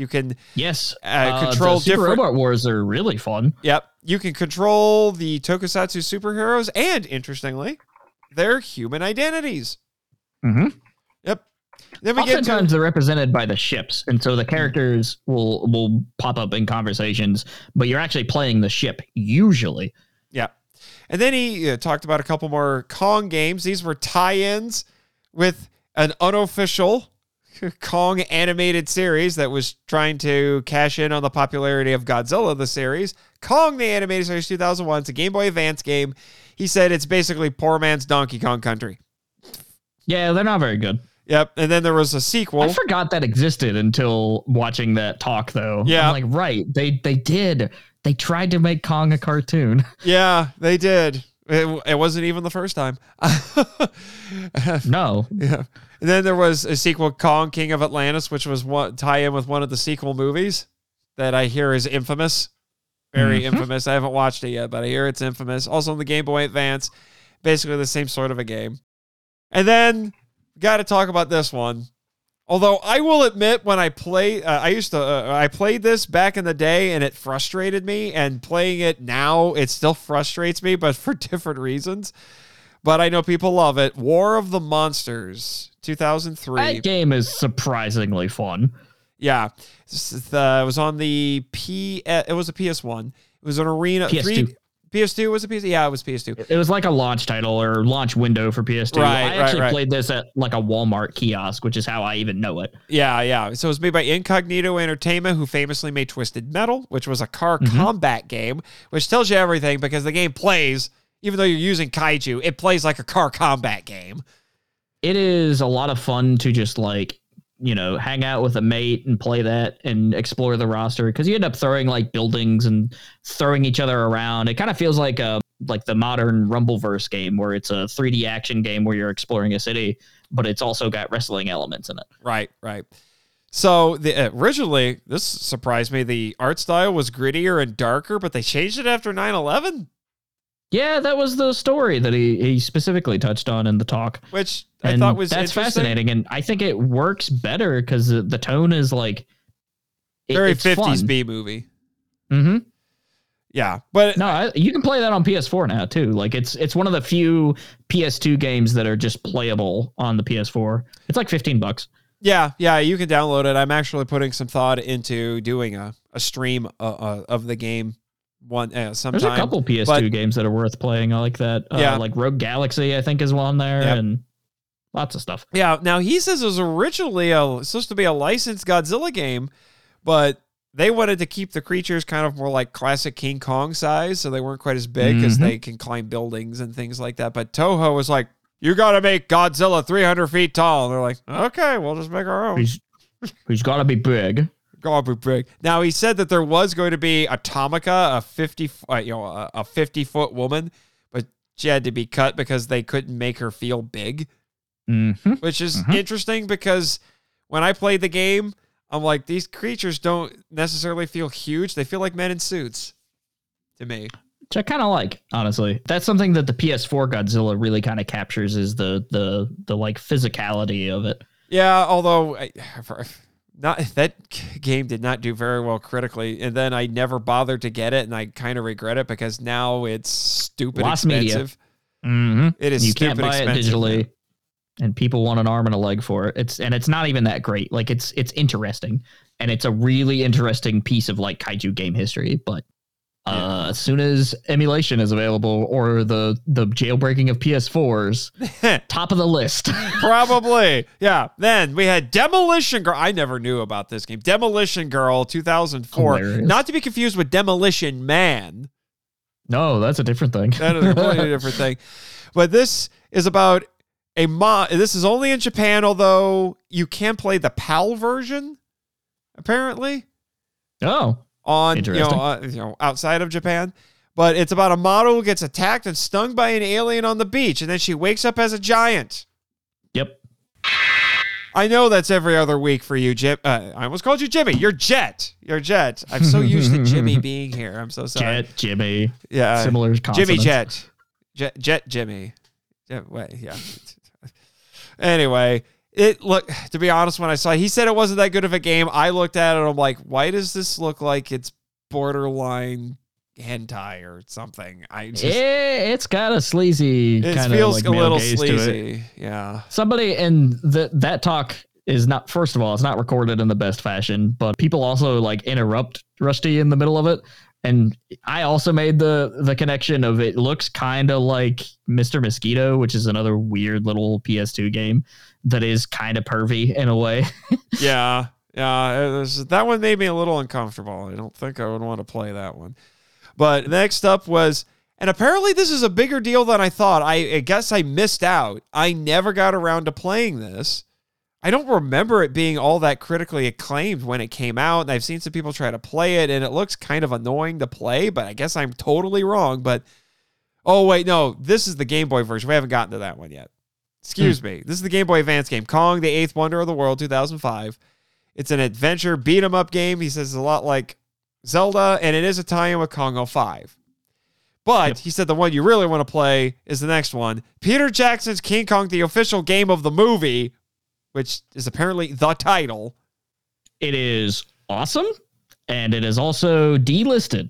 You can Yes, Uh, control the Super different- Robot Wars are really fun. Yep. You can control the tokusatsu superheroes and, interestingly, their human identities. Mm-hmm. Yep. Then we get Oftentimes to they're represented by the ships, and so the characters will will pop up in conversations, but you're actually playing the ship usually. yeah. And then he uh, talked about a couple more Kong games. These were tie-ins with an unofficial Kong animated series that was trying to cash in on the popularity of Godzilla the series. Kong the animated series 2001. It's a Game Boy Advance game. He said it's basically poor man's Donkey Kong Country. Yeah, they're not very good. Yep. And then there was a sequel. I forgot that existed until watching that talk, though. Yeah. I'm like, right? They they did. They tried to make Kong a cartoon. Yeah, they did. It, it wasn't even the first time. no, yeah. And then there was a sequel, Kong King of Atlantis, which was one tie in with one of the sequel movies that I hear is infamous. Very Mhm. infamous. I haven't watched it yet, but I hear it's infamous. Also on the Game Boy Advance, basically the same sort of a game. And then got to talk about this one. Although I will admit, when I play, uh, I used to, uh, I played this back in the day, and it frustrated me. And playing it now, it still frustrates me, but for different reasons. but I know people love it. War of the Monsters, 2003. That game is surprisingly fun. Yeah, the- it was on the P. It was a PS1. It was an arena. PS2. Three, PS2 was a PS. Yeah, it was PS2. It was like a launch title or launch window for PS2. Right, I right, actually right. played this at like a Walmart kiosk, which is how I even know it. Yeah, yeah. So it was made by Incognito Entertainment, who famously made Twisted Metal, which was a car Mm-hmm. combat game, which tells you everything because the game plays, even though you're using kaiju, it plays like a car combat game. It is a lot of fun to just like, you know, hang out with a mate and play that and explore the roster because you end up throwing like buildings and throwing each other around. It kind of feels like a like the modern Rumbleverse game where it's a 3D action game where you're exploring a city, but it's also got wrestling elements in it. Right, right. So the originally, this surprised me. The art style was grittier and darker, but they changed it after 9/11, Yeah, that was the story that he, he specifically touched on in the talk. which I and thought was that's fascinating, and I think it works better because the, the tone is like it- Very 50s B movie. Mm-hmm. Yeah, but No, I, you can play that on PS4 now too. Like it's it's one of the few PS2 games that are just playable on the PS4. It's like fifteen bucks. Yeah, yeah, you can download it. I'm actually putting some thought into doing a, a stream uh, uh, of the game one uh, sometime. There's a couple PS2 but- games that are worth playing. I like that. Uh, Yeah. like Rogue Galaxy, I think is one there, Yep. and lots of stuff. Yeah, now he says it was originally a, supposed to be a licensed Godzilla game, but they wanted to keep the creatures kind of more like classic King Kong size, so they weren't quite as big because Mhm. they can climb buildings and things like that. But Toho was like, "You got to make Godzilla 300 feet tall." And they're like, "Okay, we'll just make our own." He's he's got to be big. Goblin Brick. Now he said that there was going to be Atomica, a fifty, uh, you know, a, a fifty foot woman, but she had to be cut because they couldn't make her feel big, Mm-hmm. which is Mhm. interesting because when I played the game, I'm like, these creatures don't necessarily feel huge; they feel like men in suits to me. Which I kind of like, honestly. That's something that the PS4 Godzilla really kind of captures is the the the like physicality of it. Yeah, although I, not that game did not do very well critically, and then I never bothered to get it, and I kind of regret it because now it's stupid Lost media. expensive. Mm-hmm. It is you can't buy it expensive, digitally and people want an arm and a leg for it it's and it's not even that great like it's it's interesting and it's a really interesting piece of like kaiju game history but uh as soon as emulation is available or the the jailbreaking of ps4s top of the list Probably. Yeah. Then we had Demolition Girl. I never knew about this game. Demolition Girl 2004. Hilarious. Not to be confused with Demolition Man. no that's a different thing That is a completely different thing. But this is about a mod. This is only in Japan, although you can play the PAL version, apparently, oh on you know, uh, you know outside of Japan. But it's about a model who gets attacked and stung by an alien on the beach, and then she wakes up as a giant. yep I know that's every other week for you, Jim. Uh, I almost called you Jimmy. You're Jet. You're Jet. I'm so used to Jimmy being here. I'm so sorry. jet jimmy Yeah. similar Jimmy consonants. Jet. Jet Jet Jimmy. Jet, wait, yeah. anyway, it look to be honest, when I saw he said it wasn't that good of a game, I looked at it, I'm like, why does this look like it's borderline hentai or something? I just Eh, it's got a sleazy it kind of like a little it. sleazy. Yeah. somebody and the, that talk is not first of all it's not recorded in the best fashion but people also like interrupt rusty in the middle of it and i also made the the connection of it looks kind of like mr mosquito which is another weird little ps2 game that is kind of pervy in a way Yeah, yeah. was- that one made me a little uncomfortable. I don't think I would want to play that one. But next up was, and apparently this is a bigger deal than I thought. I, I guess I missed out. I never got around to playing this. I don't remember it being all that critically acclaimed when it came out, and I've seen some people try to play it, and it looks kind of annoying to play. But I guess I'm totally wrong. But oh wait, no, this is the Game Boy version. We haven't gotten to that one yet. Excuse hmm. me. This is the Game Boy Advance game, Kong: The Eighth Wonder of the World, 2005. It's an adventure beat 'em up game. He says it's a lot like Zelda, and it is a tie-in with Kong 05. But Yep. he said the one you really want to play is the next one, Peter Jackson's King Kong, the official game of the movie, which is apparently the title. it is awesome and it is also delisted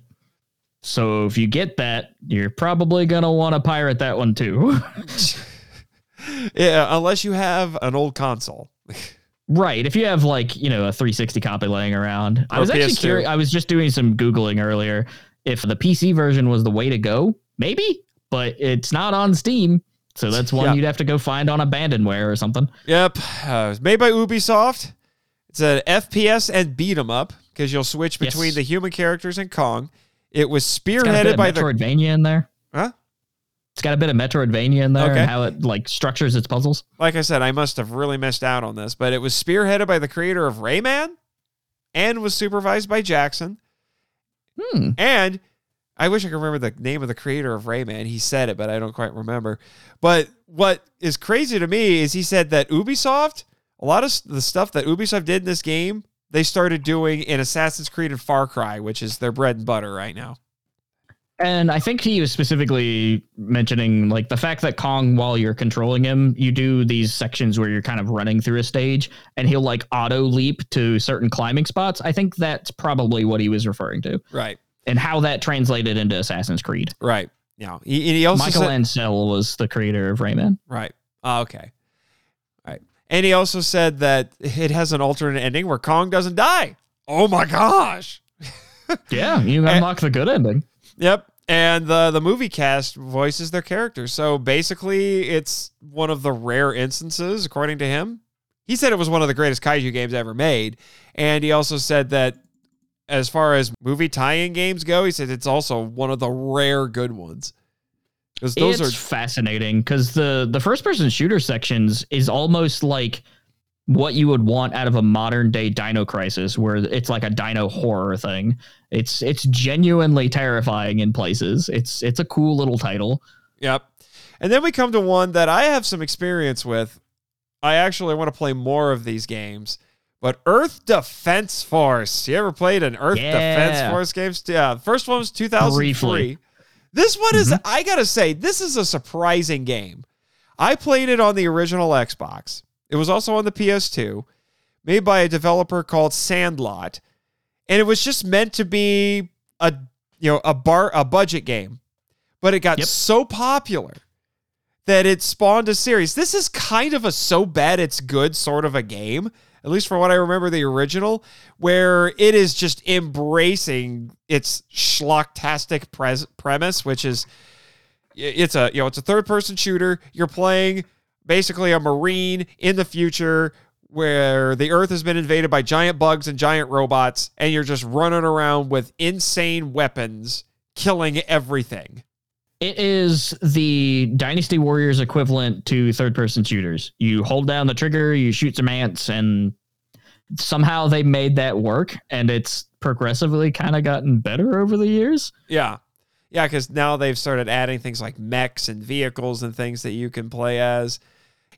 So if you get that, you're probably gonna want to pirate that one too. Yeah, unless you have an old console. right. If you have like, you know, a 360 copy laying around. I was actually PS2. curious. I was just doing some Googling earlier if the PC version was the way to go. Maybe, but it's not on Steam. So that's one Yeah. you'd have to go find on Abandonware or something. Yep. Uh, made by Ubisoft. It's an FPS and beat 'em up because you'll switch Yes. between the human characters and Kong. It was It's got a bit spearheaded of by the Metroidvania in there. Huh? It's got a bit of Metroidvania in there Okay. and how it like structures its puzzles. like I said, I must have really missed out on this, but it was spearheaded by the creator of Rayman and was supervised by Jackson. Hmm. And I wish I could remember the name of the creator of Rayman. He said it, but I don't quite remember. But what is crazy to me is he said that Ubisoft, a lot of the stuff that Ubisoft did in this game, they started doing in Assassin's Creed and Far Cry, which is their bread and butter right now. And I think he was specifically mentioning like the fact that Kong, while you're controlling him, you do these sections where you're kind of running through a stage and he'll like auto leap to certain climbing spots. I think that's probably what he was referring to Right. And how that translated into Assassin's Creed. Right. Yeah. He, and he also Michael said, Ancel was the creator of Rayman. Right. Oh, okay. Right. And he also said that it has an alternate ending where Kong doesn't die. Oh my gosh. Yeah, you unlock the good ending. Yep. And the the movie cast voices their characters. So basically it's one of the rare instances, according to him. He said it was one of the greatest kaiju games ever made. And he also said that as far as movie tie-in games go, he said it's also one of the rare good ones. Because those it's are fascinating because the the first person shooter sections is almost like what you would want out of a modern day Dino Crisis, where it's like a Dino horror thing. It's it's genuinely terrifying in places. It's it's a cool little title. Yep. And then we come to one that I have some experience with. I actually want to play more of these games. But Earth Defense Force. You ever played an Earth Yeah. Defense Force game? Yeah. The first one was 2003. Briefly. This one is, mm-hmm. I got to say, this is a surprising game. I played it on the original Xbox. It was also on the PS2, made by a developer called Sandlot. And it was just meant to be a you know a bar a budget game. But it got Yep. so popular that it spawned a series. This is kind of a so bad it's good sort of a game, at least from what I remember the original, where it is just embracing its schlocktastic premise, which is it's a you know it's a third person shooter. You're playing basically a marine in the future where the earth has been invaded by giant bugs and giant robots and you're just running around with insane weapons killing everything. It is the Dynasty Warriors equivalent to third person shooters. You hold down the trigger, you shoot some ants, and somehow they made that work. And it's progressively kind of gotten better over the years. Yeah. Yeah, because now they've started adding things like mechs and vehicles and things that you can play as.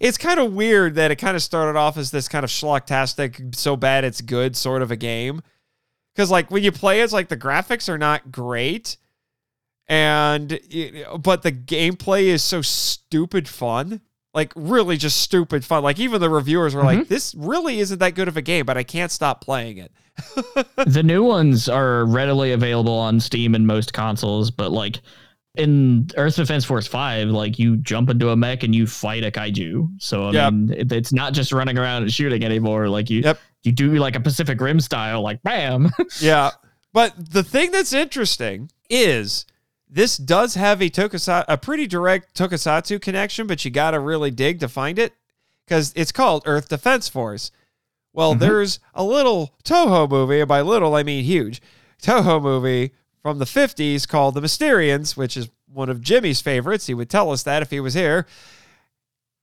It's kind of weird that it kind of started off as this kind of schlocktastic, so bad it's good sort of a game. Because, like, when you play it, it's like the graphics are not great. And, but the gameplay is so stupid fun. Like, really just stupid fun. Like, even the reviewers were like, mm-hmm. this really isn't that good of a game, but I can't stop playing it. the new ones are readily available on Steam and most consoles, but like in Earth Defense Force 5, like you jump into a mech and you fight a kaiju. So I Yep. mean, it, it's not just running around and shooting anymore. Like you, Yep. you do like a Pacific Rim style, like bam. Yeah. But the thing that's interesting is this does have a tokusatsu, a pretty direct tokusatsu connection, but you got to really dig to find it because it's called Earth Defense Force. Well, mm-hmm. there's a little Toho movie, and by little I mean huge, Toho movie from the 50s called The Mysterians, which is one of Jimmy's favorites. He would tell us that if he was here.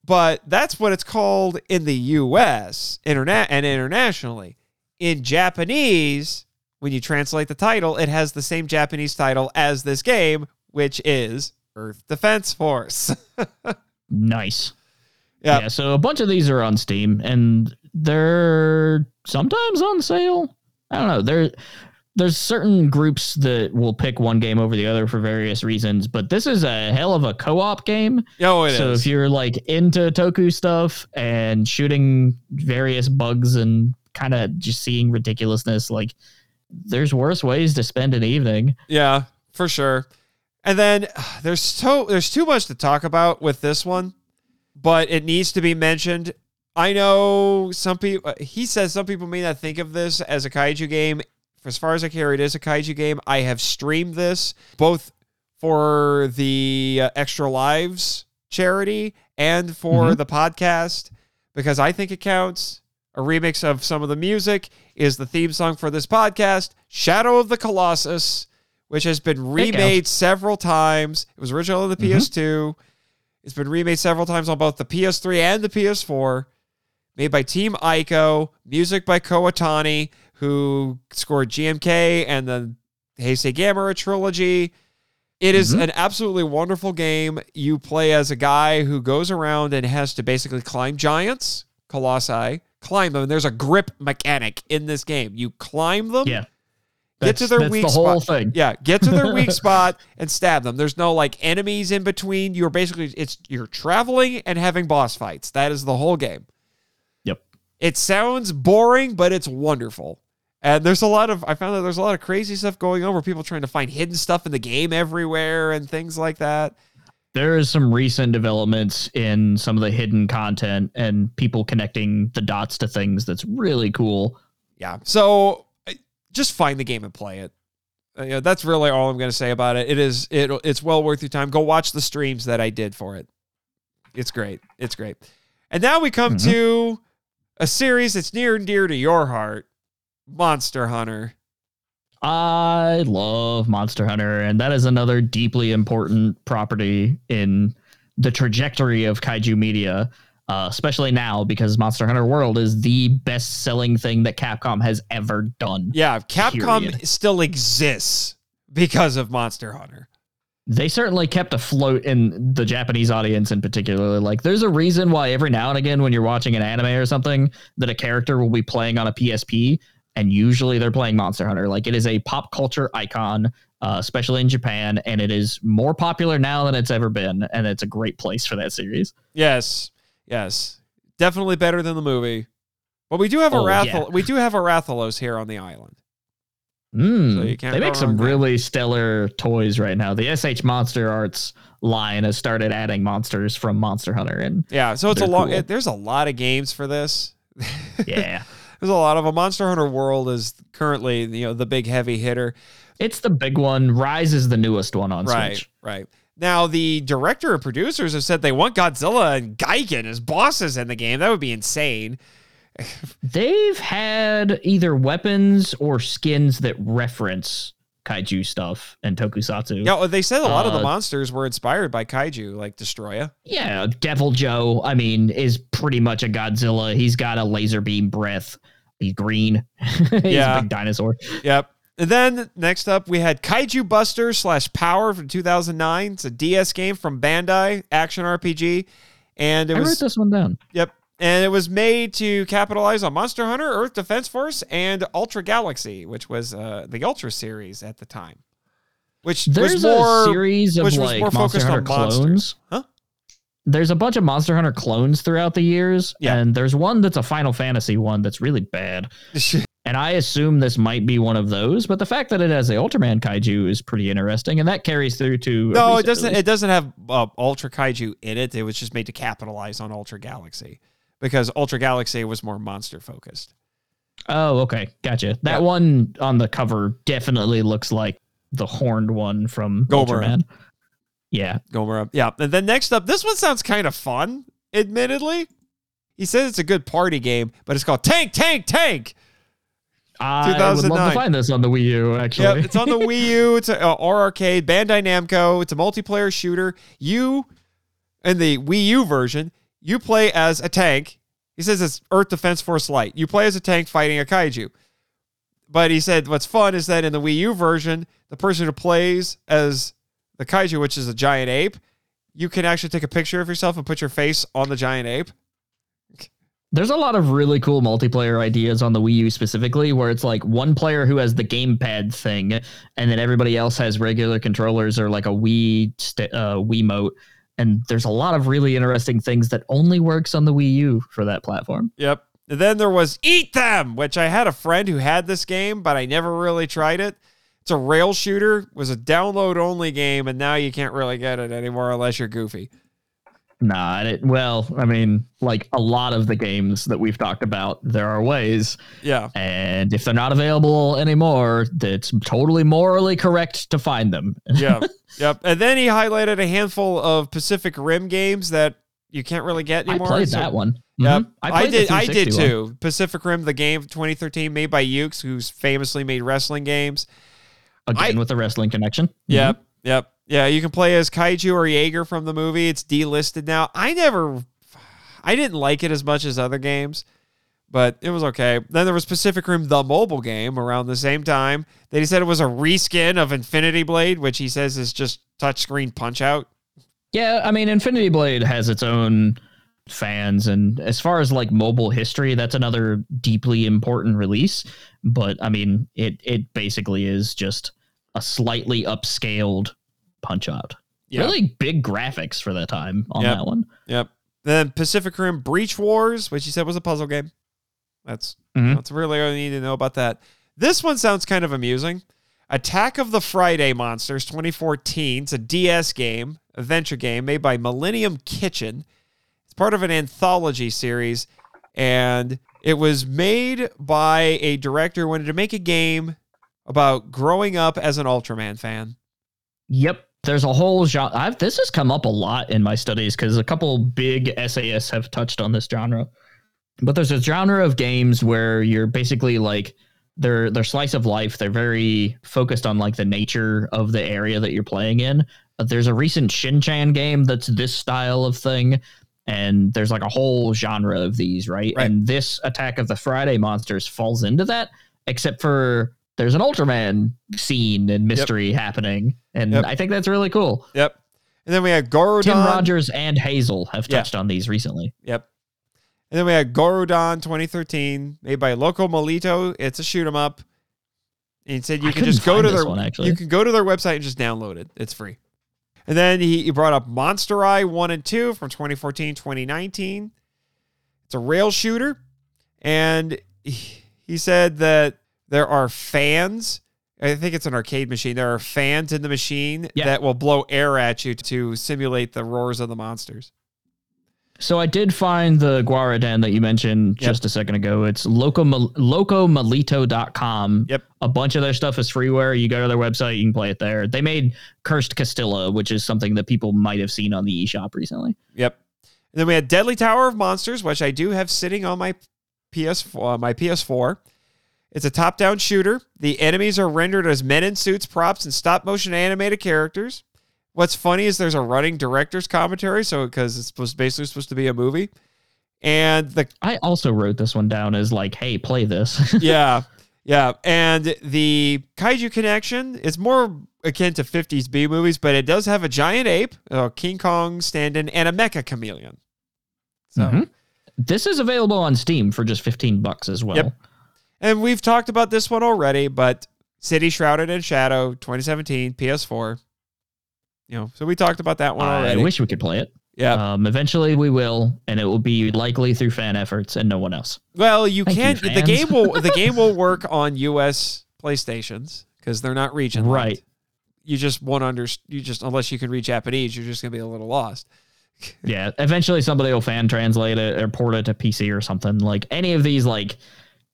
But that's what it's called in the US interna- and internationally. In Japanese, when you translate the title, it has the same Japanese title as this game, which is Earth Defense Force. nice. Yeah. Yeah. So a bunch of these are on Steam and they're sometimes on sale. I don't know. There, there's certain groups that will pick one game over the other for various reasons, but this is a hell of a co-op game. oh, it is. so if you're like into Toku stuff and shooting various bugs and kind of just seeing ridiculousness, like there's worse ways to spend an evening. yeah, for sure. And then there's so there's too much to talk about with this one, but it needs to be mentioned. I know some people. He says some people may not think of this as a kaiju game. As far as I care, it is a kaiju game. I have streamed this both for the uh, Extra Lives charity and for the podcast because I think it counts. A remix of some of the music is the theme song for this podcast, Shadow of the Colossus, which has been remade several times. It was original on the PS2. It's been remade several times on both the PS3 and the PS4. Made by Team Ico, music by Kow Otani, who scored GMK and the Heisei Gamera trilogy. It is an absolutely wonderful game. You play as a guy who goes around and has to basically climb giants, colossi, climb them. And there's a grip mechanic in this game. You climb them, Yeah. get to That's- their that's weak the spot. whole thing. Yeah, get to their weak spot and stab them. There's no like enemies in between. You're basically it's you're traveling and having boss fights. That is the whole game. Yep. It sounds boring, but it's wonderful. And there's a lot of I found that there's a lot of crazy stuff going on where people are trying to find hidden stuff in the game everywhere and things like that. There is some recent developments in some of the hidden content and people connecting the dots to things that's really cool. Yeah. So just find the game and play it. Uh, you know, that's really all I'm going to say about it. It is it it's well worth your time. Go watch the streams that I did for it. It's great. It's great. And now we come to a series that's near and dear to your heart, Monster Hunter. I love Monster Hunter, and that is another deeply important property in the trajectory of kaiju media, uh, especially now because Monster Hunter World is the best selling thing that Capcom has ever done. Yeah, Capcom Period. still exists because of Monster Hunter. They certainly kept afloat in the Japanese audience in particular. Like, there's a reason why every now and again, when you're watching an anime or something, that a character will be playing on a PSP, and usually they're playing Monster Hunter. Like, it is a pop culture icon, uh, especially in Japan, and it is more popular now than it's ever been, and it's a great place for that series. Yes. Yes. Definitely better than the movie. But we do have a Oh, Rathel- yeah. we do have a Rathalos here on the island. Mm, So they make some really stellar toys right now. The SH Monster Arts line has started adding monsters from Monster Hunter, and Yeah, so it's a long. cool. It, there's a lot of games for this. yeah. There's a lot of them. Monster Hunter World is currently you know the big heavy hitter. It's the big one. Rise is the newest one on right, Switch. right. Now the director and producers have said they want Godzilla and Gigan as bosses in the game. That would be insane. They've had either weapons or skins that reference kaiju stuff and tokusatsu. Yeah, they said a lot of the Uh, monsters were inspired by kaiju, like Destroya. Yeah, Deviljho, I mean, is pretty much a Godzilla. He's got a laser beam breath. He's green. He's Yeah. a big dinosaur. Yep. And then next up, we had Kaiju Buster slash Power from 2009. It's a DS game from Bandai, action RPG, and it I was wrote this one down. Yep. And it was made to capitalize on Monster Hunter, Earth Defense Force, and Ultra Galaxy, which was uh, the Ultra series at the time. Which There's was more a series of like Monster Hunter monsters. clones. Huh? There's a bunch of Monster Hunter clones throughout the years, Yeah. and there's one that's a Final Fantasy one that's really bad. And I assume this might be one of those, but the fact that it has a Ultraman kaiju is pretty interesting, and that carries through to no, it doesn't. release. It doesn't have uh, Ultra Kaiju in it. It was just made to capitalize on Ultra Galaxy because Ultra Galaxy was more monster focused. Oh, okay, gotcha. That Yeah. one on the cover definitely looks like the horned one from Gomora. Ultraman. Yeah, Gomora. Yeah. And then next up, this one sounds kind of fun, admittedly. He says it's a good party game, but it's called Tank, Tank, Tank. I would love to find this on the Wii U. Actually, Yep, it's on the Wii U. It's a uh, R arcade, Bandai Namco. It's a multiplayer shooter. You, in the Wii U version, you play as a tank. He says it's Earth Defense Force Light. You play as a tank fighting a kaiju. But he said what's fun is that in the Wii U version, the person who plays as the kaiju, which is a giant ape, you can actually take a picture of yourself and put your face on the giant ape. There's a lot of really cool multiplayer ideas on the Wii U specifically, where it's like one player who has the gamepad thing, and then everybody else has regular controllers or like a Wii st- uh, Wiimote. And there's a lot of really interesting things that only works on the Wii U for that platform. Yep. And then there was Eat Them, which I had a friend who had this game, but I never really tried it It's a rail shooter. Was a download only game, and now you can't really get it anymore unless you're goofy. Nah, it, well, I mean, like a lot of the games that we've talked about, there are ways, Yeah. and if they're not available anymore, it's totally morally correct to find them. Yep. yep. And then he highlighted a handful of Pacific Rim games that you can't really get anymore. I played So- that one. Yep. Mhm. I, the did. I did 360 one. too. Pacific Rim, the game 2013, made by Yuke's, who's famously made wrestling games. Again I- with the wrestling connection. Mm-hmm. Yep. Yep. Yeah, you can play as Kaiju or Jaeger from the movie. It's delisted now. I never I didn't like it as much as other games, but it was okay. Then there was Pacific Rim the mobile game around the same time. That he said it was a reskin of Infinity Blade, which he says is just touchscreen punch out. Yeah, I mean, Infinity Blade has its own fans, and as far as like mobile history, that's another deeply important release. But I mean, it it basically is just a slightly upscaled Punch Out. Yeah. Really big graphics for the time on Yep. that one. Yep. Then Pacific Rim Breach Wars, which you said was a puzzle game. That's Mhm. that's really all you need to know about that. This one sounds kind of amusing. Attack of the Friday Monsters 2014. It's a DS game, adventure game made by Millennium Kitchen. It's part of an anthology series, and it was made by a director who wanted to make a game about growing up as an Ultraman fan. Yep. There's a whole genre. I've, this has come up a lot in my studies because a couple big SAS have touched on this genre. But there's a genre of games where you're basically like they're they're slice of life. They're very focused on like the nature of the area that you're playing in. Uh, There's a recent Shin-Chan game that's this style of thing, and there's like a whole genre of these, right? Right. And this Attack of the Friday Monsters falls into that, except for there's an Ultraman scene and mystery happening, and Yep. I think that's really cool. Yep. And then we had Gaurodan. Tim Rogers and Hazel have Yeah. touched on these recently. Yep. And then we had Gaurodan 2013, made by Locomalito. It's a shoot 'em up. And he said you I can just go to their one, actually. you can go to their website and just download it. It's free. And then he, he brought up Monster Eye 1 and 2 from 2014, 2019. It's a rail shooter. And he, he said that there are fans. I think it's an arcade machine. There are fans in the machine Yeah. that will blow air at you to simulate the roars of the monsters. So I did find the Gaurodan that you mentioned Yep. just a second ago. It's loco locomalito.com. Yep. A bunch of their stuff is freeware. You go to their website, you can play it there. They made Cursed Castilla, which is something that people might have seen on the eShop recently. Yep. And then we had Deadly Tower of Monsters, which I do have sitting on my PS4, uh, my PS4. It's a top-down shooter. The enemies are rendered as men in suits, props, and stop-motion animated characters. What's funny is there's a running director's commentary, so because it's supposed basically supposed to be a movie, and the I also wrote this one down as like, hey, play this. yeah, yeah, and the Kaiju Connection is more akin to 50s B movies, but it does have a giant ape, a King Kong stand-in, and a mecha chameleon. So. Mhm. this is available on Steam for just 15 bucks as well. Yep. And we've talked about this one already, but City Shrouded in Shadow 2017 PS4. You know, so we talked about that one already. I wish we could play it. yeah. Um, eventually we will, and it will be likely through fan efforts and no one else. well, you thank can't. the game will the game will work on US PlayStations because they're not region. Right. You just won't under you just unless you can read Japanese, you're just gonna be a little lost. Yeah, eventually somebody will fan translate it or port it to PC or something. Like any of these like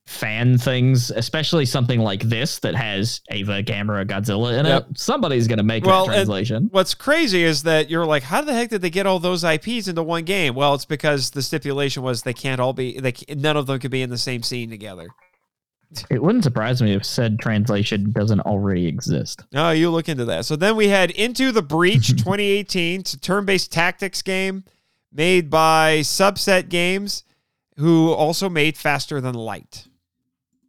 fan things, especially something like this that has Eva, Gamera, Godzilla in Yep. it, somebody's gonna make Well, that translation. What's crazy is that you're like, how the heck did they get all those IPs into one game? Well, it's because the stipulation was they can't all be they none of them could be in the same scene together. It wouldn't surprise me if said translation doesn't already exist. Oh, you look into that. So then we had Into the Breach 2018. It's a turn-based tactics game made by Subset Games, who also made Faster Than Light.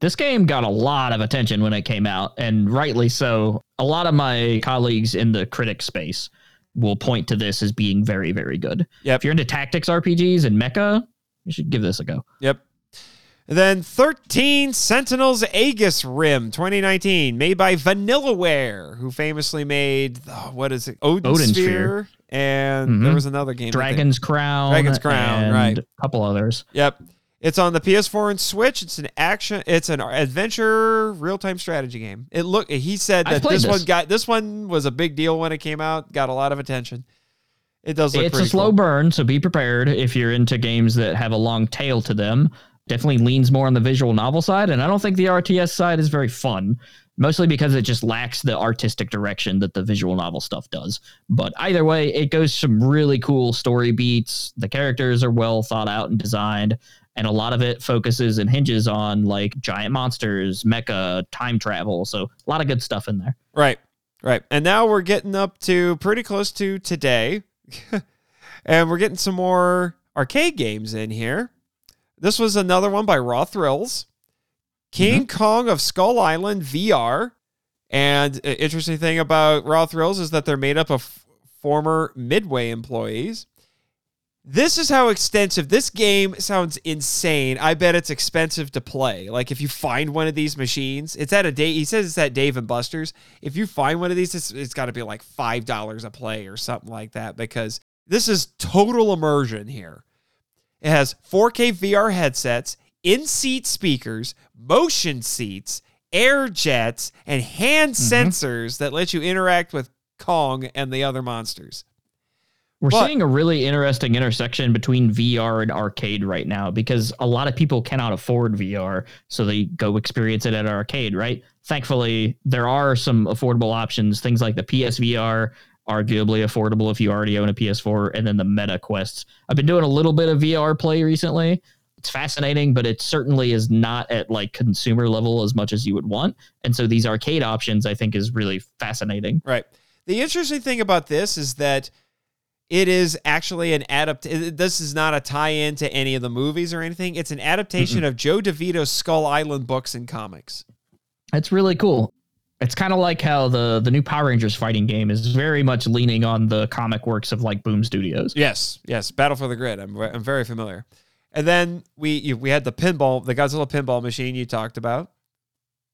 This game got a lot of attention when it came out, and rightly so. A lot of my colleagues in the critic space will point to this as being very, very good. Yep. If you're into tactics RPGs and mecha, you should give this a go. Yep. And then 13 Sentinels Aegis Rim 2019, made by Vanillaware, who famously made, oh, what is it? Odin, Odin Sphere. Sphere. And Mhm. there was another game. Dragon's Crown, Dragon's Crown, and right. A couple others. Yep. It's on the PS4 and Switch. It's an action. It's an adventure real time strategy game. It look. He said that played this, one got this one was a big deal when it came out. Got a lot of attention. It does look It's a slow cool. burn, so be prepared if you're into games that have a long tail to them. Definitely leans more on the visual novel side, and I don't think the RTS side is very fun, mostly because it just lacks the artistic direction that the visual novel stuff does. But either way, it goes some really cool story beats. The characters are well thought out and designed, and a lot of it focuses and hinges on like giant monsters, mecha, time travel. So a lot of good stuff in there. Right, right. And now we're getting up to pretty close to today. and we're getting some more arcade games in here. This was another one by Raw Thrills. King Kong of Skull Island VR. And uh, interesting thing about Raw Thrills is that they're made up of former Midway employees. This is how extensive this game sounds insane. I bet it's expensive to play. Like if you find one of these machines, it's at a day. He says it's at Dave and Buster's. If you find one of these, it's, it's got to be like five dollars a play or something like that because this is total immersion here. It has 4K VR headsets, in-seat speakers, motion seats, air jets, and hand mm-hmm. sensors that let you interact with Kong and the other monsters. We're But- seeing a really interesting intersection between VR and arcade right now because a lot of people cannot afford VR, so they go experience it at an arcade, right? Thankfully, there are some affordable options, things like the PSVR, arguably affordable if you already own a PS4, and then the Meta Quests. I've been doing a little bit of VR play recently. It's fascinating, but it certainly is not at like consumer level as much as you would want. And so these arcade options, I think, is really fascinating. Right. The interesting thing about this is that it is actually an adapt. This is not a tie-in to any of the movies or anything. It's an adaptation of Joe DeVito's Skull Island books and comics. It's really cool. It's kind of like how the the new Power Rangers fighting game is very much leaning on the comic works of like Boom Studios. Yes, yes. Battle for the Grid. I'm, I'm very familiar. And then we you, we had the pinball, the Godzilla pinball machine you talked about.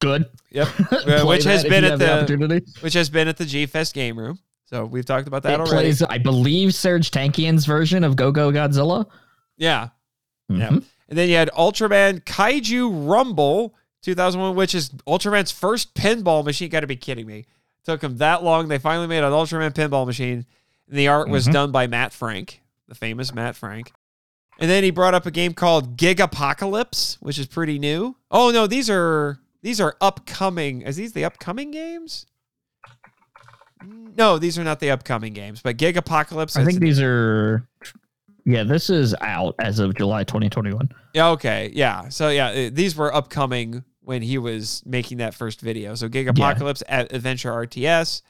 Good. Yep. Uh, which has been at have the, which has been at the G Fest game room. So we've talked about that It already. plays, I believe, Serj Tankian's version of Go Go Godzilla. yeah. Yeah. Mhm. And then you had Ultraman Kaiju Rumble 2001, which is Ultraman's first pinball machine. Got to be kidding me. Took him that long. They finally made an Ultraman pinball machine. And the art was Mhm. done by Matt Frank, the famous Matt Frank. And then he brought up a game called Gigapocalypse, which is pretty new. Oh no, these are these are upcoming. Is these the upcoming games? No, these are not the upcoming games, but Gig Apocalypse. I think these are. Yeah, this is out as of July 2021. Yeah, okay. Yeah. So yeah, uh, these were upcoming when he was making that first video. So Gigapocalypse at Adventure RTS.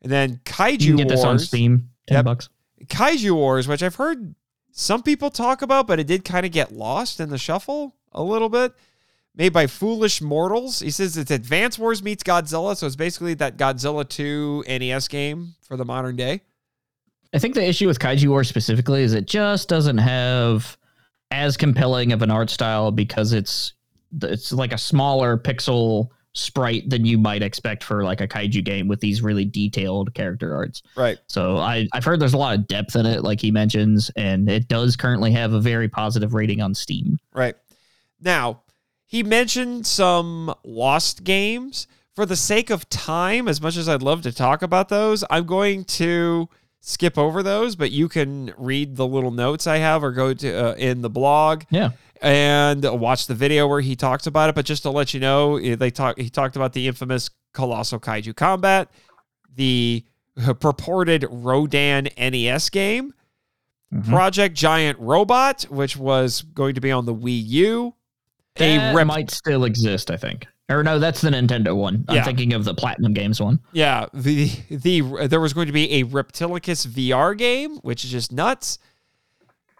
And then Kaiju You can get this on Steam. Ten Yep. bucks. Kaiju Wars, which I've heard some people talk about, but it did kind of get lost in the shuffle a little bit. Made by Foolish Mortals. He says it's Advance Wars meets Godzilla, so it's basically that Godzilla 2 NES game for the modern day. I think the issue with Kaiju War specifically is it just doesn't have as compelling of an art style because it's it's like a smaller pixel sprite than you might expect for like a kaiju game with these really detailed character arts. Right. So I I've heard there's a lot of depth in it, like he mentions, and it does currently have a very positive rating on Steam. Right. Now, he mentioned some lost games. For the sake of time, as much as I'd love to talk about those, I'm going to skip over those, but you can read the little notes I have or go to uh, in the blog Yeah. and watch the video where he talks about it. But just to let you know, eh, they talk. He talked about the infamous Colossal Kaiju Combat, the purported Rodan NES game, Mhm. Project Giant Robot, which was going to be on the Wii U. A That rep- might still exist, I think. Or no, that's the Nintendo one. I'm thinking of the Platinum Games one. yeah, the the there was going to be a Reptilicus VR game, which is just nuts.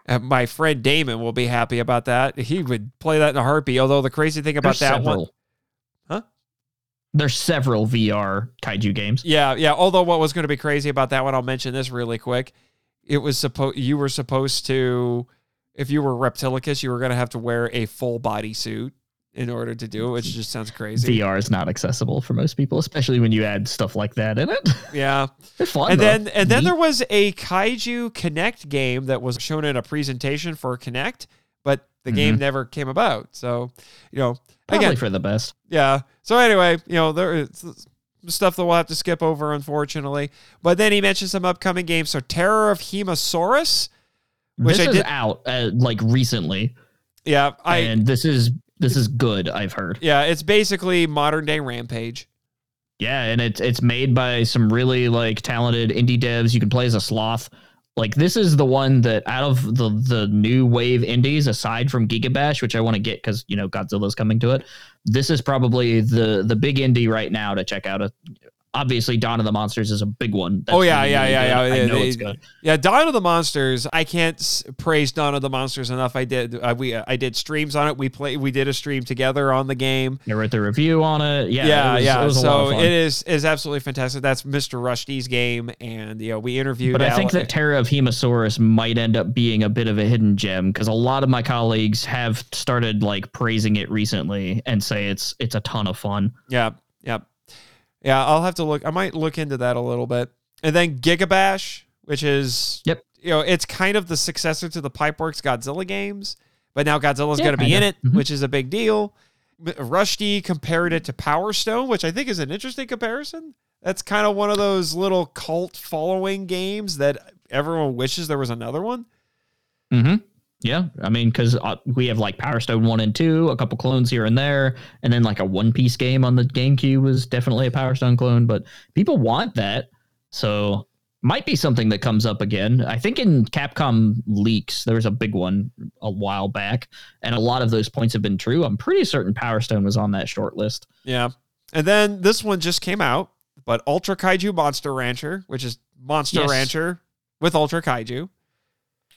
Uh, my friend Damon will be happy about that. He would play that in a heartbeat. Although the crazy thing about There's that several. one, Huh? There's several VR kaiju games. Yeah, yeah. Although what was going to be crazy about that one, I'll mention this really quick. It was supposed you were supposed to, if you were Reptilicus, you were going to have to wear a full body suit in order to do it, which mm-hmm. just sounds crazy. VR is not accessible for most people, especially when you add stuff like that in it. Yeah, It's fun. and though. then and then Neat. there was a Kaiju Connect game that was shown in a presentation for Connect but the game mm-hmm. never came about. So, you know, Probably again, for the best. yeah. So anyway, you know, there is stuff that we'll have to skip over, unfortunately. But then he mentioned some upcoming games. So Terror of Hemasaurus, which this I is did. out uh, like recently, Yeah, I. and this is this is good. I've heard. yeah, it's basically modern day Rampage. Yeah, and it's it's made by some really like talented indie devs. You can play as a sloth. Like this is the one that out of the the new wave indies, aside from Gigabash, which I want to get because you know Godzilla's coming to it. This is probably the the big indie right now to check out. A, obviously, Dawn of the Monsters is a big one. Oh, yeah, really, yeah, really yeah, good. yeah, I yeah, know they- it's good. Yeah, Dawn of the Monsters. I can't praise Dawn of the Monsters enough. I did. Uh, we uh, I did streams on it. We play. We did a stream together on the game. I wrote the review on it. Yeah, Yeah, it was, yeah. It was a lot so it is is absolutely fantastic. That's Mr. Rushdy's game, and you know we interviewed. But I think that Terror of Hemasaurus might end up being a bit of a hidden gem because a lot of my colleagues have started like praising it recently and say it's it's a ton of fun. Yeah, yeah. I'll have to look. I might look into that a little bit. And then Gigabash, which is Yep. you know, it's kind of the successor to the Pipeworks Godzilla games, but now Godzilla's Yeah, going to be in it, Mhm. which is a big deal. Rushdy compared it to Power Stone, which I think is an interesting comparison. That's kind of one of those little cult following games that everyone wishes there was another one. Mm-hmm. Yeah, I mean, because uh, we have like Power Stone one and two, a couple clones here and there, and then like a One Piece game on the GameCube was definitely a Power Stone clone. But people want that, so might be something that comes up again. I think in Capcom leaks there was a big one a while back, and a lot of those points have been true. I'm pretty certain Power Stone was on that short list. Yeah. And then this one just came out, but Ultra Kaiju Monster Rancher, which is Monster Yes. Rancher with Ultra Kaiju.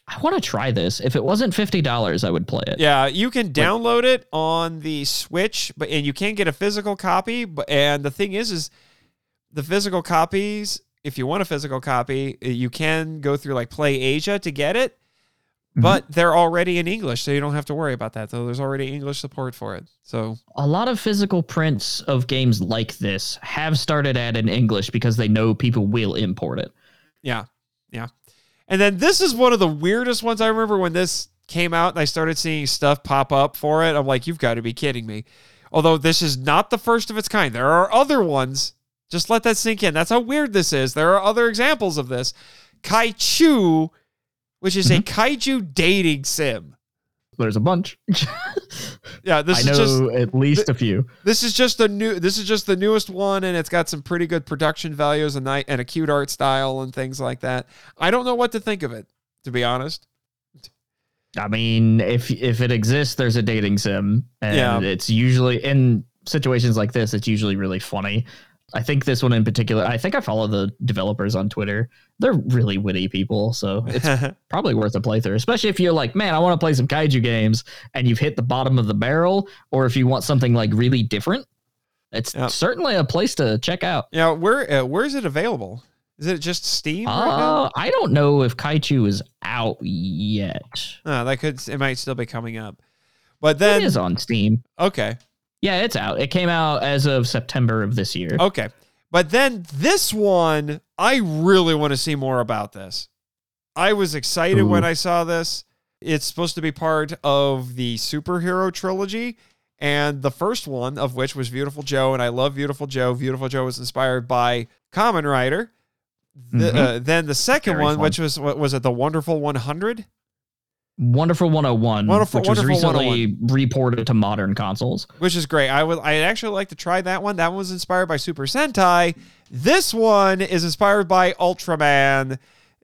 I want to try this. If it wasn't fifty dollars, I would play it. Yeah, you can download it on the Switch, but and you can get a physical copy. But and the thing is, is the physical copies. If you want a physical copy, eh, you can go through like Play Asia to get it, mm-hmm. but they're already in English, so you don't have to worry about that. So there's already English support for it. So a lot of physical prints of games like this have started out in English because they know people will import it. Yeah. Yeah. And then this is one of the weirdest ones I remember when this came out and I started seeing stuff pop up for it. I'm like, you've got to be kidding me. Although this is not the first of its kind. There are other ones. Just let that sink in. That's how weird this is. There are other examples of this. Kaichu, which is a mm-hmm. kaiju dating sim. There's a bunch. Yeah, this I is know just at least a few. this is just the new this is just the newest one and it's got some pretty good production values and and a cute art style and things like that. I don't know what to think of it, to be honest. I mean, if if it exists, there's a dating sim, and Yeah. it's usually in situations like this. It's usually really funny. I think this one in particular. I think I follow the developers on Twitter. They're really witty people, so it's probably worth a playthrough, especially if you're like, man, I want to play some kaiju games, and you've hit the bottom of the barrel, or if you want something like really different. It's Yep. certainly a place to check out. Yeah, where uh, where is it available? Is it just Steam right? Uh, I don't know if Kaiju is out yet. Oh, that could it might still be coming up. But it then is on Steam. okay, Yeah, it's out. It came out as of September of this year. okay. But then this one, I really want to see more about this. I was excited when I saw this. It's supposed to be part of the superhero trilogy. And the first one of which was Beautiful Joe, and I love Beautiful Joe. Beautiful Joe was inspired by Kamen Rider. The, Mhm. uh, then the second Very one, fun. which was what was it, the Wonderful 100? Wonderful 101, Wonderful- which was recently oh reported to modern consoles. which is great. I would I'd actually like to try that one. That one was inspired by Super Sentai. This one is inspired by Ultraman.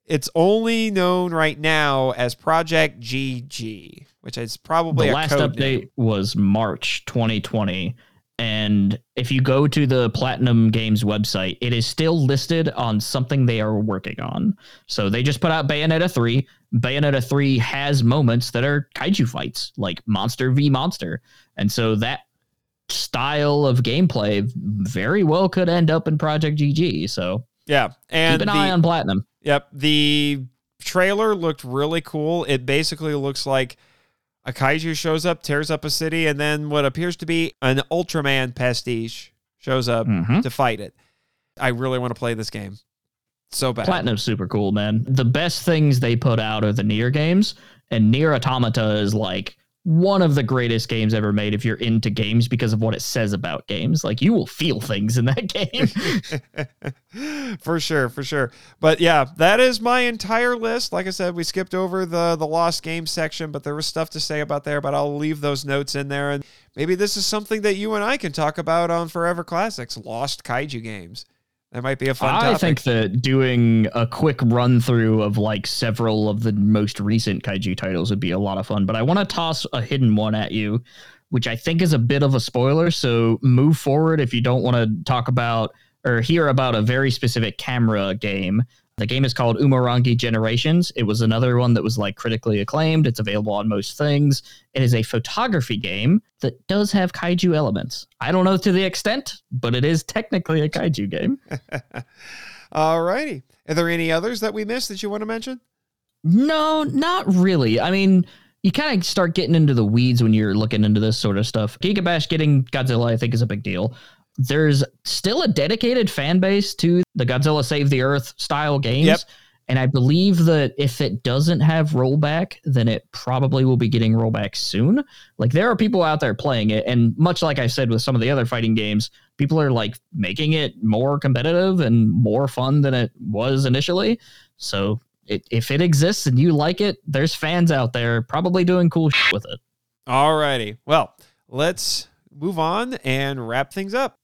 It's only known right now as Project GG, which is probably the last update name. was March 2020. And if you go to the Platinum Games website, it is still listed on something they are working on. So they just put out Bayonetta 3. Bayonetta 3 has moments that are kaiju fights, like monster v monster. And so that style of gameplay very well could end up in Project GG. So Yeah, and keep an the, eye on Platinum. Yep, the trailer looked really cool. It basically looks like a kaiju shows up, tears up a city, and then what appears to be an Ultraman pastiche shows up Mhm. to fight it. I really want to play this game so bad. Platinum's super cool, man. The best things they put out are the Nier games, And Nier Automata is like one of the greatest games ever made if you're into games because of what it says about games. Like you will feel things in that game. for sure, for sure. But yeah, that is my entire list. Like I said, we skipped over the the lost games section, but there was stuff to say about there, but I'll leave those notes in there and maybe this is something that you and I can talk about on Forever Classics, lost kaiju games. That might be a fun I topic. think that doing a quick run through of like several of the most recent kaiju titles would be a lot of fun. But I want to toss a hidden one at you, which I think is a bit of a spoiler. So move forward if you don't want to talk about or hear about a very specific camera game. The game is called Umurangi Generations. It was another one that was like critically acclaimed. It's available on most things. It is a photography game that does have kaiju elements. I don't know to the extent, but it is technically a kaiju game. All righty. Are there any others that we missed that you want to mention? No, not really. I mean, you kind of start getting into the weeds when you're looking into this sort of stuff. Gigabash getting Godzilla, I think, is a big deal. There's still a dedicated fan base to the Godzilla Save the Earth style games. Yep. And I believe that if it doesn't have rollback, then it probably will be getting rollback soon. Like there are people out there playing it, and much like I said with some of the other fighting games, people are like making it more competitive and more fun than it was initially. So it, if it exists and you like it, there's fans out there probably doing cool shit with it. All righty. Well, let's move on and wrap things up.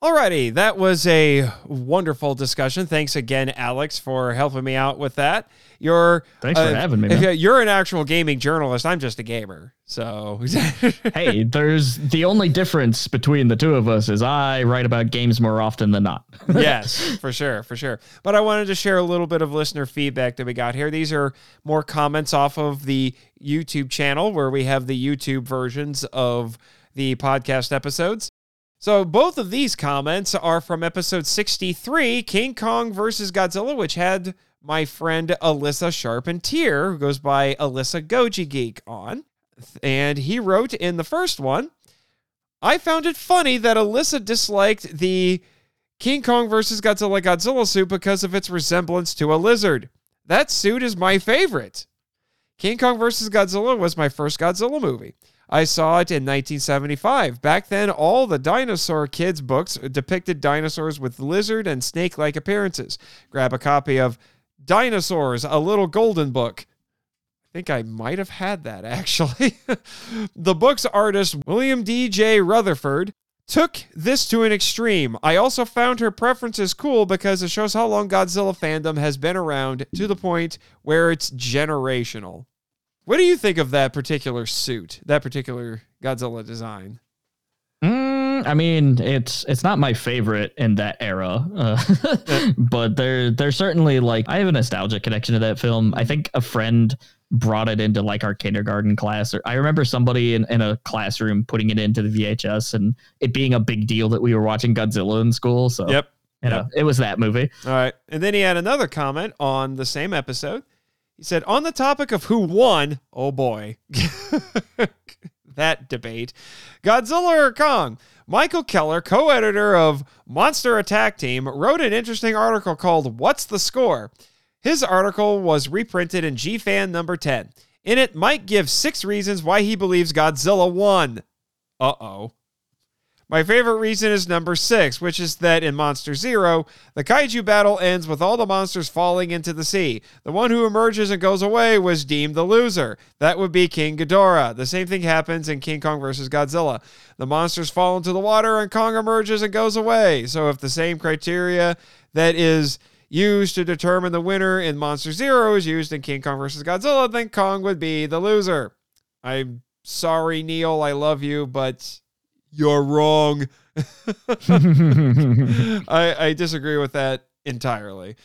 Alrighty, that was a wonderful discussion. Thanks again, Alex, for helping me out with that. You're Thanks for uh, having me, man. You're an actual gaming journalist. I'm just a gamer. So hey, there's the only difference between the two of us is I write about games more often than not. yes, for sure, for sure. But I wanted to share a little bit of listener feedback that we got here. These are more comments off of the YouTube channel where we have the YouTube versions of the podcast episodes. So both of these comments are from episode 63, King Kong versus Godzilla, which had my friend Alyssa Sharpentier, who goes by Alyssa Goji Geek, on. And he wrote in the first one, I found it funny that Alyssa disliked the King Kong versus Godzilla Godzilla suit because of its resemblance to a lizard. That suit is my favorite. King Kong versus Godzilla was my first Godzilla movie. I saw it in 1975. Back then, all the Dinosaur Kids books depicted dinosaurs with lizard and snake like appearances. Grab a copy of Dinosaurs, a Little Golden Book. I think I might have had that actually. the book's artist, William D.J. Rutherford, took this to an extreme. I also found her preferences cool because it shows how long Godzilla fandom has been around to the point where it's generational. What do you think of that particular suit, that particular Godzilla design? Mm, I mean, it's it's not my favorite in that era, uh, but there there's certainly like I have a nostalgic connection to that film. I think a friend brought it into like our kindergarten class. Or I remember somebody in, in a classroom putting it into the VHS and it being a big deal that we were watching Godzilla in school. So Yep. you know, it was that movie. All right. And then he had another comment on the same episode. He said, on the topic of who won, oh boy, that debate, Godzilla or Kong? Michael Keller, co editor of Monster Attack Team, wrote an interesting article called What's the Score? His article was reprinted in GFan number 10. In it, Mike gives six reasons why he believes Godzilla won. Uh oh. My favorite reason is number six, which is that in Monster Zero, the kaiju battle ends with all the monsters falling into the sea. The one who emerges and goes away was deemed the loser. That would be King Ghidorah. The same thing happens in King Kong vs. Godzilla. The monsters fall into the water and Kong emerges and goes away. So if the same criteria that is used to determine the winner in Monster Zero is used in King Kong vs. Godzilla, then Kong would be the loser. I'm sorry, Neil. I love you, but you're wrong. I, I disagree with that entirely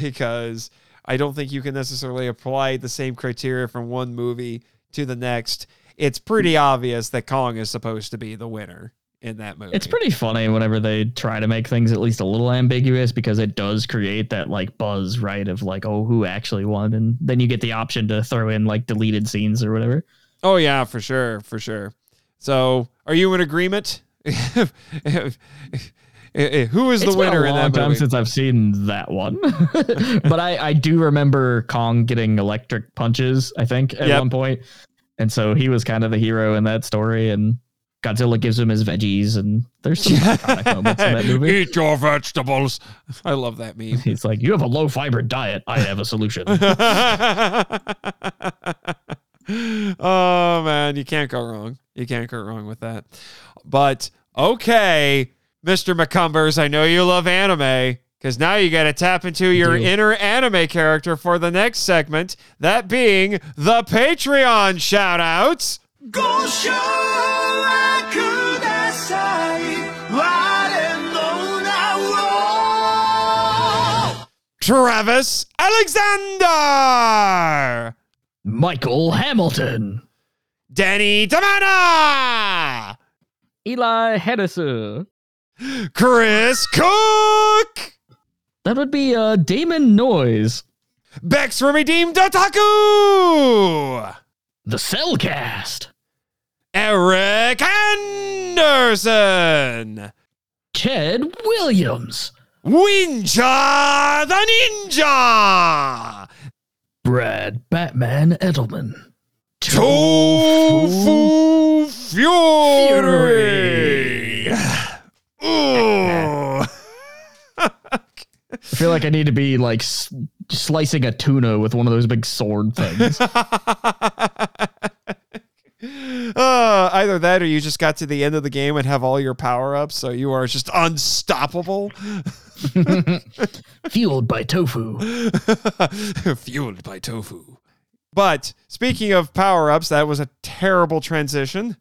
because I don't think you can necessarily apply the same criteria from one movie to the next. It's pretty obvious that Kong is supposed to be the winner in that movie. It's pretty funny whenever they try to make things at least a little ambiguous because it does create that like buzz, right? Of like, oh, who actually won? And then you get the option to throw in like deleted scenes or whatever. Oh yeah, for sure, for sure. So, are you in agreement? Who is the It's been winner a in long that time movie? since I've seen that one, but I, I do remember Kong getting electric punches. I think at Yep. one point, and so he was kind of the hero in that story. And Godzilla gives him his veggies, and there's some iconic moments in that movie. Eat your vegetables. I love that meme. He's like, "You have a low fiber diet. I have a solution." oh man, you can't go wrong. You can't go wrong with that. But okay, Mr. McCumbers, I know you love anime because now you got to tap into your inner anime character for the next segment, that being the Patreon shout outs. Go show Aku Nassau Now. Travis Alexander, Michael Hamilton, Danny Tamana, Eli Hedison. Chris Cook, That would be uh, Damon Noyes, Bex from Redeemed Otaku, the Cellcast, Eric Anderson, Ted Williams, Winja the Ninja, Brad Batman Edelman, Tofu Fury. I feel like I need to be like s- slicing a tuna with one of those big sword things. Uh, either that or you just got to the end of the game and have all your power ups, so you are just unstoppable. Fueled by tofu. Fueled by tofu. But speaking of power ups, that was a terrible transition.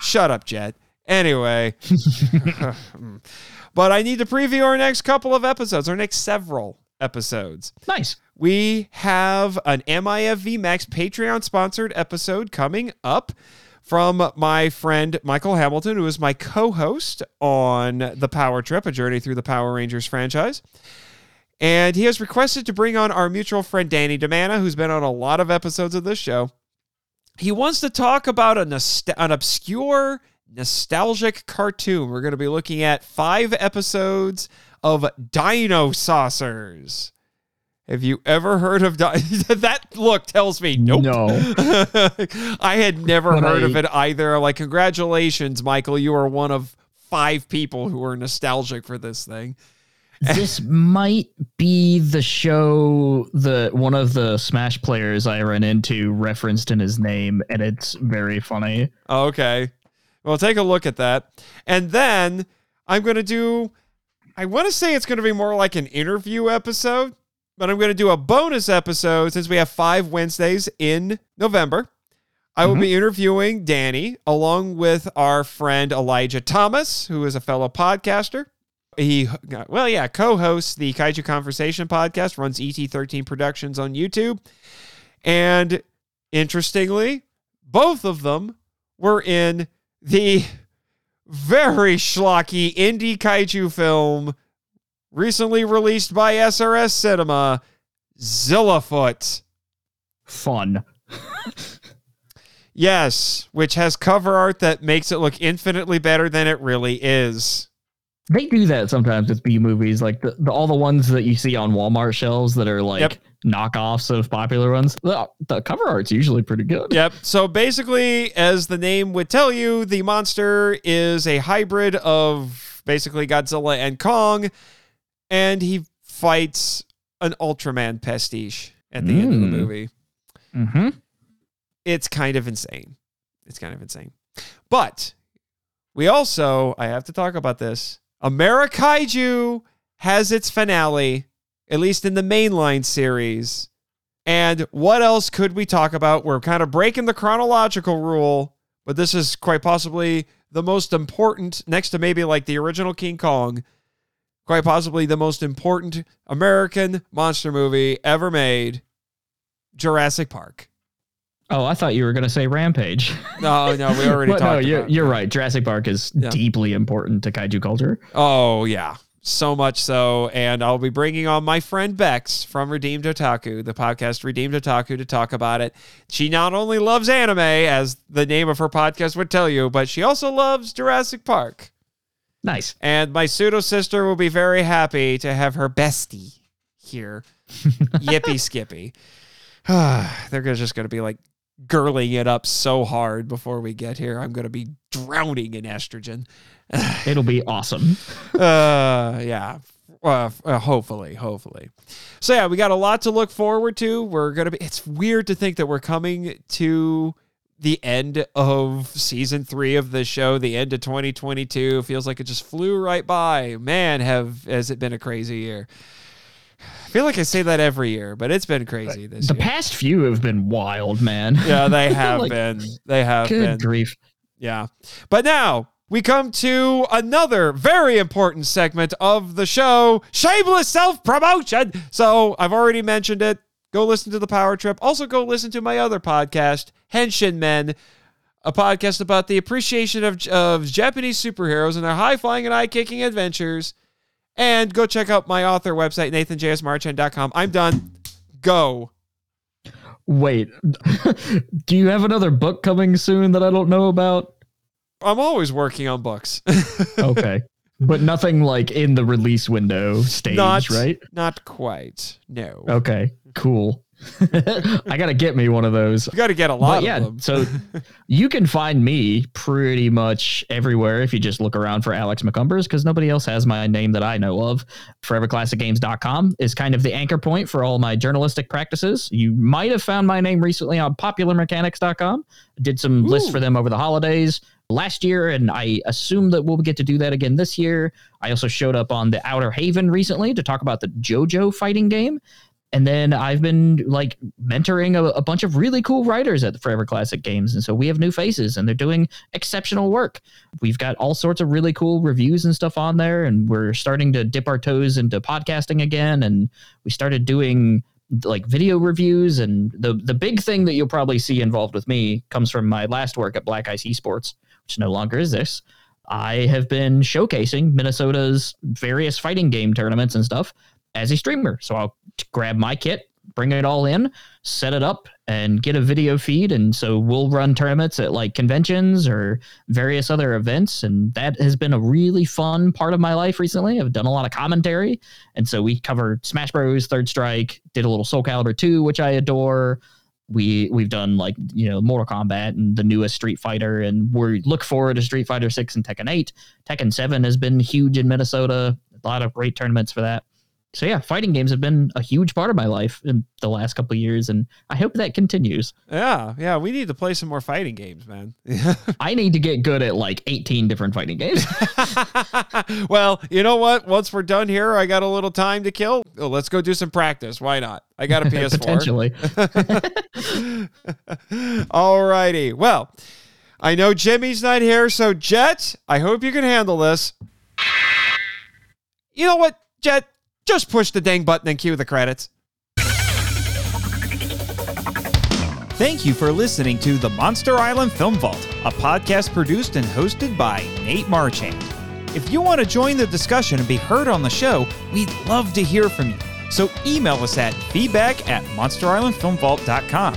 Shut up, Jet. Anyway. but I need to preview our next couple of episodes, our next several episodes. Nice. we have an MIFV Max Patreon sponsored episode coming up from my friend Michael Hamilton, who is my co host on The Power Trip, a journey through the Power Rangers franchise. And he has requested to bring on our mutual friend Danny Demana, who's been on a lot of episodes of this show. He wants to talk about a nost- an obscure, nostalgic cartoon. We're going to be looking at five episodes of Dinosaucers. Have you ever heard of Di- that? Look tells me nope. No. I had never When heard I- of it either. Like, congratulations, Michael. You are one of five people who are nostalgic for this thing. This might be the show that one of the Smash players I ran into referenced in his name, and it's very funny. Okay. Well, take a look at that. And then I'm going to do, I want to say it's going to be more like an interview episode, but I'm going to do a bonus episode since we have five Wednesdays in November. I will be mm-hmm. interviewing Danny along with our friend Elijah Thomas, who is a fellow podcaster. He, well, yeah, co hosts the Kaiju Conversation podcast, runs ET13 Productions on YouTube. And interestingly, both of them were in the very schlocky indie kaiju film recently released by SRS Cinema, Zillafoot. Fun. Yes, which has cover art that makes it look infinitely better than it really is. They do that sometimes with B movies, like the, the all the ones that you see on Walmart shelves that are like Yep. knockoffs of popular ones. The, the cover art's usually pretty good. Yep. So basically, as the name would tell you, the monster is a hybrid of basically Godzilla and Kong, and he fights an Ultraman pastiche at the end of the Mm. movie. Mm-hmm. It's kind of insane. It's kind of insane. But we also, I have to talk about this. Amerikaiju has its finale, at least in the mainline series. And what else could we talk about? We're kind of breaking the chronological rule, but this is quite possibly the most important, next to maybe like the original King Kong, quite possibly the most important American monster movie ever made Jurassic Park. Oh, I thought you were gonna say Rampage. No, no, we already talked no, you're, you're right. Jurassic Park is Yeah. deeply important to kaiju culture. Oh, yeah. So much so. And I'll be bringing on my friend Bex from Redeemed Otaku, the podcast Redeemed Otaku, to talk about it. She not only loves anime, as the name of her podcast would tell you, but she also loves Jurassic Park. Nice. And my pseudo sister will be very happy to have her bestie here. Yippee Skippy. They're just going to be like girling it up so hard before we get here. I'm going to be drowning in estrogen. It'll be awesome. uh, yeah. Uh, uh, hopefully, hopefully. So yeah, we got a lot to look forward to. We're gonna be. It's weird to think that we're coming to the end of season three of the show, the end of 2022. Feels like it just flew right by. Man, have has it been a crazy year? I feel like I say that every year, but it's been crazy uh, this The year. past few have been wild, man. yeah, they have Like, been. They have Good been. grief. Yeah. But now we come to another very important segment of the show shameless self promotion. So I've already mentioned it. Go listen to the Power Trip. Also, go listen to my other podcast, Henshin Men, a podcast about the appreciation of, of Japanese superheroes and their high flying and eye kicking adventures. And go check out my author website, nathanjsmarchand.com. I'm done. Go. Wait, do you have another book coming soon that I don't know about? I'm always working on books. Okay. but nothing like in the release window stage, Not right? Not quite. No. Okay, cool. I gotta get me one of those. You got to get a lot But yeah, them. so you can find me pretty much everywhere if you just look around for Alex McCumbers because nobody else has my name that I know of. ForeverClassicGames.com is kind of the anchor point for all my journalistic practices. You might have found my name recently on PopularMechanics.com. Did some lists for them over the holidays last year, and I assume that we'll get to do that again this year. I also showed up on the Outer Haven recently to talk about the JoJo fighting game. And then I've been like mentoring a, a bunch of really cool writers at the Forever Classic Games. And so we have new faces and they're doing exceptional work. We've got all sorts of really cool reviews and stuff on there. And we're starting to dip our toes into podcasting again. And we started doing like video reviews. And the, the big thing that you'll probably see involved with me comes from my last work at Black Ice Esports, which no longer is this. I have been showcasing Minnesota's various fighting game tournaments and stuff as a streamer. So I'll grab my kit, bring it all in, set it up, and get a video feed. And so we'll run tournaments at like conventions or various other events. And that has been a really fun part of my life recently. I've done a lot of commentary. And so we covered Smash Bros, Third Strike, did a little Soul Calibur 2, which I adore. We we've done like you know Mortal Kombat and the newest Street Fighter, and we look forward to Street Fighter Six and Tekken Eight. Tekken Seven has been huge in Minnesota. A lot of great tournaments for that so yeah, fighting games have been a huge part of my life in the last couple of years, and I hope that continues. Yeah, yeah, we need to play some more fighting games, man. I need to get good at like 18 different fighting games. well, you know what? Once we're done here, I got a little time to kill. Oh, let's go do some practice. Why not? I got a PS4. Potentially. All righty. Well, I know Jimmy's not here, so Jet, I hope you can handle this. You know what, Jet? Just push the dang button and cue the credits. Thank you for listening to the Monster Island Film Vault, a podcast produced and hosted by Nate Marchand. If you want to join the discussion and be heard on the show, we'd love to hear from you. So email us at feedback at monsterislandfilmvault.com.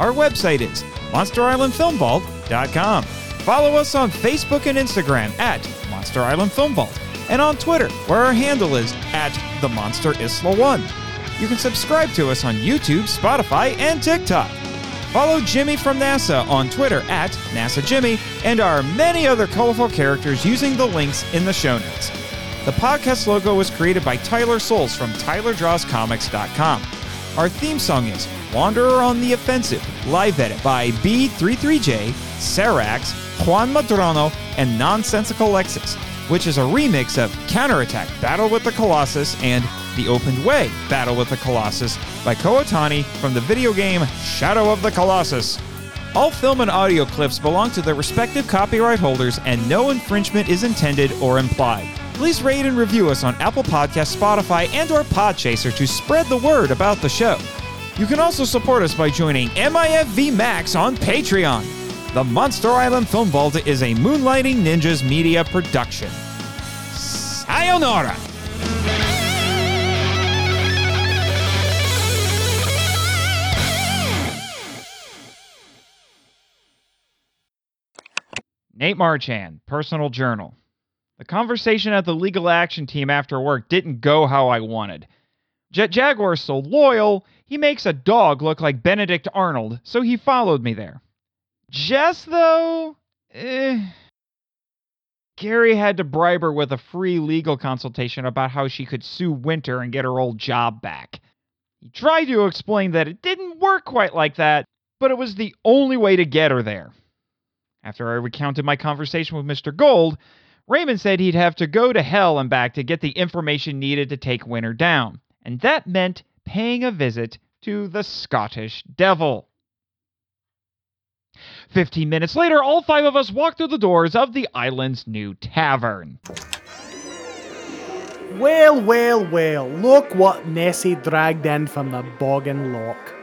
Our website is monsterislandfilmvault.com. Follow us on Facebook and Instagram at Monster Island Film Vault and on Twitter, where our handle is at the Monster Isla One. You can subscribe to us on YouTube, Spotify, and TikTok. Follow Jimmy from NASA on Twitter at NASA Jimmy and our many other colorful characters using the links in the show notes. The podcast logo was created by Tyler Souls from TylerDrawsComics.com. Our theme song is Wanderer on the Offensive, live edit by B33J, Sarax, Juan Madrono, and Nonsensical Lexus, which is a remix of Counterattack Battle with the Colossus and The Opened Way Battle with the Colossus by Kow Otani from the video game Shadow of the Colossus. All film and audio clips belong to their respective copyright holders and no infringement is intended or implied. Please rate and review us on Apple Podcasts, Spotify, and or Podchaser to spread the word about the show. You can also support us by joining MIFV Max on Patreon. The Monster Island Film Vault is a Moonlighting Ninjas media production. Sayonara! Nate Marchand, personal journal. The conversation at the legal action team after work didn't go how I wanted. Jet Jaguar's so loyal, he makes a dog look like Benedict Arnold, so he followed me there. Jess, though, eh. Gary had to bribe her with a free legal consultation about how she could sue Winter and get her old job back. He tried to explain that it didn't work quite like that, but it was the only way to get her there. After I recounted my conversation with Mr. Gold, Raymond said he'd have to go to hell and back to get the information needed to take Winter down, and that meant paying a visit to the Scottish Devil. Fifteen minutes later, all five of us walked through the doors of the island's new tavern. Well, well, well, look what Nessie dragged in from the boggin lock.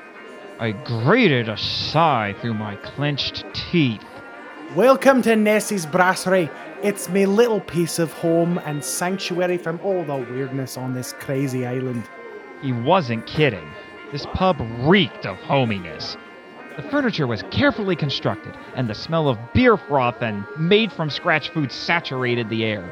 I grated a sigh through my clenched teeth. Welcome to Nessie's Brasserie. It's me little piece of home and sanctuary from all the weirdness on this crazy island. He wasn't kidding. This pub reeked of hominess. The furniture was carefully constructed, and the smell of beer froth and made from scratch food saturated the air.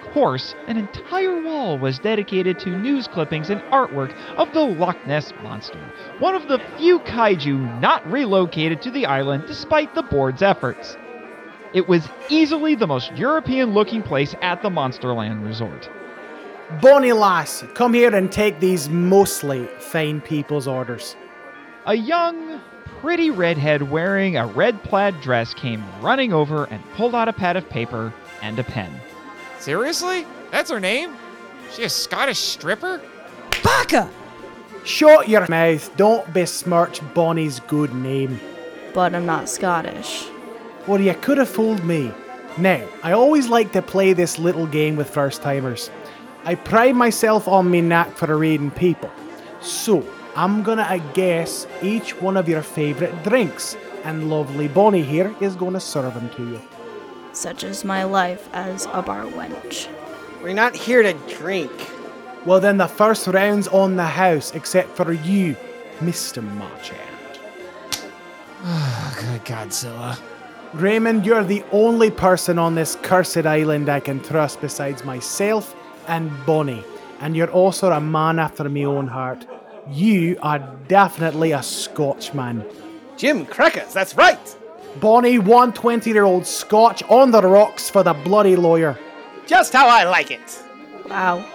Of course, an entire wall was dedicated to news clippings and artwork of the Loch Ness Monster, one of the few kaiju not relocated to the island despite the board's efforts. It was easily the most European looking place at the Monsterland Resort. Bonnie lass, come here and take these mostly fine people's orders. A young, pretty redhead wearing a red plaid dress came running over and pulled out a pad of paper and a pen. Seriously? That's her name? She a Scottish stripper? Baka! Shut your mouth, don't besmirch Bonnie's good name. But I'm not Scottish. Well, you could have fooled me. Now, I always like to play this little game with first timers. I pride myself on me knack for reading people. So, I'm gonna guess each one of your favourite drinks, and lovely Bonnie here is gonna serve them to you. Such is my life as a bar wench. We're not here to drink. Well, then the first round's on the house, except for you, Mr. Marchand. Oh, good Godzilla. Raymond, you're the only person on this cursed island I can trust besides myself and Bonnie, and you're also a man after my own heart. You are definitely a Scotchman. Jim Crackers, that's right. Bonnie, one 20 year old Scotch on the rocks for the bloody lawyer. Just how I like it. Wow,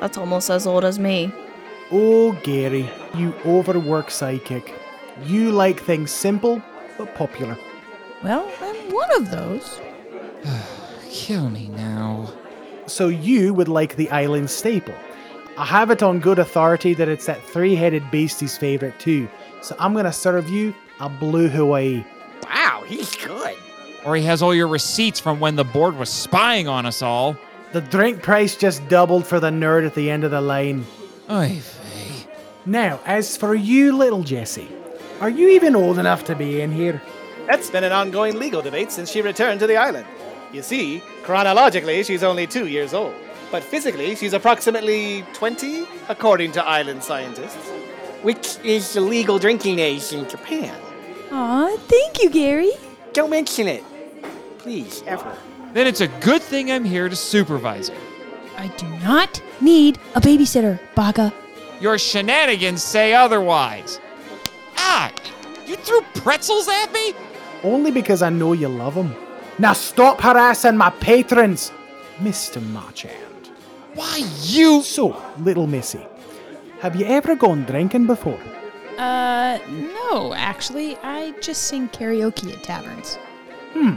that's almost as old as me. Oh, Gary, you overwork psychic. You like things simple but popular. Well, I'm one of those. Kill me now. So you would like the island staple. I have it on good authority that it's that three headed beastie's favourite too. So I'm gonna serve you a blue Hawaii. Wow, he's good. Or he has all your receipts from when the board was spying on us all. The drink price just doubled for the nerd at the end of the line. Oy vey. Now, as for you, little Jessie, are you even old enough to be in here? That's been an ongoing legal debate since she returned to the island. You see, chronologically, she's only two years old. But physically, she's approximately 20, according to island scientists. Which is the legal drinking age in Japan. Aw, thank you, Gary. Don't mention it. Please, ever. Then it's a good thing I'm here to supervise her. I do not need a babysitter, Baka. Your shenanigans say otherwise. Ah! You threw pretzels at me? Only because I know you love them. Now stop harassing my patrons, Mr. Marchand. Why, you. So, little Missy, have you ever gone drinking before? Uh, no, actually, I just sing karaoke at taverns. Hmm.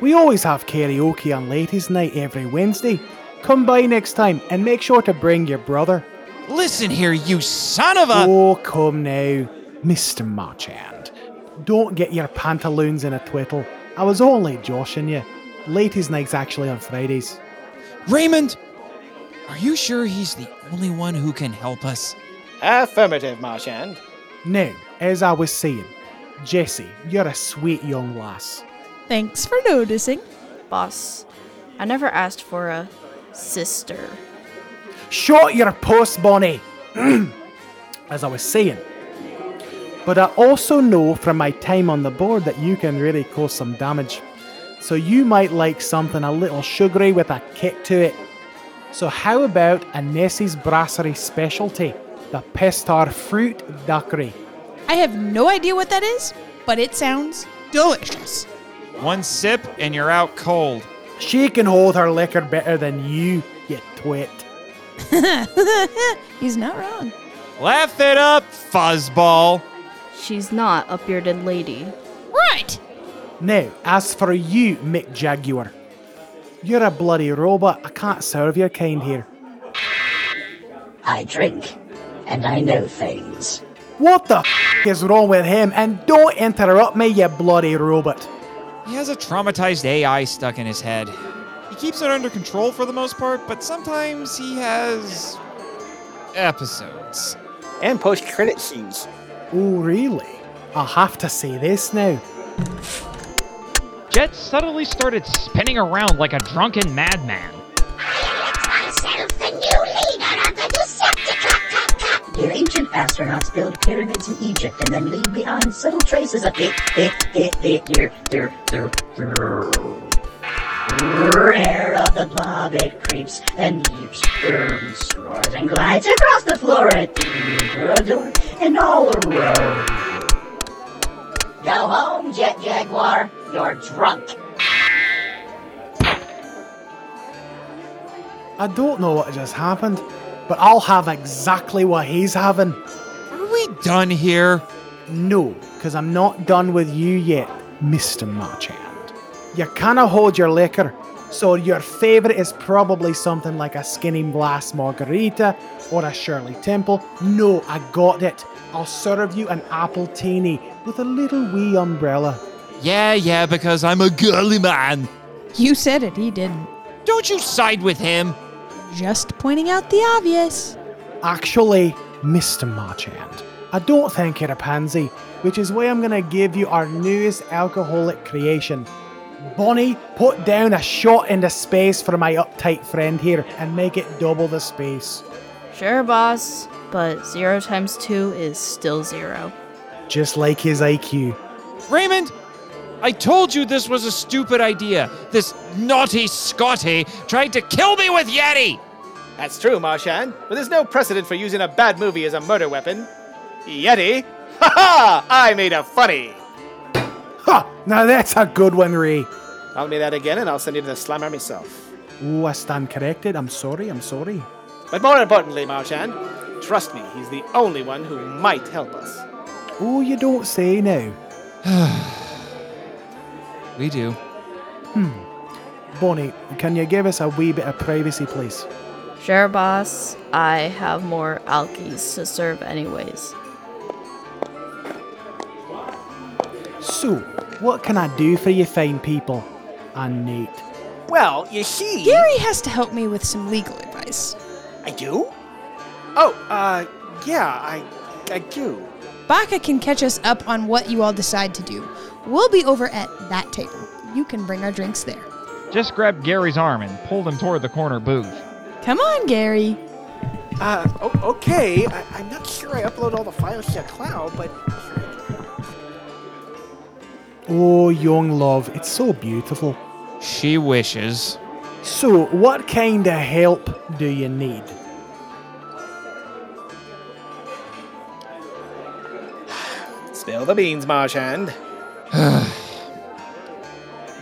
We always have karaoke on ladies' night every Wednesday. Come by next time and make sure to bring your brother. Listen here, you son of a. Oh, come now, Mr. Marchand. Don't get your pantaloons in a twiddle. I was only joshing you. Ladies' night's actually on Fridays. Raymond! Are you sure he's the only one who can help us? Affirmative, Marchand. Now, as I was saying, Jessie, you're a sweet young lass. Thanks for noticing. Boss, I never asked for a sister. Shut your post, Bonnie! As I was saying. But I also know from my time on the board that you can really cause some damage. so you might like something a little sugary with a kick to it. So, how about a Nessie's Brasserie specialty, the Pestar Fruit Daiquiri? I have no idea what that is, but it sounds delicious. One sip and you're out cold. She can hold her liquor better than you, you twit. He's not wrong. Laugh it up, fuzzball. She's not a bearded lady. Right. Now, as for you, Mick Jaguar, you're a bloody robot. I can't serve your kind here. I drink, and I know things. What the f- is wrong with him? And don't interrupt me, you bloody robot. He has a traumatized AI stuck in his head. He keeps it under control for the most part, but sometimes he has episodes. And post credit scenes. Oh, really? I'll have to say this now. Jet suddenly started spinning around like a drunken madman. I Myself, the new leader of the Decepticon. Your ancient astronauts build pyramids in Egypt and then leave behind subtle traces of it, it, it, it, their, their, their, Rare of the blob, it creeps and leaps, burns, roars, and glides across the floor at the door and all around. Go home, Jet Jaguar. You're drunk. I don't know what just happened, but I'll have exactly what he's having. Are we done here? No, because I'm not done with you yet, Mr. Marchand. You cannot hold your liquor, so your favourite is probably something like a Skinny Blast Margarita or a Shirley Temple. No, I got it. I'll serve you an apple teeny with a little wee umbrella. Yeah, yeah, because I'm a girly man. You said it, he didn't. Don't you side with him. Just pointing out the obvious. Actually, Mr. Marchand, I don't think you're a pansy, which is why I'm going to give you our newest alcoholic creation. Bonnie, put down a shot into space for my uptight friend here and make it double the space. Sure, boss, but zero times two is still zero. Just like his IQ. Raymond, I told you this was a stupid idea. This naughty Scotty tried to kill me with Yeti. That's true, Marchand, but there's no precedent for using a bad movie as a murder weapon. Yeti? Ha ha! I made a funny. Ha! Now that's a good one, Ray. Tell me that again and I'll send you to the slammer myself. Oh, I stand corrected. I'm sorry, I'm sorry. But more importantly, Marchand, trust me, he's the only one who might help us. Oh, you don't say now. We do. Hmm. Bonnie, can you give us a wee bit of privacy, please? Sure, boss. I have more alkies to serve, anyways. So, what can I do for you fine people? And Nate. Well, you see. Gary has to help me with some legal advice. I do? Oh, uh, yeah, I, I do. Baka can catch us up on what you all decide to do. We'll be over at that table. You can bring our drinks there. Just grabbed Gary's arm and pulled him toward the corner booth. Come on, Gary. Uh, o- okay. I- I'm not sure I upload all the files to the cloud, but Oh, young love, it's so beautiful. She wishes. So, what kind of help do you need? Spill the beans, Marchand.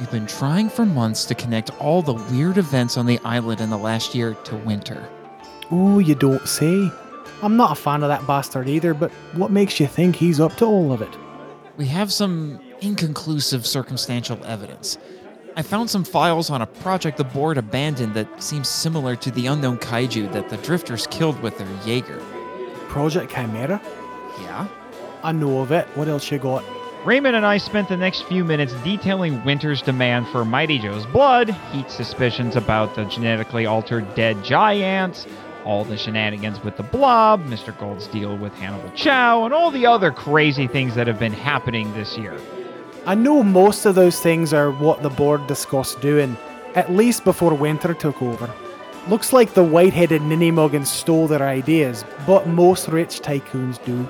We've been trying for months to connect all the weird events on the island in the last year to winter. Oh, you don't say. I'm not a fan of that bastard either, but what makes you think he's up to all of it? We have some inconclusive circumstantial evidence. I found some files on a project the board abandoned that seems similar to the unknown kaiju that the drifters killed with their Jaeger. Project Chimera? Yeah? I know of it. What else you got? Raymond and I spent the next few minutes detailing Winter's demand for Mighty Joe's blood, Heat's suspicions about the genetically altered dead giants, all the shenanigans with the blob, Mr. Gold's deal with Hannibal Chau, and all the other crazy things that have been happening this year. I know most of those things are what the board discussed doing, at least before Winter took over. Looks like the white headed ninny muggins stole their ideas, but most rich tycoons do.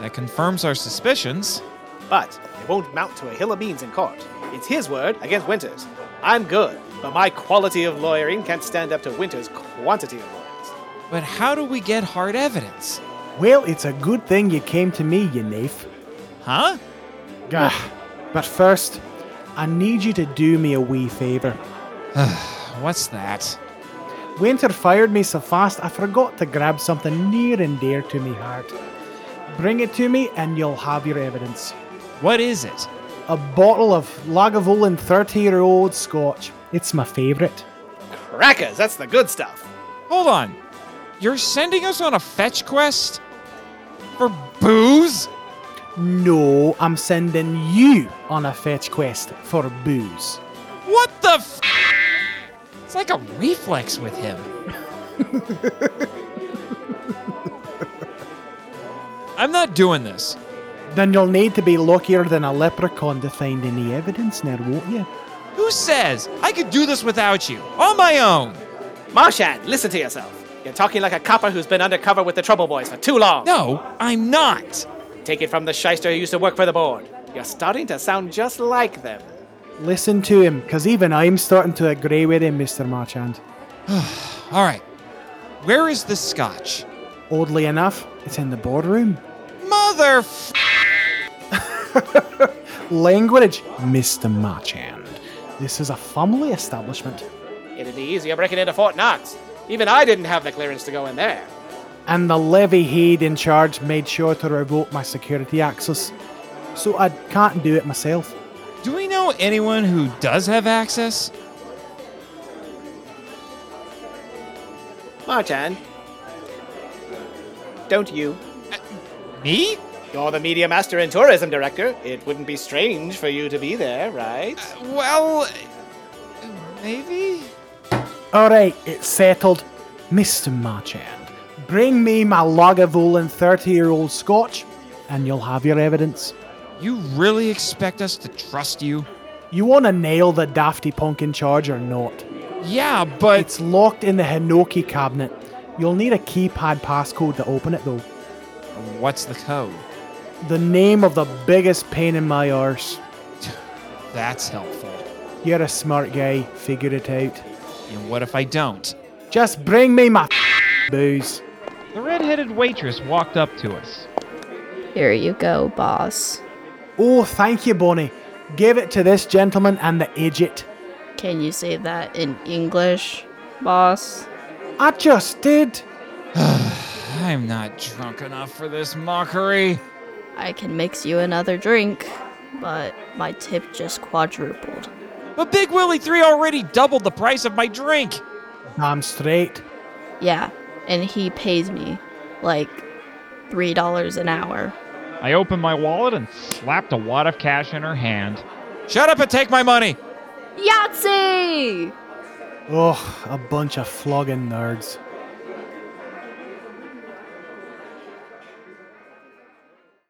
That confirms our suspicions. but it won't mount to a hill of beans in court. It's his word against Winter's. I'm good, but my quality of lawyering can't stand up to Winter's quantity of lawyers. But how do we get hard evidence? Well, it's a good thing you came to me, you naif. Huh? Gah. But first, I need you to do me a wee favour. What's that? Winter fired me so fast I forgot to grab something near and dear to me heart. Bring it to me and you'll have your evidence. What is it? A bottle of Lagavulin 30 year old scotch. It's my favourite. Crackers, that's the good stuff. Hold on. You're sending us on a fetch quest? For booze? No, I'm sending you on a fetch quest for booze. What the f? It's like a reflex with him. I'm not doing this. Then you'll need to be luckier than a leprechaun to find any evidence now, won't you? Who says I could do this without you? On my own. Marchand, listen to yourself. You're talking like a copper who's been undercover with the Trouble Boys for too long. No, I'm not. Take it from the shyster who used to work for the board. You're starting to sound just like them. Listen to him, because even I'm starting to agree with him, Mr. Marchand. All right. Where is the scotch? Oddly enough, it's in the boardroom. Mother. F- Language, Mr. Marchand. This is a family establishment. It'd be easier breaking into Fort Knox. Even I didn't have the clearance to go in there. And the levy head in charge made sure to revoke my security access. So I can't do it myself. Do we know anyone who does have access? Marchand. Don't you? Uh, me? You're the media master and tourism director. It wouldn't be strange for you to be there, right? Uh, well, maybe. All right, it's settled. Mr. Marchand, bring me my Lagavulin 30 year old scotch, and you'll have your evidence. You really expect us to trust you? You want to nail the Dafty Punk in charge or not? Yeah, but. It's locked in the Hinoki cabinet. You'll need a keypad passcode to open it, though. What's the code? The name of the biggest pain in my arse. That's helpful. You're a smart guy. Figure it out. And what if I don't? Just bring me my booze. The red-headed waitress walked up to us. Here you go, boss. Oh, thank you, Bonnie. Give it to this gentleman and the idiot. Can you say that in English, boss? I just did. I'm not drunk enough for this mockery. I can mix you another drink, but my tip just quadrupled. But Big Willie 3 already doubled the price of my drink. I'm straight. Yeah, and he pays me like $3 an hour. I opened my wallet and slapped a wad of cash in her hand. Shut up and take my money. Yahtzee! Oh, a bunch of flogging nerds.